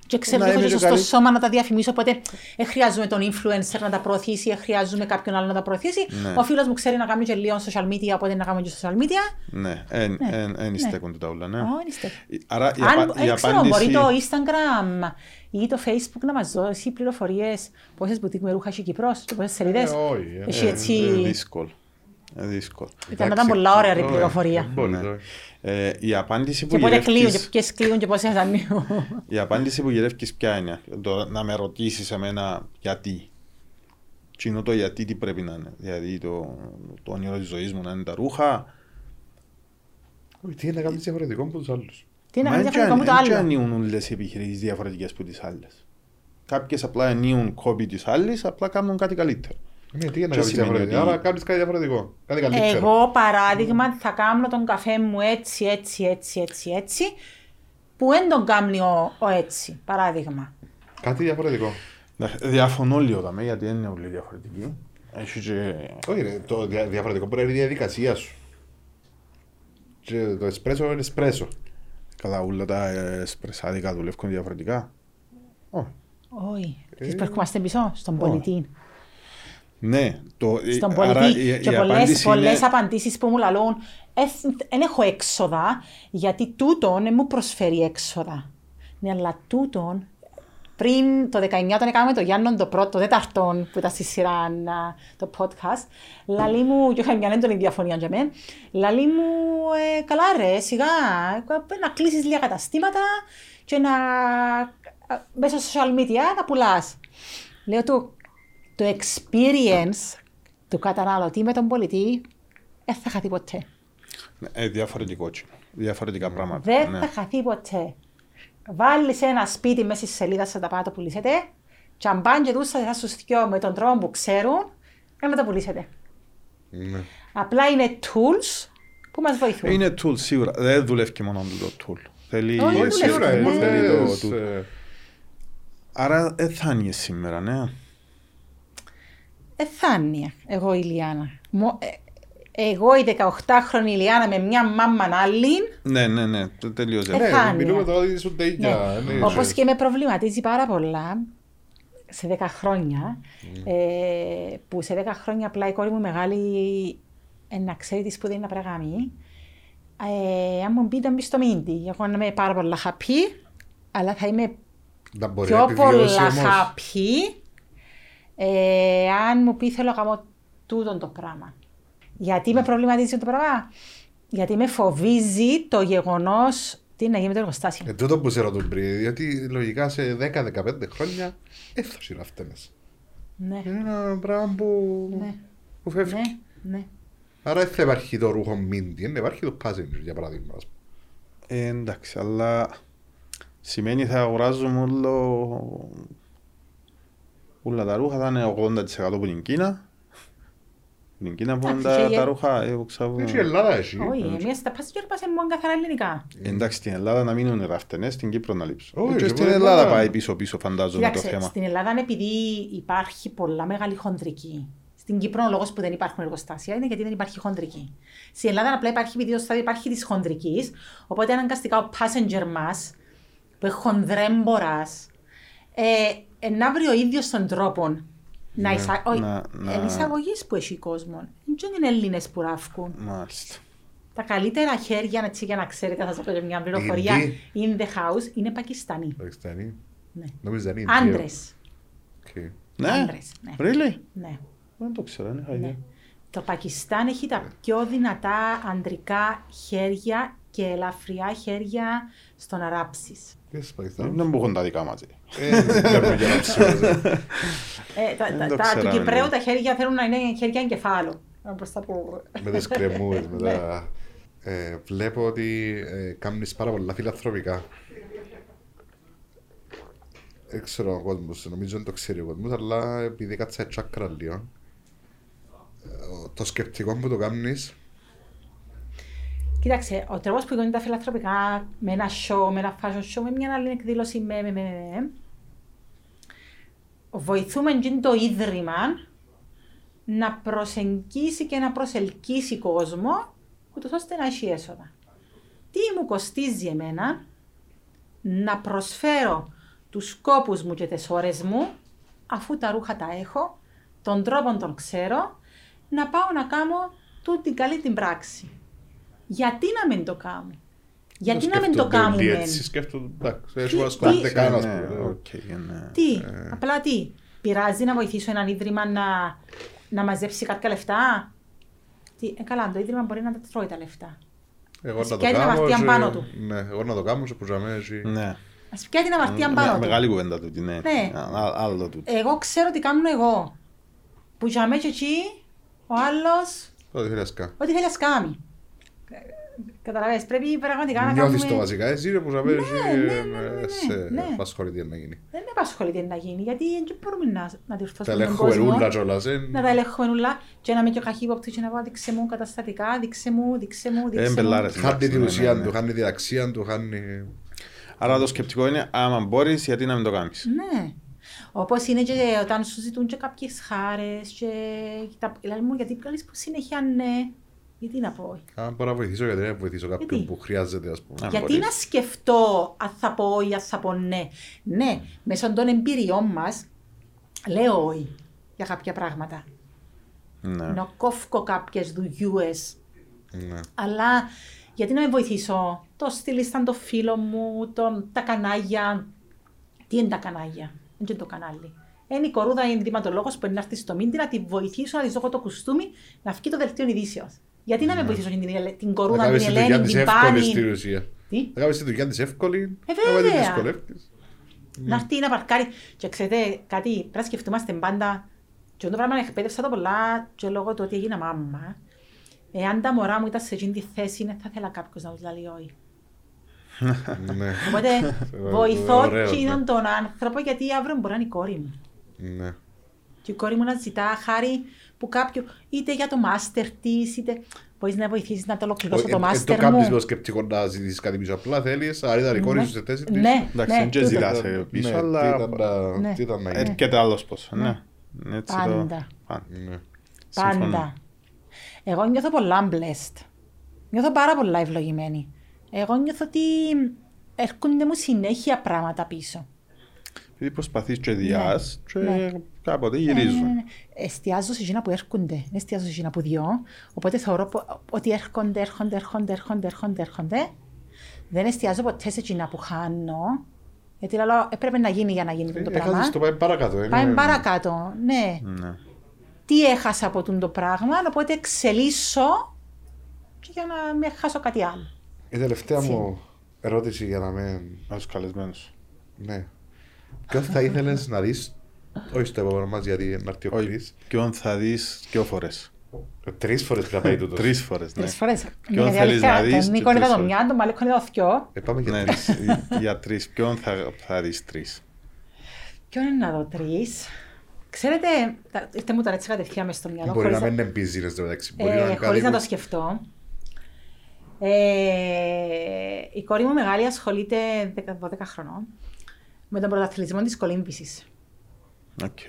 Και ξέρω να ότι έχω είμαι και και σωστό καλή. σώμα να τα διαφημίσω, οπότε ε, χρειάζομαι τον influencer να τα προωθήσει, ε, χρειάζομαι κάποιον άλλο να τα προωθήσει. Ναι. Ο φίλο μου ξέρει να κάνει και λίγο social media, οπότε να κάνουμε και social media. Ναι, εν, Ναι, εν, εν ναι. στέκονται τα όλα, ναι. Ω, είστε. Άρα η, Αν, απα- η δεν ξέρω, μπορεί απάντηση... το Instagram ή το Facebook να μα δώσει πληροφορίε πόσε μπουτίκ με ρούχα έχει η Κύπρος και πόσε σελίδε. Ε, όχι, ε. Έχει Ε, έτσι. ε, δύσκολο. Ε, δύσκολο. Ήταν, ήταν πολλά ωραία ρε όχι, πληροφορία. Δεν μπορεί, Ναι. όχι. Ε, η απάντηση που Και πότε κλείουν, και γυρεύκεις... ποιε κλείουν και πόσες ανοίγουν. Η απάντηση που γυρεύκεις ποια είναι; Το, να με ρωτήσεις εμένα γιατί. Τι είναι το γιατί τι πρέπει να είναι. Δηλαδή το, το όνειρο της ζωής μου να είναι τα ρούχα. Όχι, Τι είναι να κάνεις διαφορετικό από τους άλλους; Τι να Μα κάνεις εν διαφορετικό με το και άλλο. ανοίγουν όλες οι επιχειρήσεις διαφορετικές από τις άλλες. Κάποιες απλά ανοίγουν κόπη της άλλης, απλά κάνουν κάτι καλύτερο. Ναι, τι είναι να Τι κάνεις σημαίνει διαφορετικό. ότι- Άρα κάνεις κάτι διαφορετικό. Κάτι καλύτερο. Εγώ παράδειγμα θα κάνω τον καφέ μου έτσι, έτσι, έτσι, έτσι, έτσι, που δεν τον κάνει ο, ο έτσι, παράδειγμα. Κάτι διαφορετικό. Εντάξει, Διαφωνώ λίγο δαμέ, γιατί δεν είναι όλοι διαφορετικοί. Έχει και... Όχι, ρε, το δια- διαφορετικό μπορεί να είναι η διαδικασία σου. Και το εσπρέσο είναι εσπρέσο. Καλά, όλα τα εσπρεσάδικα δουλεύουν διαφορετικά. Όχι. Όχι. Ε. Τις που ερχόμαστε πίσω, στον Όχι. πολιτή. Ναι, το, Στον άρα πολιτή. η- Και η πολλές, απάντηση πολλές είναι- απαντήσεις που μου λαλούν, δεν έχω έξοδα, γιατί τούτον δεν μου προσφέρει έξοδα. Ναι, αλλά τούτον πριν το 19 όταν έκαναμε το Γιάννον το πρώτο, το τέταρτο που ήταν στη σειρά α, το podcast, λαλή μου, και είχα μια έντονη διαφωνία για μένα, λαλή μου, ε, καλά ρε, σιγά, ε, να κλείσεις λίγα καταστήματα και να ε, μέσα στο social media να πουλάς. Λέω του, το experience του καταναλωτή με τον πολιτή δεν θα χαθεί ποτέ. Ε, διαφορετικό τσι. Διαφορετικά πράγματα. Δεν ναι. θα χαθεί ποτέ. Βάλεις ένα σπίτι μέσα στη σελίδα σα τα πάτε το πουλήσετε. Και αν πάνε και τούσα θα σου θυκιώ με τον τρόπο που ξέρουν, να με το πουλήσετε. Ναι. Απλά είναι tools που μας βοηθούν. Είναι tool σίγουρα. Δεν δουλεύει και μόνο το tool. Θέλει Όχι, δεν εσύ, δουλεύει. Σίγουρα, Ναι. θέλει το πολλές, tool. ε, Άρα δεν θα είναι σήμερα, ναι. Εθάνεια, εγώ η Λιάννα. Μο- ε, εγώ η 18χρονη Λιάννα με μια μάμμα άλλη, Ναι, ναι, ναι, το τελείωσε. Ε, Ναι, Χάνια. μιλούμε τώρα ότι ήσουν τέτοια. ναι, Όπω ξέρεις. και με προβληματίζει πάρα πολλά σε 10 χρόνια. Ε, που σε 10 χρόνια απλά η κόρη μου μεγάλη ε, να ξέρει τι σπουδή είναι να πρέπει να κάνει. Ε, αν μου πει να μπει στο μίντι, εγώ να είμαι πάρα πολλά happy, αλλά θα είμαι Να μπορεί να πιο πολλά επιβιώσει όμως. happy ε, αν μου πει θέλω να κάνω τούτο το πράγμα. Γιατί με προβληματίζει το πράγμα, Γιατί με φοβίζει το γεγονός τι να γίνει με το εργοστάσιο. Ε, τούτο που σε ρωτώ πριν, γιατί λογικά σε 10-15 χρόνια δεν θα συναυτένες. Ναι, Είναι ένα πράγμα που, ναι, που φεύγει. ναι, ναι. Άρα δεν θα υπάρχει το ρούχο μίντι, δεν υπάρχει το passenger για παράδειγμα. ας πούμε. Ε, εντάξει, αλλά σημαίνει θα αγοράζουμε όλο... όλα τα ρούχα, θα είναι 80% που είναι η Κίνα. Την Κίνα που είναι Εντάξει, τα, και- τα ρούχα, ε, ξέρω, Έτσι η Ελλάδα έχει. Όχι, εμείς στα passenger πας μόνο καθαρά ελληνικά. Εντάξει, στην Ελλάδα να μείνουν ραφτενές, στην Κύπρο να λείψουν. Όχι, και και στην εγώ Ελλάδα δεν- πάει πίσω-πίσω φαντάζομαι το Κοίταξε, θέμα. στην Ελλάδα επειδή υπάρχει πολλά μεγάλη χοντρική. Στην Κύπρο ο λόγος που δεν υπάρχουν εργοστάσια είναι γιατί δεν υπάρχει χοντρική. Στην Ελλάδα απλά υπάρχει επειδή το στάδιο υπάρχει της χοντρική, οπότε αναγκαστικά ο passenger μας, που είναι χονδρέμπορα, ε, να βρει ο ίδιος τον τρόπο να Ναι, εισαγωγεί. Όχι, να- να- είναι εισαγωγής που έχει κόσμο. Δεν είναι Έλληνες που ράφκουν. Μάλιστα. Τα καλύτερα χέρια, έτσι για να ξέρετε, θα σας πω και μια πληροφορία, Ινδοί. in the house είναι Πακιστανοί. Πακιστανοί. Ναι. Νομίζω δεν είναι. Άντρες. Οκ. Ναι, Άντρες, ναι. really? Ναι. Δεν το ξέρω, δεν είχα Ναι. ιδέα. Το Πακιστάν έχει τα πιο δυνατά αντρικά χέρια και ελαφριά χέρια στο να ράψεις. Τι είσαι Πακιστάν. Δεν μπορούν τα δικά μας. Ε. Ε, δεν βλέπω για να ψήσω. Ε, τα, Δεν τα, το τα, ξέραμε, του Κυπρέου ναι. τα χέρια θέλουν να είναι χέρια εγκεφάλου. Όπως τα που... Με τις κρεμούες, με Ναι. τα... Ε, βλέπω ότι ε, κάνεις πάρα πολλά φιλανθρωπικά. Δεν ξέρω ο κόσμος, νομίζω δεν το ξέρει ο κόσμος, αλλά επειδή κάτσα τσάκρα λίγο, ε, το σκεπτικό που το κάνεις, Κοίταξε, ο τρόπος που γίνονται τα φιλανθρωπικά με ένα show, με ένα fashion show, με μια άλλη εκδήλωση, με, με, με, με, με, βοηθούμε και το ίδρυμα να προσεγγίσει και να προσελκύσει κόσμο, ούτως ώστε να έχει έσοδα. Τι μου κοστίζει εμένα να προσφέρω τους κόπους μου και τις ώρες μου, αφού τα ρούχα τα έχω, τον τρόπο τον ξέρω, να πάω να κάνω τούτη καλή την πράξη. Γιατί να μην το κάνω. Γιατί να μην το σκέφτονται όλοι κάνουμε. Έτσι σκέφτονται, εντάξει, Τι- έχει ασχολούνται τι- καν, ας Ναι, πούμε. οκ, ναι. Τι, Ε. απλά τι. Πειράζει να βοηθήσω έναν ίδρυμα να, να μαζέψει κάποια λεφτά; Τι, ε, καλά, το ίδρυμα μπορεί να τα τρώει τα λεφτά. Εγώ Ας να το πιάνει την κάνω, αμαρτία σε- πάνω του. Ναι, εγώ να το κάνω σε πουζαμέζι. Ναι. Α πιάνει την αμαρτία Με- πάνω του. Μεγάλη κουβέντα τούτη, ναι. Ναι. Α- α- Άλλο τούτο. Εγώ ξέρω τι κάνω εγώ. Που για μένα και εκεί, ο άλλος, Ό,τι θέλεις κα. ό,τι θέλεις ας κάνει. Ε, Καταλαβαίνεις, πρέπει πραγματικά να Νιώθεις κάνουμε... το βασικά, εσύ ρε πουζαμέζι, Ναι, ναι, ναι, ναι, ναι, σε ναι. απασχολεί τι να γίνει. Δεν με απασχολεί τι να γίνει, γιατί δεν μπορούμε να, να Τα διορθώσουμε τον ελέγχουμε κόσμο. ούλα κιόλας, ε. Να τα ελέγχουμε όλα και να είμαι και ο καχύποπτος και να πω δείξε μου καταστατικά, δείξε μου, δείξε μου, Ε, δείξε μου. μπελάρες. Χάνει Εντάξει, την ναι, ουσία ναι, του, ναι. χάνει την αξία του, χάνει... Άρα το σκεπτικό είναι, άμα μπορείς, γιατί να μην το κάνεις; Ναι. Όπως είναι και όταν σου ζητούν και κάποιες χάρες και τα... Λέει μου γιατί βγάλεις που συνέχεια ναι. Γιατί να πω όχι. Αν μπορώ να βοηθήσω, γιατί δεν να βοηθήσω κάποιον Γιατί; που χρειάζεται, ας πούμε. Αν γιατί μπορείς. να σκεφτώ αν θα πω όχι, αν θα πω ναι. Ναι, μέσω των εμπειριών μας λέω όχι για κάποια πράγματα. Ναι. Να κόφω κάποιες δουλειές Ναι. Αλλά γιατί να με βοηθήσω, το στυλίσταν το φίλο μου, τον, τα κανάλια. Τι είναι τα κανάλια, δεν είναι το κανάλι. Είναι η κορούδα η ενδυματολόγος που είναι να έρθει στο μήντι να τη βοηθήσω να της δώσω το κουστούμι να βγει το δελτίο ειδήσεως. Γιατί να με βοηθήσω την, την, την Να κορούδα, κάνεις την τη δουλειά Ελένη, της την εύκολη Πάνη. στην ουσία. Τι; Να κάνεις τη δουλειά της εύκολη, Ε, να μην τη βέβαια. δυσκολεύεις. Να έρθει να παρκάρει. Και ξέρετε κάτι, πρέπει να σκεφτούμαστε πάντα. Και το πράγμα εκπαίδευσα το πολλά και λόγω του ότι έγινα μάμα. Εάν τα μωρά μου ήταν σε εκείνη τη θέση, δεν θα ήθελα κάποιος να τους λέει όχι. Ναι. Οπότε βοηθώ Ωραίο, εκείνον ναι. τον άνθρωπο γιατί αύριο μπορεί να είναι η κόρη μου. Ναι. Και η κόρη μου να ζητά χάρη που κάποιο, είτε για το μάστερ της, είτε μπορείς να βοηθήσεις να το ολοκληρώσω Ε, το ε, το μάστερ κάνεις με μου. το σκεπτικό να ζητήσεις κάτι πίσω. Απλά θέλεις, αν ήταν η κόρη σου σε θέση της. Ναι, Εντάξει, ναι, δεν και τούτο. ζητάς Ναι, πίσω, τι αλλά ήταν να- Ναι. τι ήταν να γίνει. έρχεται άλλος πόσο. Ναι. Έτσι το- Πάντα. Πάντα. Ναι. Συμφωνώ. Πάντα. Εγώ νιώθω πολλά blessed. Νιώθω πάρα πολλά ευλογημένη. Εγώ νιώθω ότι έρχονται μου συνέχεια πράγματα πίσω. Επειδή προσπαθείς και διάς και Ναι. κάποτε Ναι, ναι, γυρίζουν. ναι. Εστιάζω σε εκείνα που έρχονται, δεν εστιάζω σε εκείνα που διώ. Οπότε θεωρώ πο- ότι έρχονται, έρχονται, έρχονται, έρχονται, έρχονται, έρχονται. Δεν εστιάζω ποτέ σε εκείνα που χάνω. Γιατί λέω, έπρεπε να γίνει για να γίνει αυτό το πράγμα. Έχασες το πάει παρακάτω. είναι- Πάμε παρακάτω. Ναι. Ναι. Τι έχασα από τούτο το πράγμα, οπότε εξελίσσω και για να μην χάσω κάτι άλλο. Η τελευταία μου ερώτηση για να με... Ως καλεσμένος. Ναι. Ποιος θα ήθελες να δεις, όχι στο επόμενο μας γιατί να έρθει ο Όχι, Κρίς. ποιον θα δεις δυο φορές. Τρεις φορές κρατάει τούτος. Τρεις φορές, ναι. Τρεις φορές. Ποιον Ναι, θέλεις αλήθεια, να δεις Τον και Νίκο είναι τρεις το φορές. μια, τον Μαλέκο είναι το δυο. Ε, πάμε για Ναι, τρεις. για τρεις. Ποιον θα, θα δεις τρεις. Ποιον είναι να δω τρεις. Ξέρετε, τα- ήρθε μου τώρα έτσι κατευθείαν μες στο μυαλό. Μπορεί να χωρίς μην είναι business το μεταξύ. Μπορεί να Ε, είναι χωρίς κάτι να το που- σκεφτώ. Ε, η κόρη μου μεγάλη ασχολείται 10 12 χρονών με τον πρωταθλητισμό της κολύμβησης. Οκ.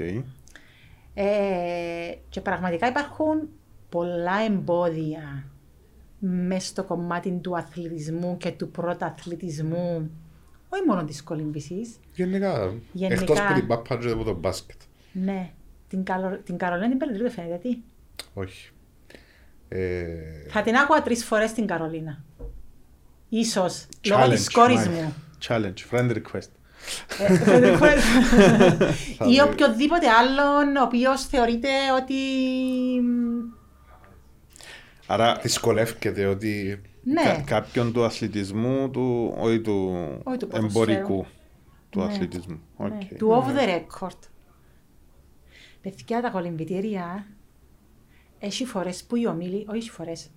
Ε, και πραγματικά υπάρχουν πολλά εμπόδια μέσα στο κομμάτι του αθλητισμού και του πρωταθλητισμού, όχι μόνο της κολύμβησης. Γενικά, Γενικά. εκτός που την μπάλα και από το μπάσκετ. Ναι, την, Καλο... την Καρολίνα την Πελενδρίτου δεν φαίνεται, τι. Όχι. Ε, Θα την άκουγα τρεις φορές την Καρολίνα. Ίσως, λόγω Challenge, της κόρης Mike. μου. Challenge, friend request. Ε, ή οποιοδήποτε άλλον ο οποίος θεωρείται ότι... Άρα, δυσκολεύεται ότι Ναι, κα- κάποιον του αθλητισμού, του, όχι του, Όχι του ποδοσφαίρου. εμπορικού του Ναι. αθλητισμού. ναι, Οκ. του off the record. Παιδιά, τα κολυμβητήρια έχει φορές που οι ομίλοι, όχι έχει φορές,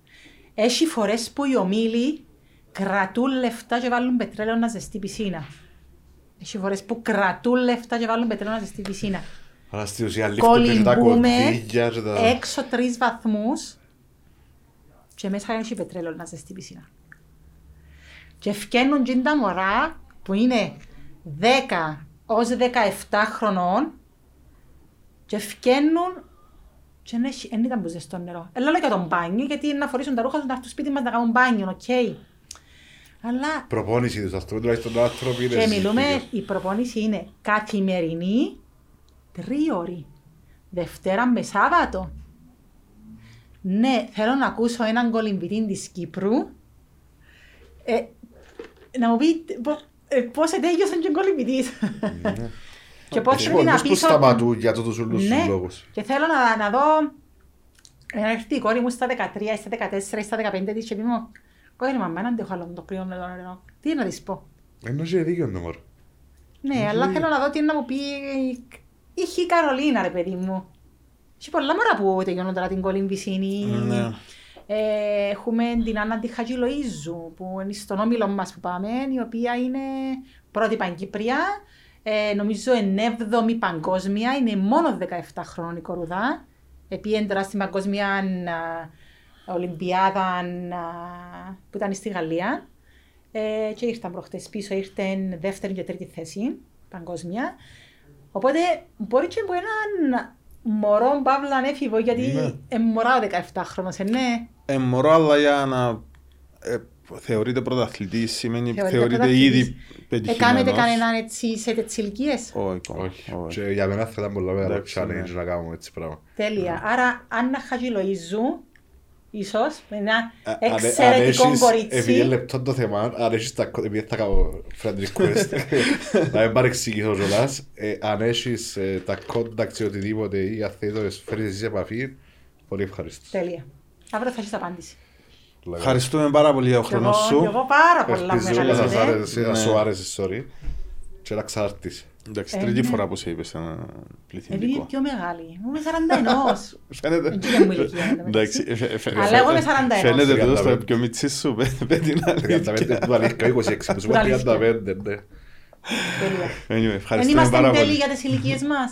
έχει φορές που οι ομίλοι κρατούν λεφτά και βάλουν πετρέλαιο να ζεστεί πισίνα. Έχει φορές που κρατούν λεφτά και βάλουν πετρέλαιο να ζεστεί πισίνα. Αλλά στην ουσία λήφκονται και τα Κολυμπούμε κονδύλια και τα... έξω τρεις βαθμούς και μέσα έχει πετρέλαιο να ζεστεί πισίνα. Και φκαίνουν και τα μωρά που είναι 10 ως 17 χρονών και φκαίνουν και δεν έχει- δεν ήταν που ζεστό νερό. Ε, λέω για τον μπάνιο, γιατί είναι να φορήσουν τα ρούχα τους να έρθουν στο σπίτι μας να κάνουν μπάνιο, οκ. Αλλά Προπόνηση τους, ας πούμε, τουλάχιστον το άνθρωπο είναι και μιλούμε, ζήτητος. η προπόνηση είναι καθημερινή, τρίωρη, Δευτέρα με Σάββατο. Ναι, θέλω να ακούσω έναν κολυμπητή της Κύπρου. Ε, να μου πει πο- ε, πώς ετέγιωσαν και ο κολυμπητής. και πώς Έχει πρέπει να πολλούς που πείσω... σταματούν για τούτους όλους τους Ναι, λόγους. και θέλω να, να δω να έρθει η κόρη μου στα 13, ή στα 14, ή στα 15 της και πει μου «Κόρη μαμά, δεν αντέχω άλλο με το κρύο νερό». Τι να της πω; Ενώ έχει δίκιο το μωρό. Ναι, αλλά θέλω να δω τι είναι να μου πει η η Καρολίνα, ρε παιδί μου. Έχει πολλά μωρά που τελειώνουν τώρα την κολυμβησίνη. Ναι. Ε, έχουμε την Άννα τη Χατζηλοΐζου, που είναι στον όμιλο μας που πάμε, η οποία είναι πρώτη Παγκύπρια. Ε, νομίζω είναι 7η παγκόσμια, είναι μόνο 17 χρόνων η κορουδά. Επίεν τώρα στην παγκόσμια α, Ολυμπιάδα α, που ήταν στη Γαλλία. Ε, και ήρθαν προχτές πίσω, ήρθαν δεύτερη και τρίτη θέση παγκόσμια. Οπότε μπορεί και από έναν μωρό παύλα ανέφηβο, γιατί Ναι. ε, μωρά ο 17 χρόνος, ε, ναι. Ε, μωρό, αλλά για να ε, θεωρείται πρωταθλητής σημαίνει Θεωρείται θεωρείται πρωταθλητής. ήδη Ε, πετυχημένος. κάνετε κανέναν έτσι σε τέτοιες ηλικίες; Όχι, ακόμα, Όχι. όχι. Και για μένα θα ήταν πολύ μεγάλο Εντάξει, challenge ναι. να κάνουμε έτσι πράγμα. Τέλεια. Άρα, Άννα Χατζηλοΐζου, ίσως, με ένα Α- αν- αν εξαιρετικό έχεις- Επειδή είναι κορίτσι. λεπτό το θέμα, αν έχεις τα κο- επειδή θα κάνω friend request, να μην παρεξηγηθώ κιόλας, ε, αν έχεις ε, τα contacts ή οτιδήποτε ή αν θέλεις να τις φέρεις εσύ σε επαφή, πολύ ευχαριστώ. Τέλεια. Αύριο θα έχεις απάντηση. Ευχαριστούμε πάρα πολύ για τον Και χρόνος εγώ, σου. και εγώ πάρα πολλά μου Ελπίζω να σας μεγαλύτερη. άρεσε, να Ναι. σου άρεσε, sorry. Και να ξαρτήσει. Εντάξει, Ε, τρίτη ναι. φορά που σε είπες ένα Επειδή είναι πληθυντικό. πιο μεγάλη. Μου είμαι 41. Φαίνεται. Εκεί δεν μου ηλικία, εν τω Εντάξει, μεταξύ. ε, ε, φαι- Αλλά εγώ είμαι φαι- 41. Φαίνεται τούτο στο 35. πιο μίτσι σου, πέ- πέ την 35 αλήθεια. του αλήθεια, 26, που σου Του αλήθεια. 35, ναι. Τέλεια. Anyway, Δεν Ευχαριστούμε είμαστε πάρα εν τέλει πολύ. για τις ηλικίες μας.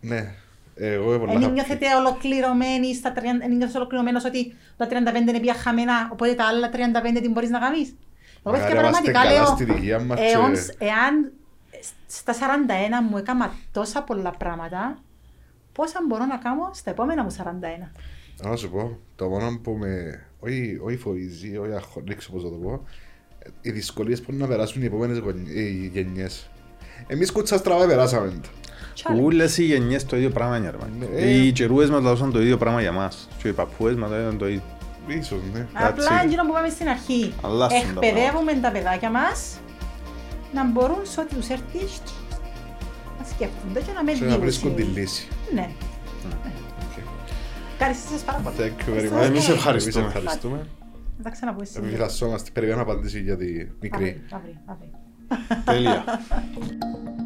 Ναι, εγώ είμαι πολλά Δεν happy. νιώθετε ολοκληρωμένοι στα 30, δεν νιώθεις ολοκληρωμένος ότι τα 35 είναι πια χαμένα, οπότε τα άλλα 35 τι μπορείς να κάνεις. Εγώ παιδιά Άρα είμαστε πραγματικά καλά λέω, στην υγεία μας εάν, και- εάν στα 41 μου έκανα τόσα πολλά πράγματα, πόσα μπορώ να κάνω στα επόμενα μου 41. Να σου πω, το μόνο που με. Όχι, όχι φοβίζει, όχι αχωνίξω όπως θα το πω. Οι δυσκολίες που να περάσουν οι επόμενες γονι- οι γενιές. Εμείς κουτσά στραβά περάσαμε. τα. Τσάλε. Ούλες οι γενιές το ίδιο πράγμα είναι, ρε man. Ναι, ε. Οι καιρούες μας λαούσαν το ίδιο πράγμα για μας. Και οι παππούες μας ήταν το ίδιο. Ίσως, ναι. Απλά That's it. εκείνο που είπαμε στην αρχή, Αλλάσουν τα εκπαιδεύουμε τα παιδάκια μας να μπορούν σε ό,τι τους έρθει να σκέφτονται και να με Και να βρίσκουν τη διούσουν. λύση. Ναι. Ευχαριστώ σας πάρα πολύ. Thank you very Ευχαριστώ. much. Εμείς ευχαριστούμε. Εμείς ευχαριστούμε. Θα τα ξαναπούμε σήμερα. Επιφυλασσόμαστε. Περιμένω απάντηση για τη μικρή. Αύριο, αύριο, αύριο. Τέλεια.